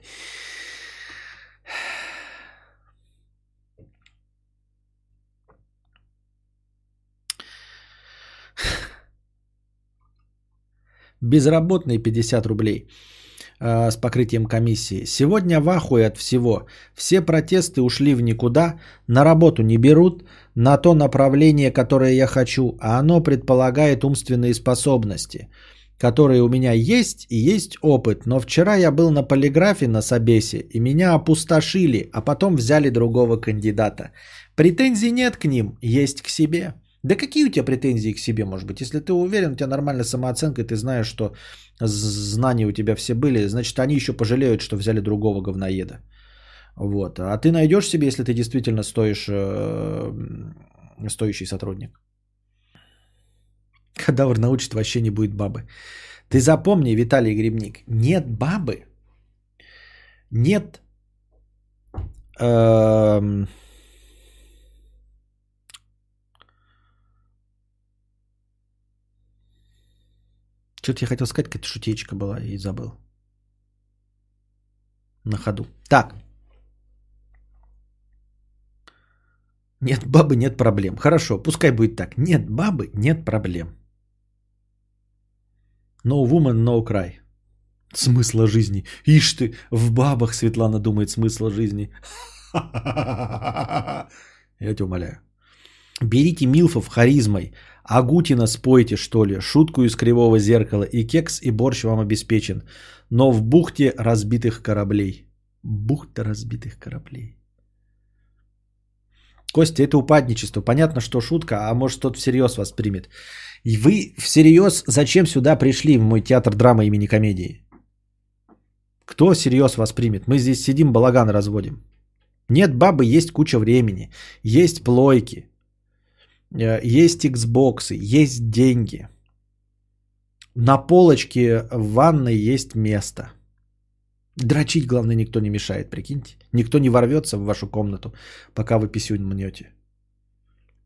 [SPEAKER 2] Безработные 50 рублей э, с покрытием комиссии. Сегодня в ахуе от всего. Все протесты ушли в никуда, на работу не берут, на то направление, которое я хочу, а оно предполагает умственные способности, которые у меня есть и есть опыт. Но вчера я был на полиграфе на собесе, и меня опустошили, а потом взяли другого кандидата. Претензий нет к ним, есть к себе. Да какие у тебя претензии к себе, может быть? Если ты уверен, у тебя нормальная самооценка, и ты знаешь, что знания у тебя все были, значит, они еще пожалеют, что взяли другого говноеда. Вот. А ты найдешь себе, если ты действительно стоишь, э, стоящий сотрудник. Кадавр научит, вообще не будет бабы. Ты запомни, Виталий Грибник, нет бабы, нет эм, Что-то я хотел сказать, какая-то шутечка была и забыл. На ходу. Так. Нет бабы, нет проблем. Хорошо, пускай будет так. Нет бабы, нет проблем. No woman, no cry. Смысла жизни. Ишь ты, в бабах Светлана думает смысла жизни. (laughs) Я тебя умоляю. Берите Милфов харизмой. Агутина спойте, что ли. Шутку из кривого зеркала. И кекс, и борщ вам обеспечен. Но в бухте разбитых кораблей. Бухта разбитых кораблей. Костя, это упадничество. Понятно, что шутка, а может кто-то всерьез воспримет. И вы всерьез зачем сюда пришли в мой театр драмы имени комедии? Кто всерьез воспримет? Мы здесь сидим, балаган разводим. Нет бабы, есть куча времени. Есть плойки. Э, есть Xbox, есть деньги. На полочке в ванной есть место. Дрочить, главное, никто не мешает, прикиньте. Никто не ворвется в вашу комнату, пока вы писюнь мнете.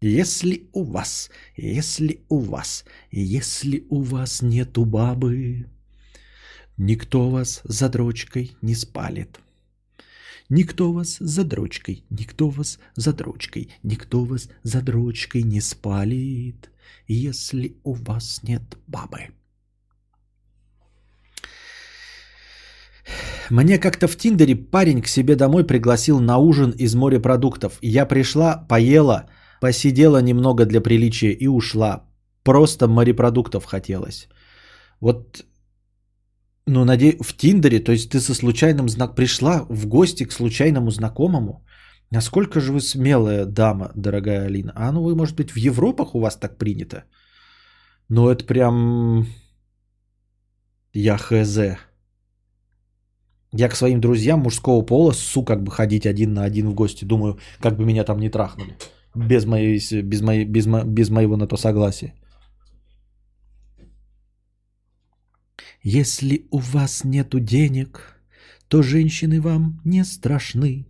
[SPEAKER 2] Если у вас, если у вас, если у вас нету бабы, никто вас за дрочкой не спалит. Никто вас за дрочкой, никто вас за дрочкой, никто вас за дрочкой не спалит, если у вас нет бабы. Мне как-то в Тиндере парень к себе домой пригласил на ужин из морепродуктов. Я пришла, поела, посидела немного для приличия и ушла. Просто морепродуктов хотелось. Вот, ну, надеюсь, в Тиндере, то есть ты со случайным знак пришла в гости к случайному знакомому. Насколько же вы смелая дама, дорогая Алина. А ну, вы, может быть, в Европах у вас так принято? Ну, это прям... Я хз. Я к своим друзьям мужского пола су как бы ходить один на один в гости. Думаю, как бы меня там не трахнули. Без, моей, без, моей, без, мо, без моего на то согласия. Если у вас нету денег, то женщины вам не страшны.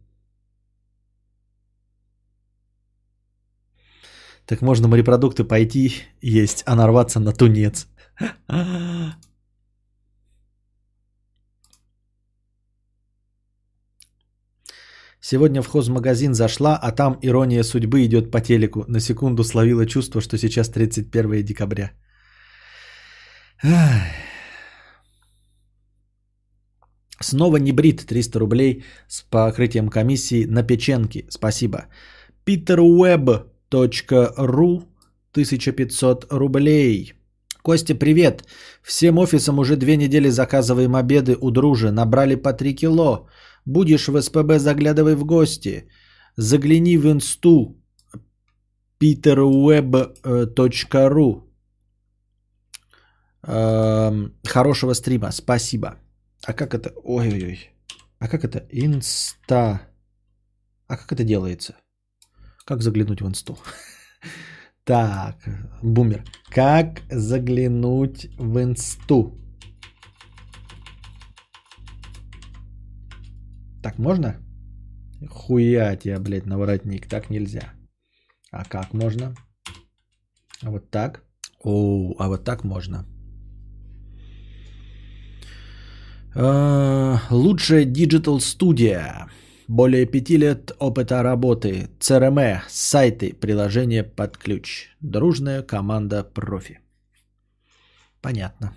[SPEAKER 2] Так можно морепродукты пойти есть, а нарваться на тунец. (laughs) Сегодня в хозмагазин зашла, а там ирония судьбы идет по телеку. На секунду словила чувство, что сейчас 31 декабря. Снова не брит 300 рублей с покрытием комиссии на печенки. Спасибо. peterweb.ru 1500 рублей. Костя, привет. Всем офисам уже две недели заказываем обеды у дружи. Набрали по 3 кило. Будешь в СПБ, заглядывай в гости. Загляни в инсту peterweb.ru эм, Хорошего стрима, спасибо. А как это? Ой-ой-ой. А как это? Инста. А как это делается? Как заглянуть в инсту? (laughs) Так, бумер. Как заглянуть в инсту? Так можно? Хуя тебе, блядь, на воротник. Так нельзя. А как можно? А вот так? О, а вот так можно. А, лучшая digital студия. Более пяти лет опыта работы. CRM, сайты, приложения под ключ. Дружная команда профи. Понятно.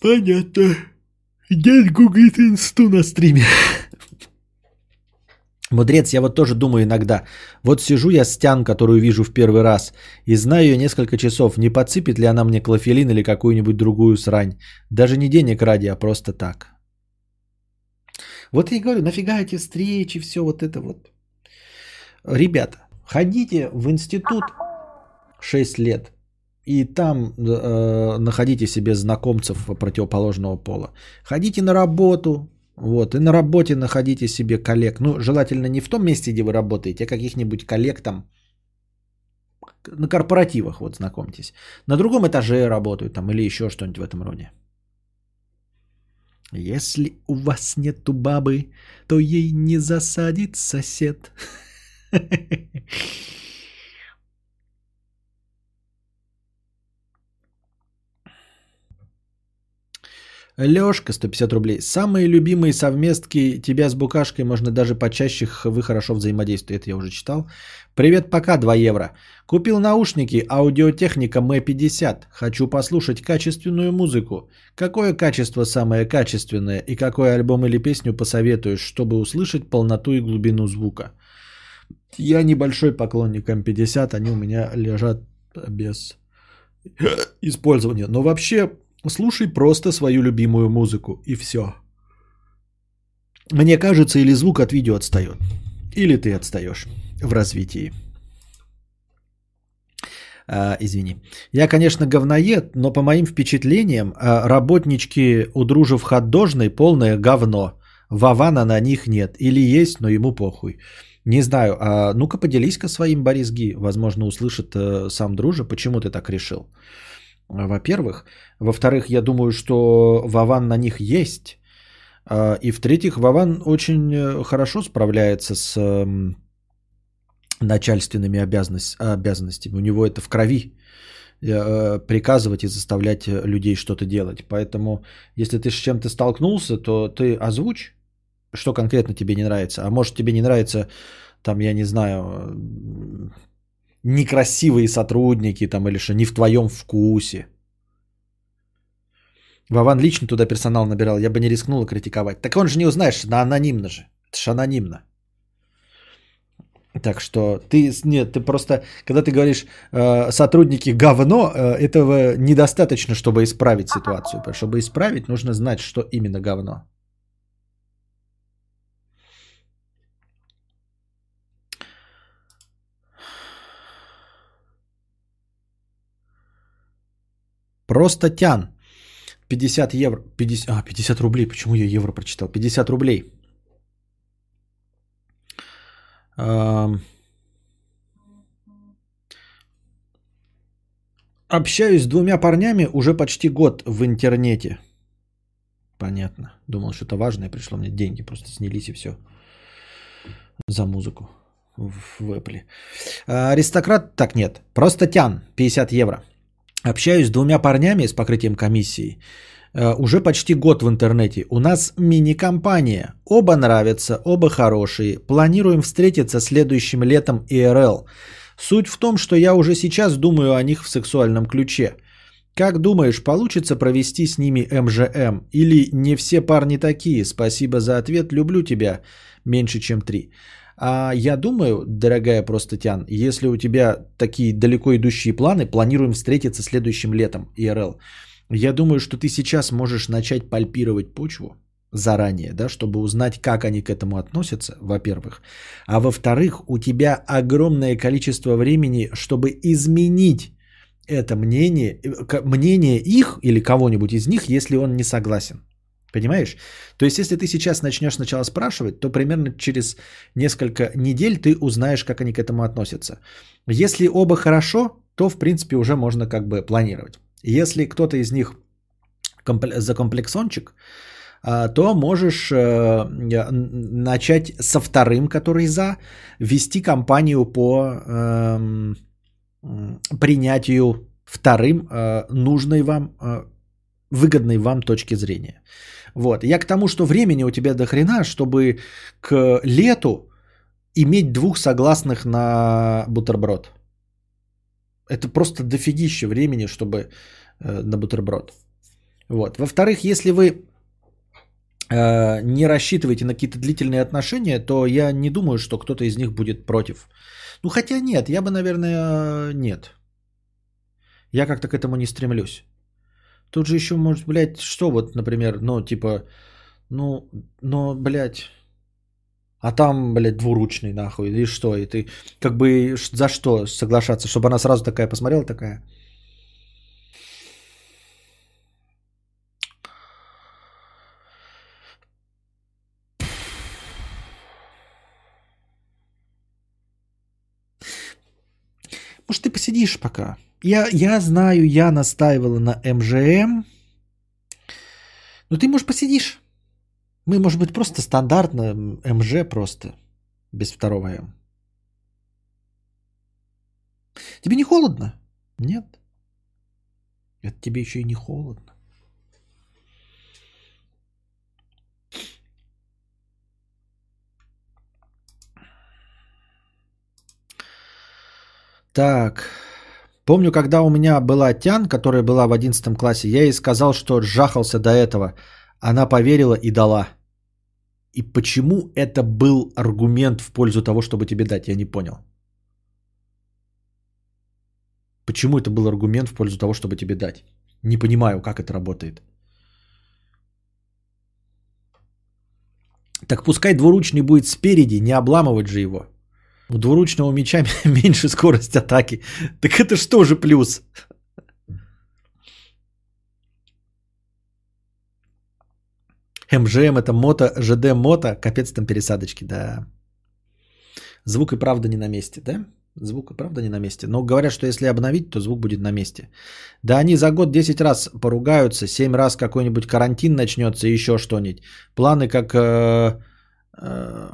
[SPEAKER 2] Понятно. Дед гуглит инсту на стриме. Мудрец, я вот тоже думаю иногда. Вот сижу я с Тян, которую вижу в первый раз, и знаю ее несколько часов, не подсыпет ли она мне клофелин или какую-нибудь другую срань. Даже не денег ради, а просто так. Вот я и говорю, нафига эти встречи, все вот это вот. Ребята, ходите в институт 6 лет, и там э, находите себе знакомцев противоположного пола. Ходите на работу, вот, и на работе находите себе коллег. Ну, желательно не в том месте, где вы работаете, а каких-нибудь коллег там на корпоративах, вот, знакомьтесь. На другом этаже работают там или еще что-нибудь в этом роде. Если у вас нету бабы, то ей не засадит сосед. (laughs) Лешка, 150 рублей. Самые любимые совместки тебя с букашкой, можно даже почаще вы хорошо взаимодействуете. Это я уже читал. Привет, пока, 2 евро. Купил наушники, аудиотехника M50. Хочу послушать качественную музыку. Какое качество самое качественное и какой альбом или песню посоветуешь, чтобы услышать полноту и глубину звука? Я небольшой поклонник M50, они у меня лежат без использования. Но вообще Слушай просто свою любимую музыку и все. Мне кажется, или звук от видео отстает, или ты отстаешь в развитии. А, извини. Я, конечно, говноед, но по моим впечатлениям, а, работнички у дружев хот-дожной полное говно. Вавана на них нет. Или есть, но ему похуй. Не знаю. А ну-ка поделись-ка своим, Борис Ги. Возможно, услышит э, сам дружа. Почему ты так решил? Во-первых. Во-вторых, я думаю, что Вован на них есть. А, и в-третьих, Вован очень э, хорошо справляется с начальственными обязанность, обязанностями. У него это в крови э, приказывать и заставлять людей что-то делать. Поэтому, если ты с чем-то столкнулся, то ты озвучь, что конкретно тебе не нравится. А может тебе не нравится, там, я не знаю, некрасивые сотрудники там или что не в твоем вкусе. Вован лично туда персонал набирал, я бы не рискнула критиковать. Так он же не узнаешь, на анонимно же. Это же анонимно. Так что ты, нет, ты просто, когда ты говоришь э, сотрудники говно, э, этого недостаточно, чтобы исправить ситуацию. Чтобы исправить, нужно знать, что именно говно. Просто тян. 50 евро. 50, а, 50 рублей. Почему я евро прочитал? 50 рублей. Общаюсь с двумя парнями уже почти год в интернете. Понятно. Думал, что это важное. Пришло мне деньги. Просто снялись и все. За музыку в Apple. Аристократ, так нет. Просто тян. 50 евро. Общаюсь с двумя парнями с покрытием комиссии. Э, уже почти год в интернете. У нас мини-компания. Оба нравятся, оба хорошие. Планируем встретиться следующим летом ИРЛ. Суть в том, что я уже сейчас думаю о них в сексуальном ключе. Как думаешь, получится провести с ними МЖМ? Или не все парни такие? Спасибо за ответ, люблю тебя. Меньше, чем три. А я думаю, дорогая просто Тян, если у тебя такие далеко идущие планы, планируем встретиться следующим летом, ИРЛ. Я думаю, что ты сейчас можешь начать пальпировать почву заранее, да, чтобы узнать, как они к этому относятся, во-первых. А во-вторых, у тебя огромное количество времени, чтобы изменить это мнение, э, мнение их или кого-нибудь из них, если он не согласен. Понимаешь? То есть, если ты сейчас начнешь сначала спрашивать, то примерно через несколько недель ты узнаешь, как они к этому относятся. Если оба хорошо, то, в принципе, уже можно как бы планировать. Если кто-то из них закомплексончик, а, то можешь э, начать со вторым, который за, вести кампанию по эм, принятию вторым э, нужной вам, э, выгодной вам точки зрения. Вот. Я к тому, что времени у тебя до хрена, чтобы к лету иметь двух согласных на бутерброд. Это просто дофигище времени, чтобы э, на бутерброд. Вот. Во-вторых, если вы э, не рассчитываете на какие-то длительные отношения, то я не думаю, что кто-то из них будет против. Ну хотя нет, я бы, наверное, нет. Я как-то к этому не стремлюсь. Тут же еще может, блядь, что вот, например, ну, типа, ну, ну, блядь, а там, блядь, двуручный нахуй, и что, и ты как бы за что соглашаться, чтобы она сразу такая посмотрела, такая... Посидишь пока? Я, я знаю, я настаивала на МЖМ. Но ты, может, посидишь. Мы, может быть, просто стандартно МЖ просто. Без второго М. Тебе не холодно? Нет. Это тебе еще и не холодно. Так. Помню, когда у меня была Тян, которая была в 11 классе, я ей сказал, что жахался до этого. Она поверила и дала. И почему это был аргумент в пользу того, чтобы тебе дать, я не понял. Почему это был аргумент в пользу того, чтобы тебе дать? Не понимаю, как это работает. Так пускай двуручный будет спереди, не обламывать же его. У двуручного меча (laughs) меньше скорость атаки. Так это что же плюс? МЖМ это мото, ЖД мото, капец там пересадочки, да. Звук и правда не на месте, да? Звук, правда, не на месте. Но говорят, что если обновить, то звук будет на месте. Да они за год 10 раз поругаются, 7 раз какой-нибудь карантин начнется и еще что-нибудь. Планы как э, э,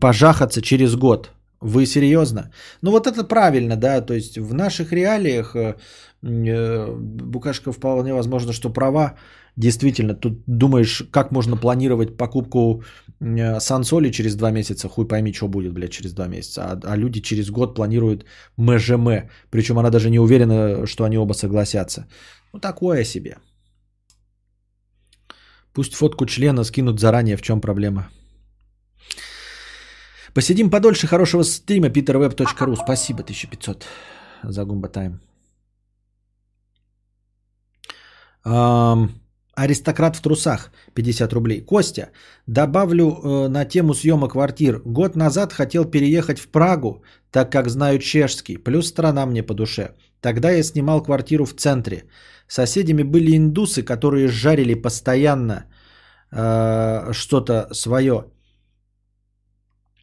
[SPEAKER 2] пожахаться через год. Вы серьезно? Ну вот это правильно, да, то есть в наших реалиях э, э, Букашка вполне возможно, что права. Действительно, тут думаешь, как можно планировать покупку э, сансоли через два месяца, хуй пойми, что будет, блядь, через два месяца. А, а люди через год планируют МЖМ, причем она даже не уверена, что они оба согласятся. Ну такое себе. Пусть фотку члена скинут заранее, в чем проблема. Посидим подольше. Хорошего стрима. peterweb.ru. Спасибо, 1500 за Гумба Тайм. Аристократ в трусах. 50 рублей. Костя, добавлю э, на тему съема квартир. Год назад хотел переехать в Прагу, так как знаю чешский. Плюс страна мне по душе. Тогда я снимал квартиру в центре. Соседями были индусы, которые жарили постоянно э, что-то свое.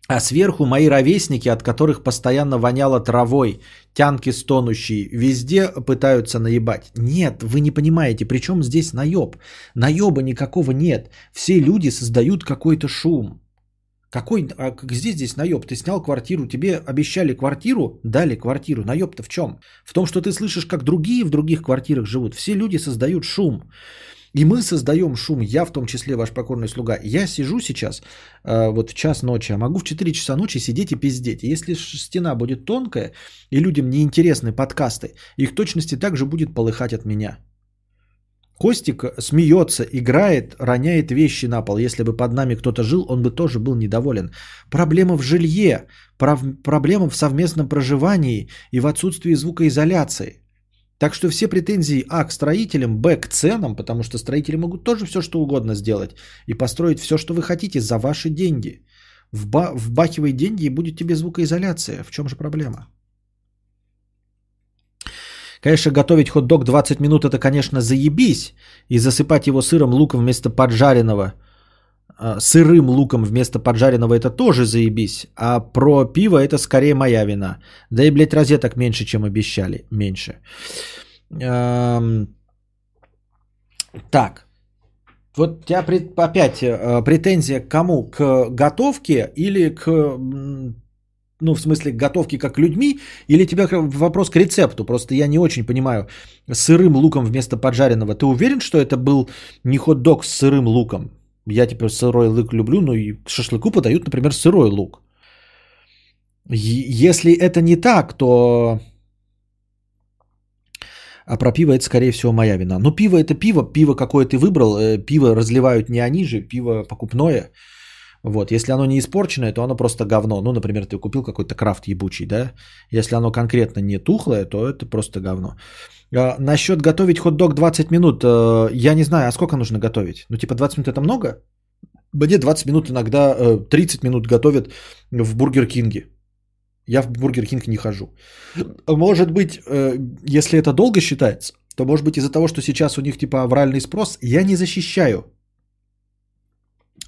[SPEAKER 2] А сверху мои ровесники, от которых постоянно воняло травой, тянки стонущие, везде пытаются наебать. Нет, вы не понимаете, при чем здесь наеб? Наеба никакого нет. Все люди создают какой-то шум. Какой, а здесь здесь наеб? Ты снял квартиру, тебе обещали квартиру, дали квартиру. Наеб-то в чем? В том, что ты слышишь, как другие в других квартирах живут. Все люди создают шум. И мы создаем шум, я в том числе ваш покорный слуга. Я сижу сейчас э, вот в час ночи, а могу в 4 часа ночи сидеть и пиздеть. Если стена будет тонкая и людям не интересны подкасты, их точности также будет полыхать от меня. Костик смеется, играет, роняет вещи на пол. Если бы под нами кто-то жил, он бы тоже был недоволен. Проблема в жилье, проблема в совместном проживании и в отсутствии звукоизоляции. Так что все претензии А к строителям, Б к ценам, потому что строители могут тоже все что угодно сделать и построить все, что вы хотите за ваши деньги. Вба- вбахивай деньги и будет тебе звукоизоляция. В чем же проблема? Конечно, готовить хот-дог 20 минут это, конечно, заебись. И засыпать его сыром луком вместо поджаренного. А, сырым луком вместо поджаренного это тоже заебись. А про пиво это скорее моя вина. Да и, блядь, розеток меньше, чем обещали. Меньше. Так. Вот у тебя опять э, претензия к кому? К готовке или к ну, в смысле, готовки как людьми, или тебя вопрос к рецепту? Просто я не очень понимаю. Сырым луком вместо поджаренного. Ты уверен, что это был не хот-дог с сырым луком? Я типа сырой лук люблю, но и шашлыку подают, например, сырой лук. Если это не так, то... А про пиво это, скорее всего, моя вина. Но пиво это пиво, пиво какое ты выбрал, э, пиво разливают не они же, пиво покупное. Вот, если оно не испорченное, то оно просто говно. Ну, например, ты купил какой-то крафт ебучий, да? Если оно конкретно не тухлое, то это просто говно. А, насчет готовить хот-дог 20 минут, э, я не знаю, а сколько нужно готовить? Ну, типа 20 минут это много? Мне 20 минут иногда, 30 э, минут готовят в Бургер Кинге. Я в Бургер Кинг не хожу. Может быть, э, если это долго считается, то может быть из-за того, что сейчас у них типа авральный спрос, я не защищаю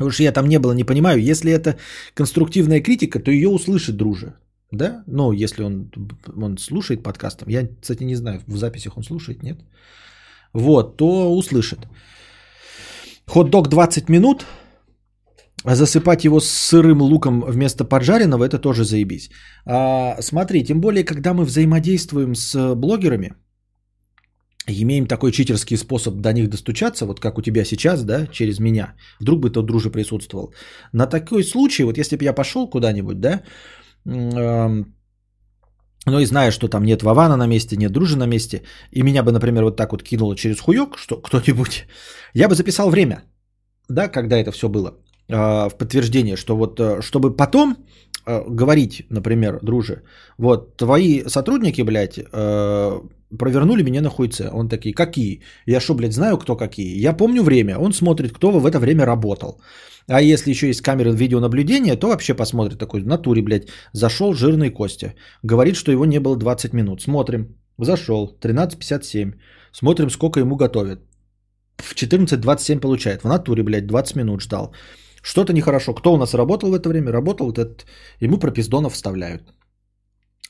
[SPEAKER 2] Потому что я там не было, не понимаю. Если это конструктивная критика, то ее услышит друже. Да? Ну, если он, он слушает подкастом. Я, кстати, не знаю, в записях он слушает, нет? Вот, то услышит. Хот-дог 20 минут, а засыпать его с сырым луком вместо поджаренного, это тоже заебись. А, смотри, тем более, когда мы взаимодействуем с блогерами, имеем такой читерский способ до них достучаться, вот как у тебя сейчас, да, через меня, вдруг бы тот друже присутствовал. На такой случай, вот если бы я пошел куда-нибудь, да, ну и зная, что там нет Вована на месте, нет дружи на месте, и меня бы, например, вот так вот кинуло через хуёк, что кто-нибудь, (laughs) я бы записал время, да, когда это все было, э, в подтверждение, что вот, э, чтобы потом э, говорить, например, друже, вот, твои сотрудники, блядь, э, провернули меня на хуйце. Он такие, какие? Я что, блядь, знаю, кто какие? Я помню время. Он смотрит, кто в это время работал. А если еще есть камеры видеонаблюдения, то вообще посмотрит такой, в натуре, блядь, зашел жирный Костя. Говорит, что его не было 20 минут. Смотрим. Зашел. 13.57. Смотрим, сколько ему готовят. В 14.27 получает. В натуре, блядь, 20 минут ждал. Что-то нехорошо. Кто у нас работал в это время? Работал вот этот. Ему пропиздонов вставляют.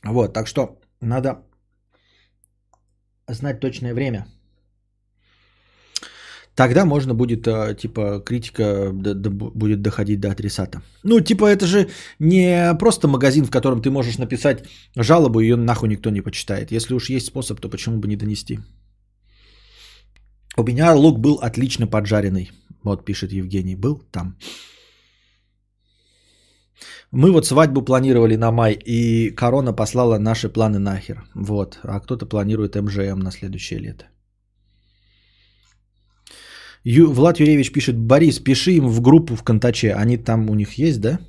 [SPEAKER 2] Вот, так что надо знать точное время. Тогда можно будет, э, типа, критика будет доходить до адресата. Ну, типа, это же не просто магазин, в котором ты можешь написать жалобу, ее нахуй никто не почитает. Если уж есть способ, то почему бы не донести? У меня лук был отлично поджаренный. Вот пишет Евгений. Был там. Мы вот свадьбу планировали на май, и корона послала наши планы нахер. Вот. А кто-то планирует МЖМ на следующее лето. Ю, Влад Юрьевич пишет, Борис, пиши им в группу в Контаче. Они там у них есть, да?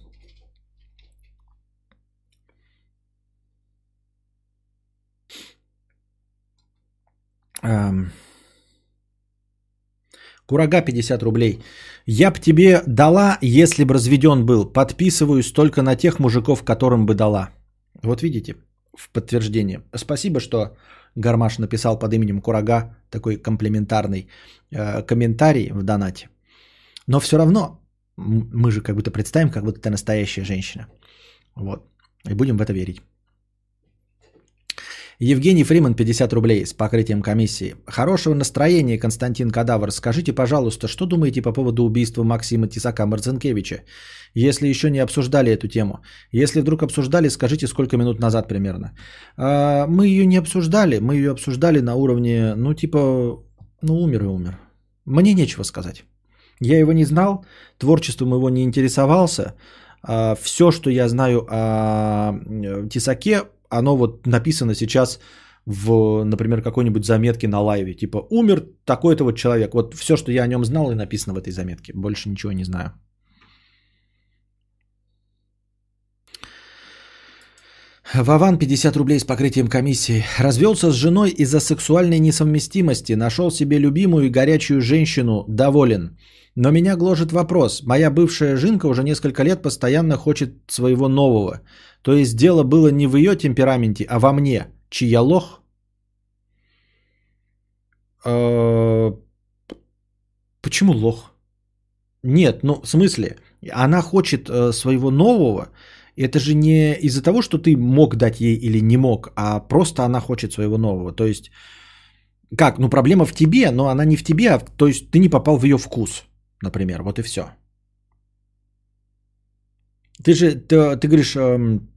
[SPEAKER 2] Эм. Курага 50 рублей. Я б тебе дала, если бы разведен был. Подписываюсь только на тех мужиков, которым бы дала. Вот видите, в подтверждение. Спасибо, что Гармаш написал под именем Курага такой комплементарный э, комментарий в донате. Но все равно мы же как будто представим, как будто это настоящая женщина. Вот. И будем в это верить. Евгений Фриман, 50 рублей с покрытием комиссии. Хорошего настроения, Константин Кадавр. Скажите, пожалуйста, что думаете по поводу убийства Максима Тисака Марцинкевича? Если еще не обсуждали эту тему. Если вдруг обсуждали, скажите, сколько минут назад примерно. А, мы ее не обсуждали. Мы ее обсуждали на уровне, ну типа, ну умер и умер. Мне нечего сказать. Я его не знал, творчеством его не интересовался. А, все, что я знаю о Тисаке, оно вот написано сейчас в, например, какой-нибудь заметке на лайве. Типа, умер такой-то вот человек. Вот все, что я о нем знал, и написано в этой заметке. Больше ничего не знаю. Вован 50 рублей с покрытием комиссии. Развелся с женой из-за сексуальной несовместимости. Нашел себе любимую и горячую женщину. Доволен. Но меня гложет вопрос. Моя бывшая жинка уже несколько лет постоянно хочет своего нового. То есть дело было не в ее темпераменте, а во мне. Чи я лох? Э, почему лох? Нет, ну в смысле, она хочет э, своего нового. Это же не из-за того, что ты мог дать ей или не мог, а просто она хочет своего нового. То есть, как, ну проблема в тебе, но она не в тебе, а, то есть ты не попал в ее вкус, например, вот и все. Ты же, ты, ты говоришь, эм,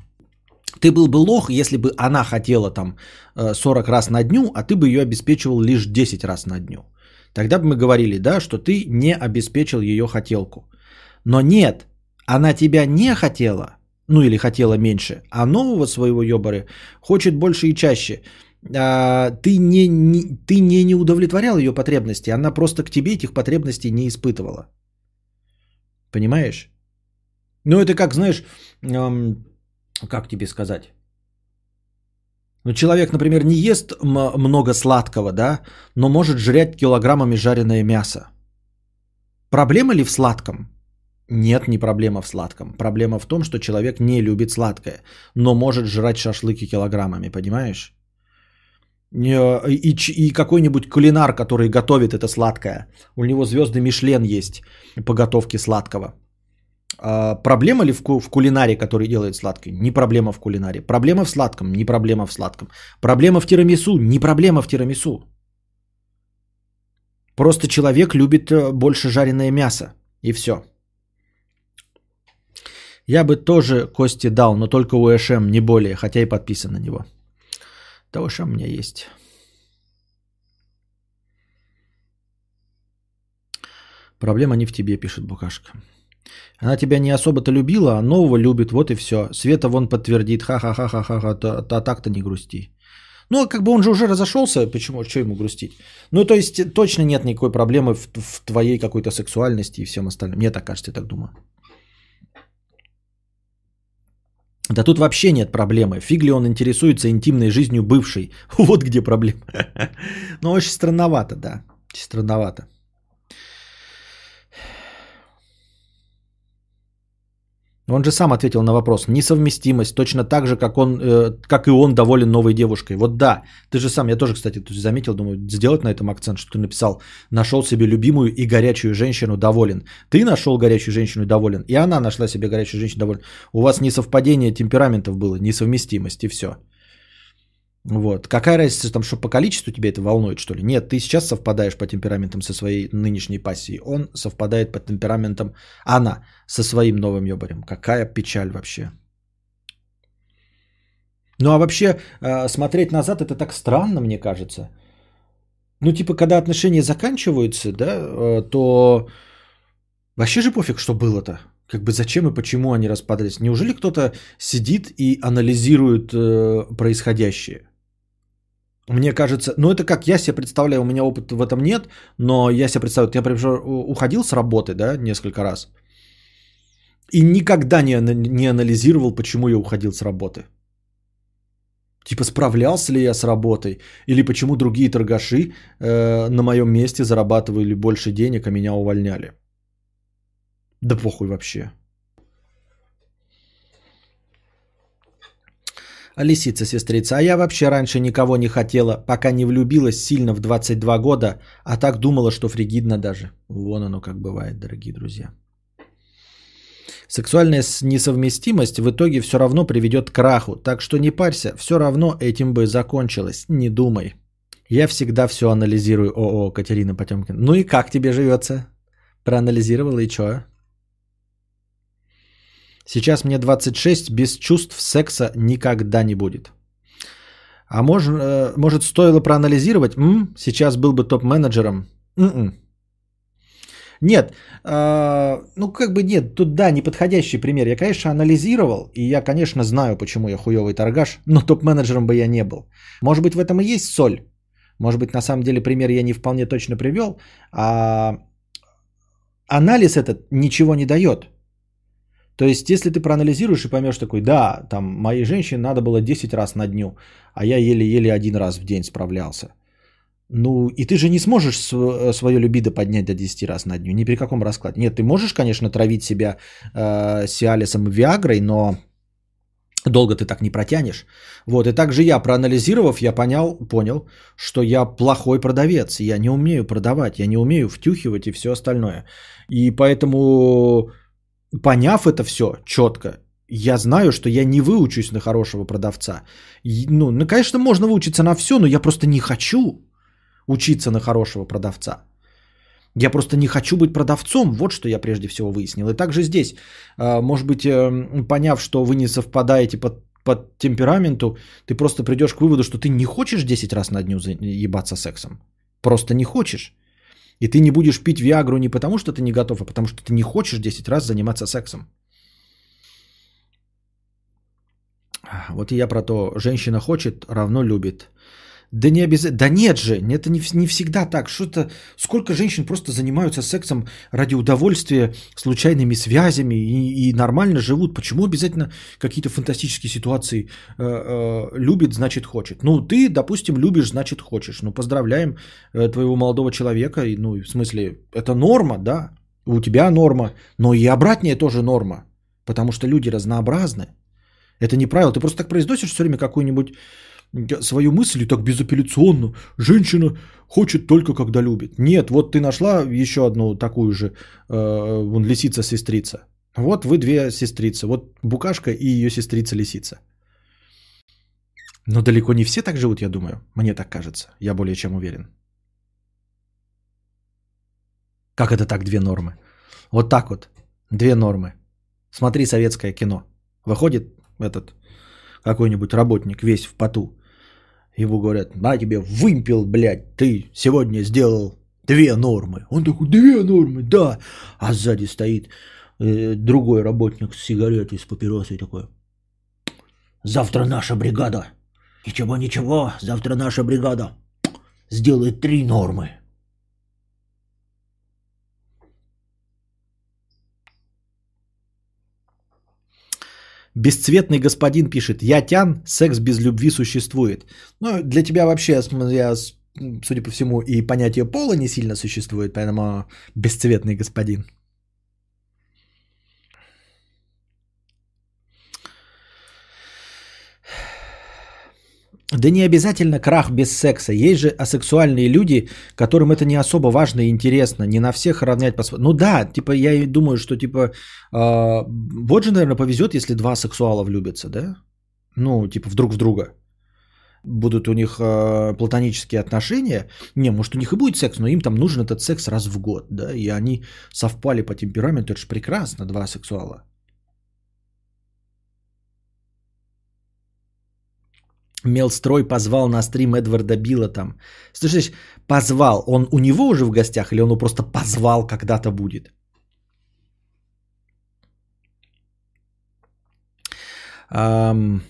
[SPEAKER 2] ты был бы лох, если бы она хотела там 40 раз на дню, а ты бы ее обеспечивал лишь 10 раз на дню. Тогда бы мы говорили, да, что ты не обеспечил ее хотелку. Но нет, она тебя не хотела, ну или хотела меньше, а нового своего ебары хочет больше и чаще. А, ты, не, не, ты не, не удовлетворял ее потребности, она просто к тебе этих потребностей не испытывала. Понимаешь? Ну это как, знаешь, эм, как тебе сказать? Ну, человек, например, не ест много сладкого, да, но может жрять килограммами жареное мясо. Проблема ли в сладком? Нет, не проблема в сладком. Проблема в том, что человек не любит сладкое, но может жрать шашлыки килограммами, понимаешь? И, и какой-нибудь кулинар, который готовит это сладкое. У него звезды Мишлен есть по готовке сладкого. А, проблема ли в, ку- в кулинаре, который делает сладкое? Не проблема в кулинаре. Проблема в сладком? Не проблема в сладком. Проблема в тирамису? Не проблема в тирамису. Просто человек любит э, больше жареное мясо. И все. Я бы тоже Кости дал, но только УШМ, не более, хотя и подписан на него. Да УШМ у меня есть. Проблема не в тебе, пишет Букашка. Она тебя не особо-то любила, а нового любит, вот и все. Света вон подтвердит, ха-ха-ха-ха-ха, а так-то не грусти. Ну, а как бы он же уже разошелся, почему, что ему грустить? Ну, то есть, точно нет никакой проблемы в, в твоей какой-то сексуальности и всем остальным. Мне так кажется, я так думаю. Да тут вообще нет проблемы. Фиг ли он интересуется интимной жизнью бывшей. (laughs) Вот где проблема. (laughs) Ну, очень странновато, да. Странновато. Он же сам ответил на вопрос. Несовместимость, точно так же, как, он, э, как и он доволен новой девушкой. Вот да, ты же сам, я тоже, кстати, заметил, думаю, сделать на этом акцент, что ты написал, нашел себе любимую и горячую женщину, доволен. Ты нашел горячую женщину, доволен, и она нашла себе горячую женщину, доволен. У вас несовпадение темпераментов было, несовместимость, и все. Вот. Какая разница, там, что по количеству тебя это волнует, что ли? Нет, ты сейчас совпадаешь по темпераментам со своей нынешней пассией. Он совпадает по темпераментам, она со своим новым ёбарем. Какая печаль вообще. Ну а вообще, э, смотреть назад, это так странно, мне кажется. Ну, типа, когда отношения заканчиваются, да, э, то вообще же пофиг, что было-то. Как бы зачем и почему они распадались? Неужели кто-то сидит и анализирует э, происходящее? Мне кажется, ну это как я себе представляю, у меня опыта в этом нет, но я себе представляю, я, например, уходил с работы, да, несколько раз, и никогда не, не анализировал, почему я уходил с работы. Типа справлялся ли я с работой, или почему другие торгаши э, на моем месте зарабатывали больше денег, а меня увольняли. Да похуй вообще. Лисица, сестрица, а я вообще раньше никого не хотела, пока не влюбилась сильно в 22 года, а так думала, что фригидно даже. Вон оно как бывает, дорогие друзья. Сексуальная несовместимость в итоге все равно приведет к краху, так что не парься, все равно этим бы закончилось, не думай. Я всегда все анализирую. О, -о Катерина Потемкина. Ну и как тебе живется? Проанализировала и что? Сейчас мне 26, без чувств секса никогда не будет. А может, э, может стоило проанализировать? М? Сейчас был бы топ-менеджером? М-м. Нет, э, ну как бы нет, тут да, неподходящий пример. Я, конечно, анализировал, и я, конечно, знаю, почему я хуевый торгаш, но топ-менеджером бы я не был. Может быть, в этом и есть соль. Может быть, на самом деле пример я не вполне точно привел, а анализ этот ничего не дает. То есть, если ты проанализируешь и поймешь такой, да, там, моей женщине надо было 10 раз на дню, а я еле-еле один раз в день справлялся. Ну, и ты же не сможешь свое либидо поднять до 10 раз на дню, ни при каком раскладе. Нет, ты можешь, конечно, травить себя э, сиалисом и виагрой, но долго ты так не протянешь. Вот, и также я, проанализировав, я понял, понял, что я плохой продавец, я не умею продавать, я не умею втюхивать и все остальное. И поэтому поняв это все четко, я знаю, что я не выучусь на хорошего продавца. Ну, ну, конечно, можно выучиться на все, но я просто не хочу учиться на хорошего продавца. Я просто не хочу быть продавцом, вот что я прежде всего выяснил. И также здесь, а, может быть, э, поняв, что вы не совпадаете по, по темпераменту, ты просто придешь к выводу, что ты не хочешь 10 раз на дню ебаться сексом. Просто не хочешь. И ты не будешь пить Виагру не потому, что ты не готов, а потому, что ты не хочешь 10 раз заниматься сексом. Вот и я про то, женщина хочет, равно любит. Да не обязательно. Да нет же, это не, не всегда так. Что-то. Сколько женщин просто занимаются сексом ради удовольствия, случайными связями и, и нормально живут. Почему обязательно какие-то фантастические ситуации э, э, любит, значит хочет? Ну, ты, допустим, любишь, значит хочешь. Ну, поздравляем э, твоего молодого человека. Ну, в смысле, это норма, да. У тебя норма, но и обратнее тоже норма. Потому что люди разнообразны. Это не правило. Ты просто так произносишь все время какую-нибудь свою мысль и так безапелляционно. Женщина хочет только когда любит. Нет, вот ты нашла еще одну такую же, э, вон, лисица-сестрица. Вот вы две сестрицы. Вот букашка и ее сестрица-лисица. Но далеко не все так живут, я думаю. Мне так кажется. Я более чем уверен. Как это так, две нормы? Вот так вот, две нормы. Смотри советское кино. Выходит этот какой-нибудь работник весь в поту. Ему говорят, на тебе вымпел, блядь, ты сегодня сделал две нормы. Он такой, две нормы, да. А сзади стоит э, другой работник с сигаретой, с папиросой такой. Завтра наша бригада. Ничего-ничего, завтра наша бригада сделает три нормы. Бесцветный господин пишет, я тян, секс без любви существует. Ну, для тебя вообще, я, судя по всему, и понятие пола не сильно существует, поэтому бесцветный господин. Да не обязательно крах без секса. Есть же асексуальные люди, которым это не особо важно и интересно. Не на всех равнять по Ну да, типа я и думаю, что типа э, вот же, наверное, повезет, если два сексуала влюбятся, да? Ну, типа вдруг в друга. Будут у них э, платонические отношения. Не, может у них и будет секс, но им там нужен этот секс раз в год, да? И они совпали по темпераменту. Это же прекрасно, два сексуала. Мелстрой позвал на стрим Эдварда Билла там. Слышишь, позвал. Он у него уже в гостях или он его просто позвал когда-то будет? Um,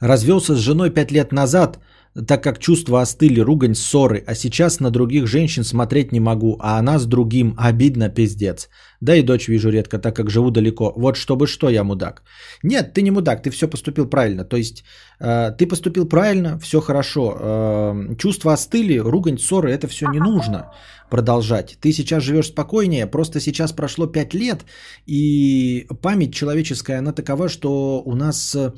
[SPEAKER 2] развелся с женой пять лет назад – так как чувства остыли, ругань, ссоры, а сейчас на других женщин смотреть не могу, а она с другим, обидно, пиздец. Да и дочь вижу редко, так как живу далеко. Вот чтобы что, я мудак. Нет, ты не мудак, ты все поступил правильно. То есть э, ты поступил правильно, все хорошо. Э, чувства остыли, ругань, ссоры, это все не нужно продолжать. Ты сейчас живешь спокойнее, просто сейчас прошло 5 лет, и память человеческая, она такова, что у нас, э,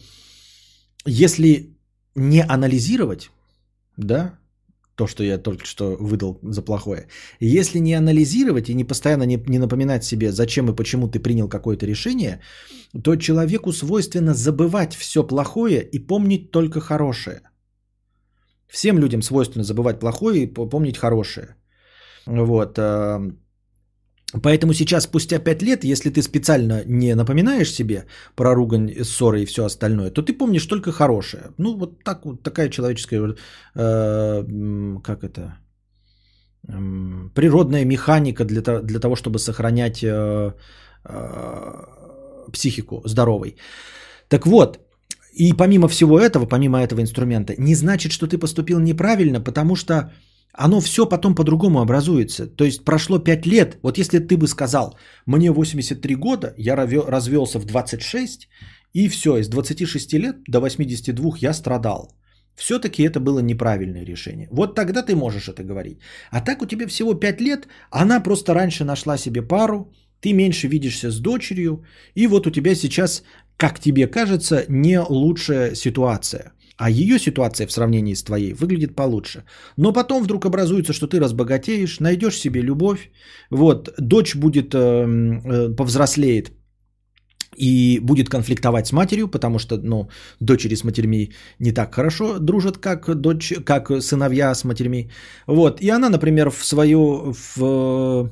[SPEAKER 2] если не анализировать, да, то, что я только что выдал за плохое, если не анализировать и не постоянно не, не напоминать себе, зачем и почему ты принял какое-то решение, то человеку свойственно забывать все плохое и помнить только хорошее. Всем людям свойственно забывать плохое и помнить хорошее. Вот. Поэтому сейчас, спустя 5 лет, если ты специально не напоминаешь себе про ругань, ссоры и все остальное, то ты помнишь только хорошее. Ну, вот так вот такая человеческая, э, как это, э, природная механика для, для того, чтобы сохранять э, э, психику здоровой. Так вот, и помимо всего этого, помимо этого инструмента, не значит, что ты поступил неправильно, потому что оно все потом по-другому образуется. То есть прошло 5 лет. Вот если ты бы сказал, мне 83 года, я развелся в 26, и все, из 26 лет до 82 я страдал. Все-таки это было неправильное решение. Вот тогда ты можешь это говорить. А так у тебя всего 5 лет, она просто раньше нашла себе пару, ты меньше видишься с дочерью, и вот у тебя сейчас, как тебе кажется, не лучшая ситуация. А ее ситуация в сравнении с твоей выглядит получше. Но потом вдруг образуется, что ты разбогатеешь, найдешь себе любовь, вот, дочь будет, э, э, повзрослеет и будет конфликтовать с матерью, потому что, ну, дочери с матерьми не так хорошо дружат, как, дочь, как сыновья с матерьми. Вот, и она, например, в свою, в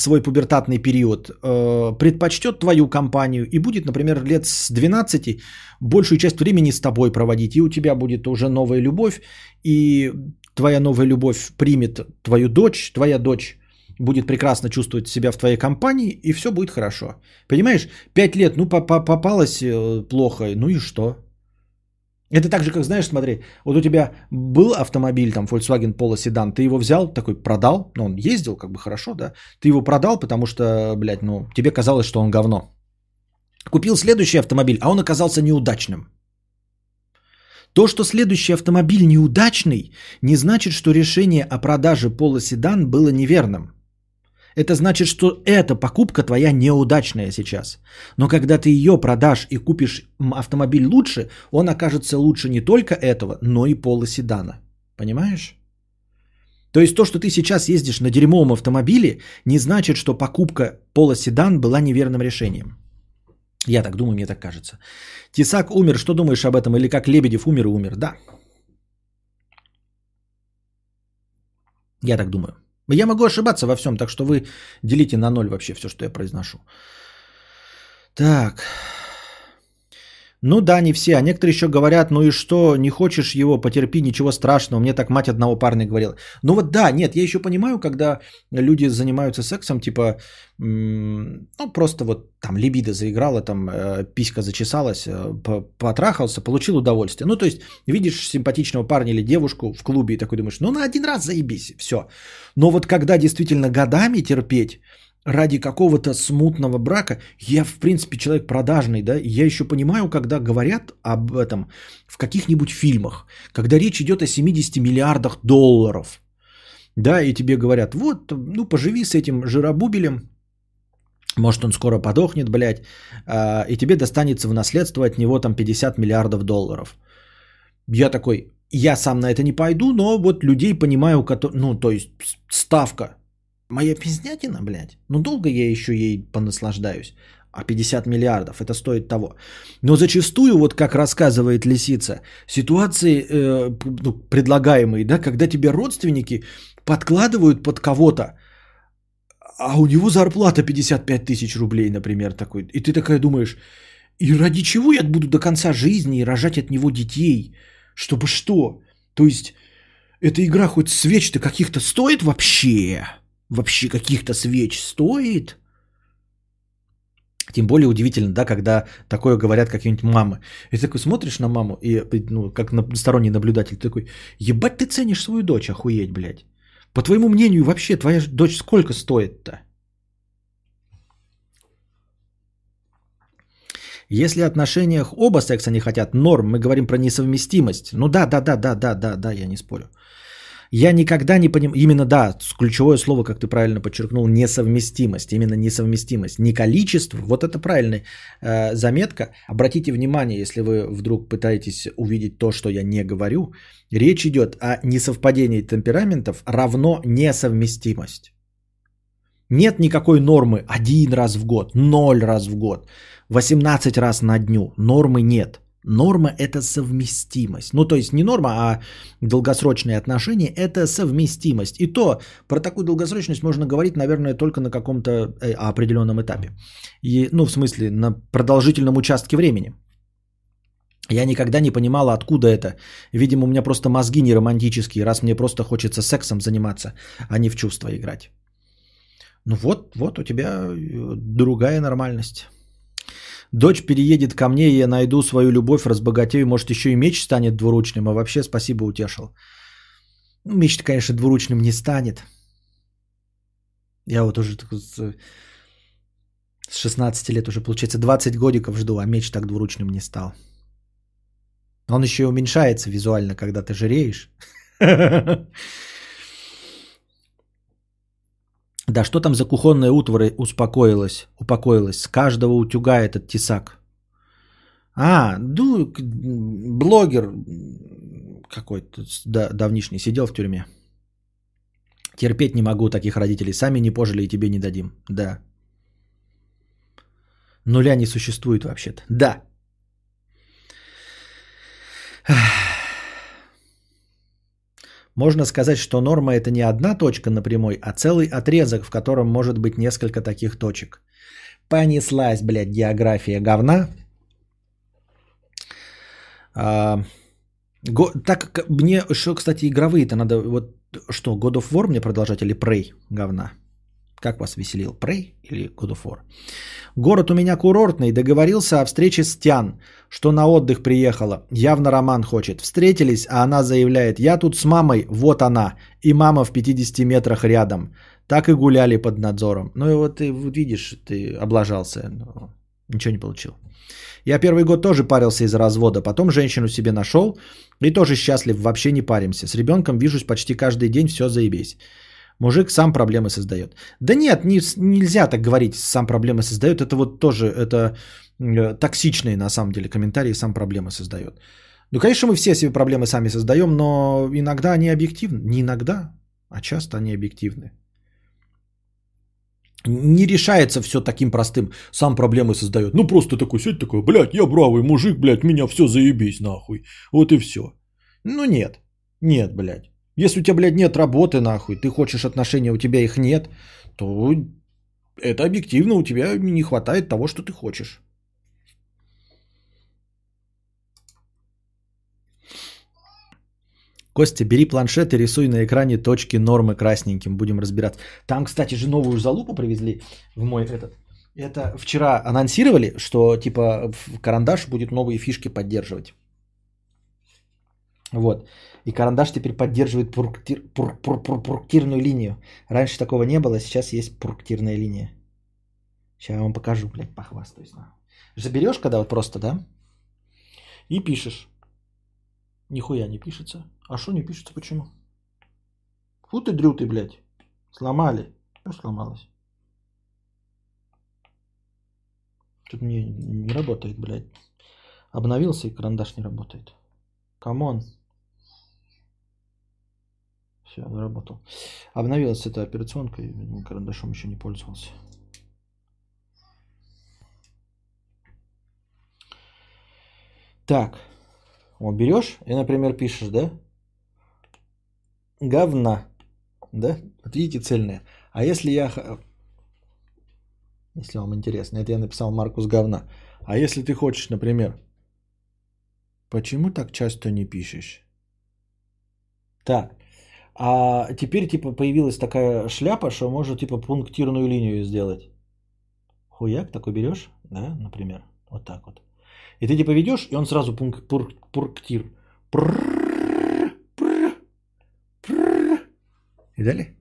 [SPEAKER 2] свой пубертатный период э, предпочтет твою компанию и будет, например, лет с 12 большую часть времени с тобой проводить, и у тебя будет уже новая любовь, и твоя новая любовь примет твою дочь, твоя дочь будет прекрасно чувствовать себя в твоей компании, и все будет хорошо. Понимаешь, пять лет, ну, попалось э, плохо, ну и что? Это так же, как знаешь, смотри, вот у тебя был автомобиль, там, Volkswagen Polo седан, ты его взял, такой продал, ну, он ездил как бы хорошо, да, ты его продал, потому что, блядь, ну, тебе казалось, что он говно. Купил следующий автомобиль, а он оказался неудачным. То, что следующий автомобиль неудачный, не значит, что решение о продаже Polo седан было неверным. Это значит, что эта покупка твоя неудачная сейчас. Но когда ты ее продашь и купишь автомобиль лучше, он окажется лучше не только этого, но и пола седана. Понимаешь? То есть то, что ты сейчас ездишь на дерьмовом автомобиле, не значит, что покупка пола была неверным решением. Я так думаю, мне так кажется. Тесак умер, что думаешь об этом? Или как Лебедев умер и умер? Да. Я так думаю. Я могу ошибаться во всем, так что вы делите на ноль вообще все, что я произношу. Так. Ну да, не все. А некоторые еще говорят, ну и что, не хочешь его, потерпи, ничего страшного. Мне так мать одного парня говорила. Ну вот да, нет, я еще понимаю, когда люди занимаются сексом, типа, ну просто вот там либидо заиграла, там э, писька зачесалась, э, потрахался, получил удовольствие. Ну то есть видишь симпатичного парня или девушку в клубе и такой думаешь, ну на один раз заебись, все. Но вот когда действительно годами терпеть, ради какого-то смутного брака. Я, в принципе, человек продажный, да, я еще понимаю, когда говорят об этом в каких-нибудь фильмах, когда речь идет о 70 миллиардах долларов, да, и тебе говорят, вот, ну, поживи с этим жиробубелем, может, он скоро подохнет, блядь, а, и тебе достанется в наследство от него там 50 миллиардов долларов. Я такой, Я сам на это не пойду, но вот людей понимаю, которые, ну, то есть ставка. Моя пиздятина, блядь. Ну, долго я еще ей понаслаждаюсь. А 50 миллиардов, это стоит того. Но зачастую, вот как рассказывает Лисица, ситуации э, ну, предлагаемые, да, когда тебе родственники подкладывают под кого-то, а у него зарплата 55 тысяч рублей, например, такой. И ты такая думаешь, и ради чего я буду до конца жизни рожать от него детей? Чтобы что? То есть, эта игра хоть свеч-то каких-то стоит вообще? Вообще каких-то свеч стоит? Тем более удивительно, да, когда такое говорят какие-нибудь мамы. И ты такой смотришь на маму, и, ну, как на сторонний наблюдатель, такой, ебать ты ценишь свою дочь, охуеть, блядь. По твоему мнению, вообще твоя дочь сколько стоит-то? Если в отношениях оба секса не хотят, норм, мы говорим про несовместимость. Ну да, да, да, да, да, да, да, я не спорю. Я никогда не понимаю, именно да, ключевое слово, как ты правильно подчеркнул, несовместимость, именно несовместимость, не количество, вот это правильная э, заметка. Обратите внимание, если вы вдруг пытаетесь увидеть то, что я не говорю, речь идет о несовпадении темпераментов равно несовместимость. Нет никакой нормы один раз в год, ноль раз в год, 18 раз на дню, нормы нет – Норма – это совместимость. Ну, то есть не норма, а долгосрочные отношения – это совместимость. И то про такую долгосрочность можно говорить, наверное, только на каком-то э, определенном этапе. И, ну, в смысле, на продолжительном участке времени. Я никогда не понимала, откуда это. Видимо, у меня просто мозги не романтические, раз мне просто хочется сексом заниматься, а не в чувства играть. Ну вот, вот у тебя э, другая нормальность. Дочь переедет ко мне, и я найду свою любовь, разбогатею. Может, еще и меч станет двуручным. А вообще, спасибо, утешил. Ну, меч конечно, двуручным не станет. Я вот уже с 16 лет уже, получается, 20 годиков жду, а меч так двуручным не стал. Он еще и уменьшается визуально, когда ты жиреешь. (laughs) Да что там за кухонная утварь успокоилась, упокоилась? С каждого утюга этот тесак. А, ну, блогер какой-то да, давнишний сидел в тюрьме. Терпеть не могу таких родителей. Сами не пожили и тебе не дадим. Да. Нуля не существует вообще-то. Да. Можно сказать, что норма это не одна точка на прямой, а целый отрезок, в котором может быть несколько таких точек. Понеслась, блядь, география говна. А, го, так мне, что, кстати, игровые-то надо, вот что, God of War мне продолжать или Prey говна? Как вас веселил, Prey или God of War? Город у меня курортный, договорился о встрече с Тян, что на отдых приехала. Явно Роман хочет. Встретились, а она заявляет, я тут с мамой, вот она. И мама в 50 метрах рядом. Так и гуляли под надзором. Ну и вот ты вот видишь, ты облажался. Но ничего не получил. Я первый год тоже парился из-за развода, потом женщину себе нашел и тоже счастлив, вообще не паримся. С ребенком вижусь почти каждый день, все заебись. Мужик сам проблемы создает. Да нет, не, нельзя так говорить, сам проблемы создает. Это вот тоже, это э, токсичные на самом деле комментарии, сам проблемы создает. Ну, конечно, мы все себе проблемы сами создаем, но иногда они объективны. Не иногда, а часто они объективны. Не решается все таким простым. Сам проблемы создает. Ну, просто такой, сядь такой, блядь, я бравый мужик, блядь, меня все заебись нахуй. Вот и все. Ну, нет. Нет, блядь. Если у тебя, блядь, нет работы, нахуй, ты хочешь отношения, у тебя их нет, то это объективно, у тебя не хватает того, что ты хочешь. Костя, бери планшет и рисуй на экране точки нормы красненьким. Будем разбираться. Там, кстати же, новую залупу привезли в мой этот. Это вчера анонсировали, что типа карандаш будет новые фишки поддерживать. Вот. И карандаш теперь поддерживает пурктир, пур, пур, пур, пурктирную линию. Раньше такого не было, сейчас есть пурктирная линия. Сейчас я вам покажу, блядь, похвастаюсь. Заберешь, когда вот просто, да? И пишешь. Нихуя не пишется. А что не пишется, почему? Фу ты, дрю ты, блядь. Сломали. Что сломалось? Тут мне не работает, блядь. Обновился и карандаш не работает. Come on. Все, заработал. Обновилась эта операционка, и карандашом еще не пользовался. Так, вот берешь и, например, пишешь, да? Говна. Да? Вот видите, цельная. А если я... Если вам интересно, это я написал Маркус говна. А если ты хочешь, например, почему так часто не пишешь? Так, а теперь типа появилась такая шляпа, что можно типа пунктирную линию сделать. Хуяк такой берешь, да, например, вот так вот. И ты типа ведешь, и он сразу пункт, пур, пунктир. И далее?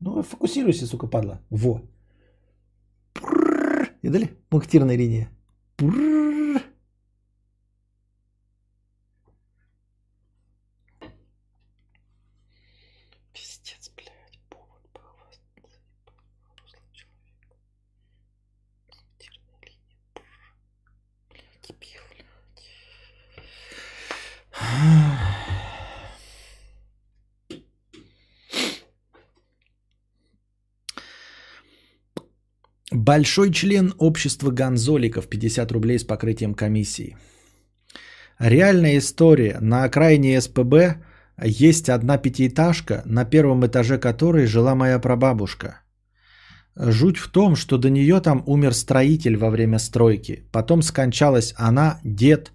[SPEAKER 2] Ну, фокусируйся, сука, падла. Во. И далее? Пунктирная линия. Большой член общества гонзоликов 50 рублей с покрытием комиссии. Реальная история. На окраине СПБ есть одна пятиэтажка, на первом этаже которой жила моя прабабушка. Жуть в том, что до нее там умер строитель во время стройки. Потом скончалась она, дед.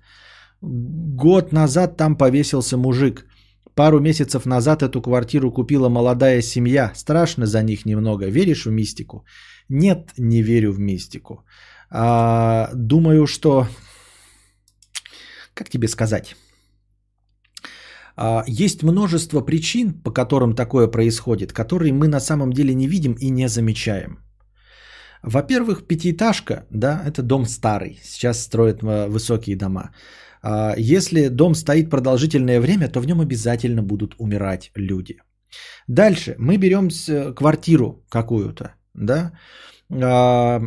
[SPEAKER 2] Год назад там повесился мужик. Пару месяцев назад эту квартиру купила молодая семья. Страшно за них немного. Веришь в мистику? Нет, не верю в мистику. А, думаю, что... Как тебе сказать? А, есть множество причин, по которым такое происходит, которые мы на самом деле не видим и не замечаем. Во-первых, пятиэтажка, да, это дом старый. Сейчас строят э, высокие дома. А, если дом стоит продолжительное время, то в нем обязательно будут умирать люди. Дальше мы берем э, квартиру какую-то да, а,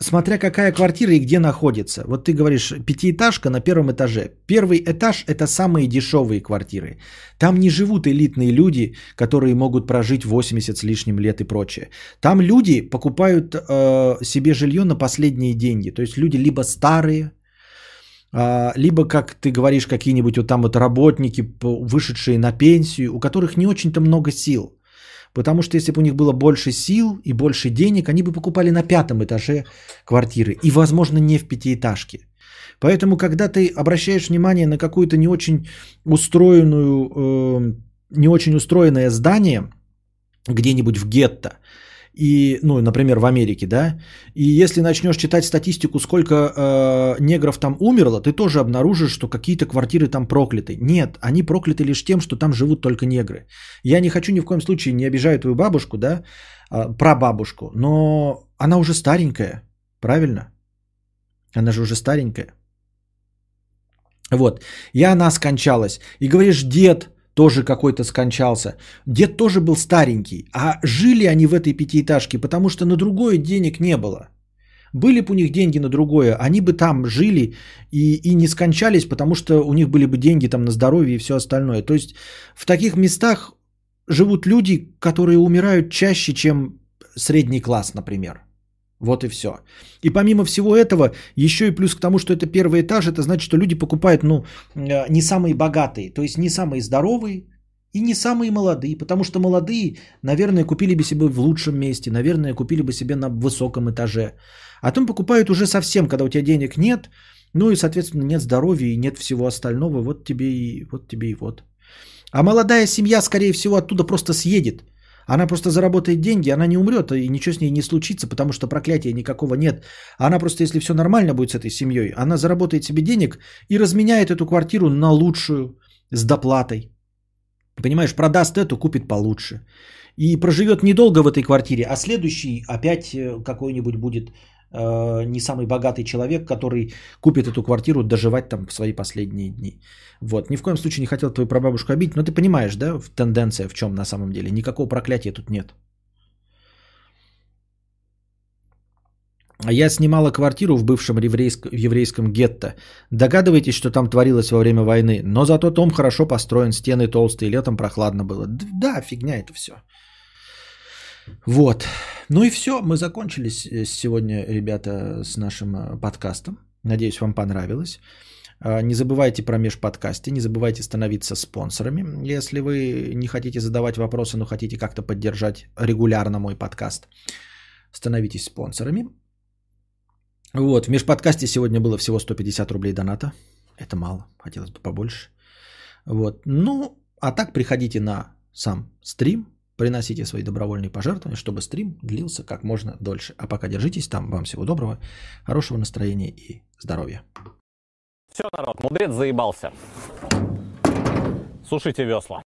[SPEAKER 2] смотря какая квартира и где находится. Вот ты говоришь, пятиэтажка на первом этаже. Первый этаж – это самые дешевые квартиры. Там не живут элитные люди, которые могут прожить 80 с лишним лет и прочее. Там люди покупают э, себе жилье на последние деньги. То есть люди либо старые, э, либо, как ты говоришь, какие-нибудь вот там вот работники, вышедшие на пенсию, у которых не очень-то много сил – Потому что если бы у них было больше сил и больше денег, они бы покупали на пятом этаже квартиры. И, возможно, не в пятиэтажке. Поэтому, когда ты обращаешь внимание на какую-то не очень устроенную, э, не очень устроенное здание где-нибудь в гетто, и, ну, например, в Америке, да, и если начнешь читать статистику, сколько э, негров там умерло, ты тоже обнаружишь, что какие-то квартиры там прокляты. Нет, они прокляты лишь тем, что там живут только негры. Я не хочу ни в коем случае, не обижаю твою бабушку, да, э, прабабушку, но она уже старенькая, правильно? Она же уже старенькая. Вот, и она скончалась. И говоришь, дед, тоже какой-то скончался. Дед тоже был старенький. А жили они в этой пятиэтажке, потому что на другое денег не было. Были бы у них деньги на другое, они бы там жили и, и не скончались, потому что у них были бы деньги там на здоровье и все остальное. То есть в таких местах живут люди, которые умирают чаще, чем средний класс, например. Вот и все. И помимо всего этого, еще и плюс к тому, что это первый этаж, это значит, что люди покупают, ну, э, не самые богатые, то есть не самые здоровые и не самые молодые, потому что молодые, наверное, купили бы себе в лучшем месте, наверное, купили бы себе на высоком этаже. А там покупают уже совсем, когда у тебя денег нет, ну и, соответственно, нет здоровья и нет всего остального, вот тебе и вот тебе и вот. А молодая семья, скорее всего, оттуда просто съедет – она просто заработает деньги, она не умрет, и ничего с ней не случится, потому что проклятия никакого нет. Она просто, если все нормально будет с этой семьей, она заработает себе денег и разменяет эту квартиру на лучшую с доплатой. Понимаешь, продаст эту, купит получше. И проживет недолго в этой квартире, а следующий опять э, какой-нибудь будет не самый богатый человек, который купит эту квартиру доживать там свои последние дни. Вот. Ни в коем случае не хотел твою прабабушку обидеть, но ты понимаешь, да, тенденция в чем на самом деле. Никакого проклятия тут нет. Я снимала квартиру в бывшем еврейск... еврейском гетто. Догадываетесь, что там творилось во время войны, но зато дом хорошо построен, стены толстые, летом прохладно было. Да, фигня это все. Вот. Ну и все, мы закончили сегодня, ребята, с нашим э, подкастом. Надеюсь, вам понравилось. А, не забывайте про межподкасте, не забывайте становиться спонсорами. Если вы не хотите задавать вопросы, но хотите как-то поддержать регулярно мой подкаст, становитесь спонсорами. Вот, в межподкасте сегодня было всего 150 рублей доната. Это мало, хотелось бы побольше. Вот, ну, а так приходите на сам стрим, приносите свои добровольные пожертвования, чтобы стрим длился как можно дольше. А пока держитесь там. Вам всего доброго, хорошего настроения и здоровья.
[SPEAKER 1] Все, народ, мудрец заебался. Сушите весла.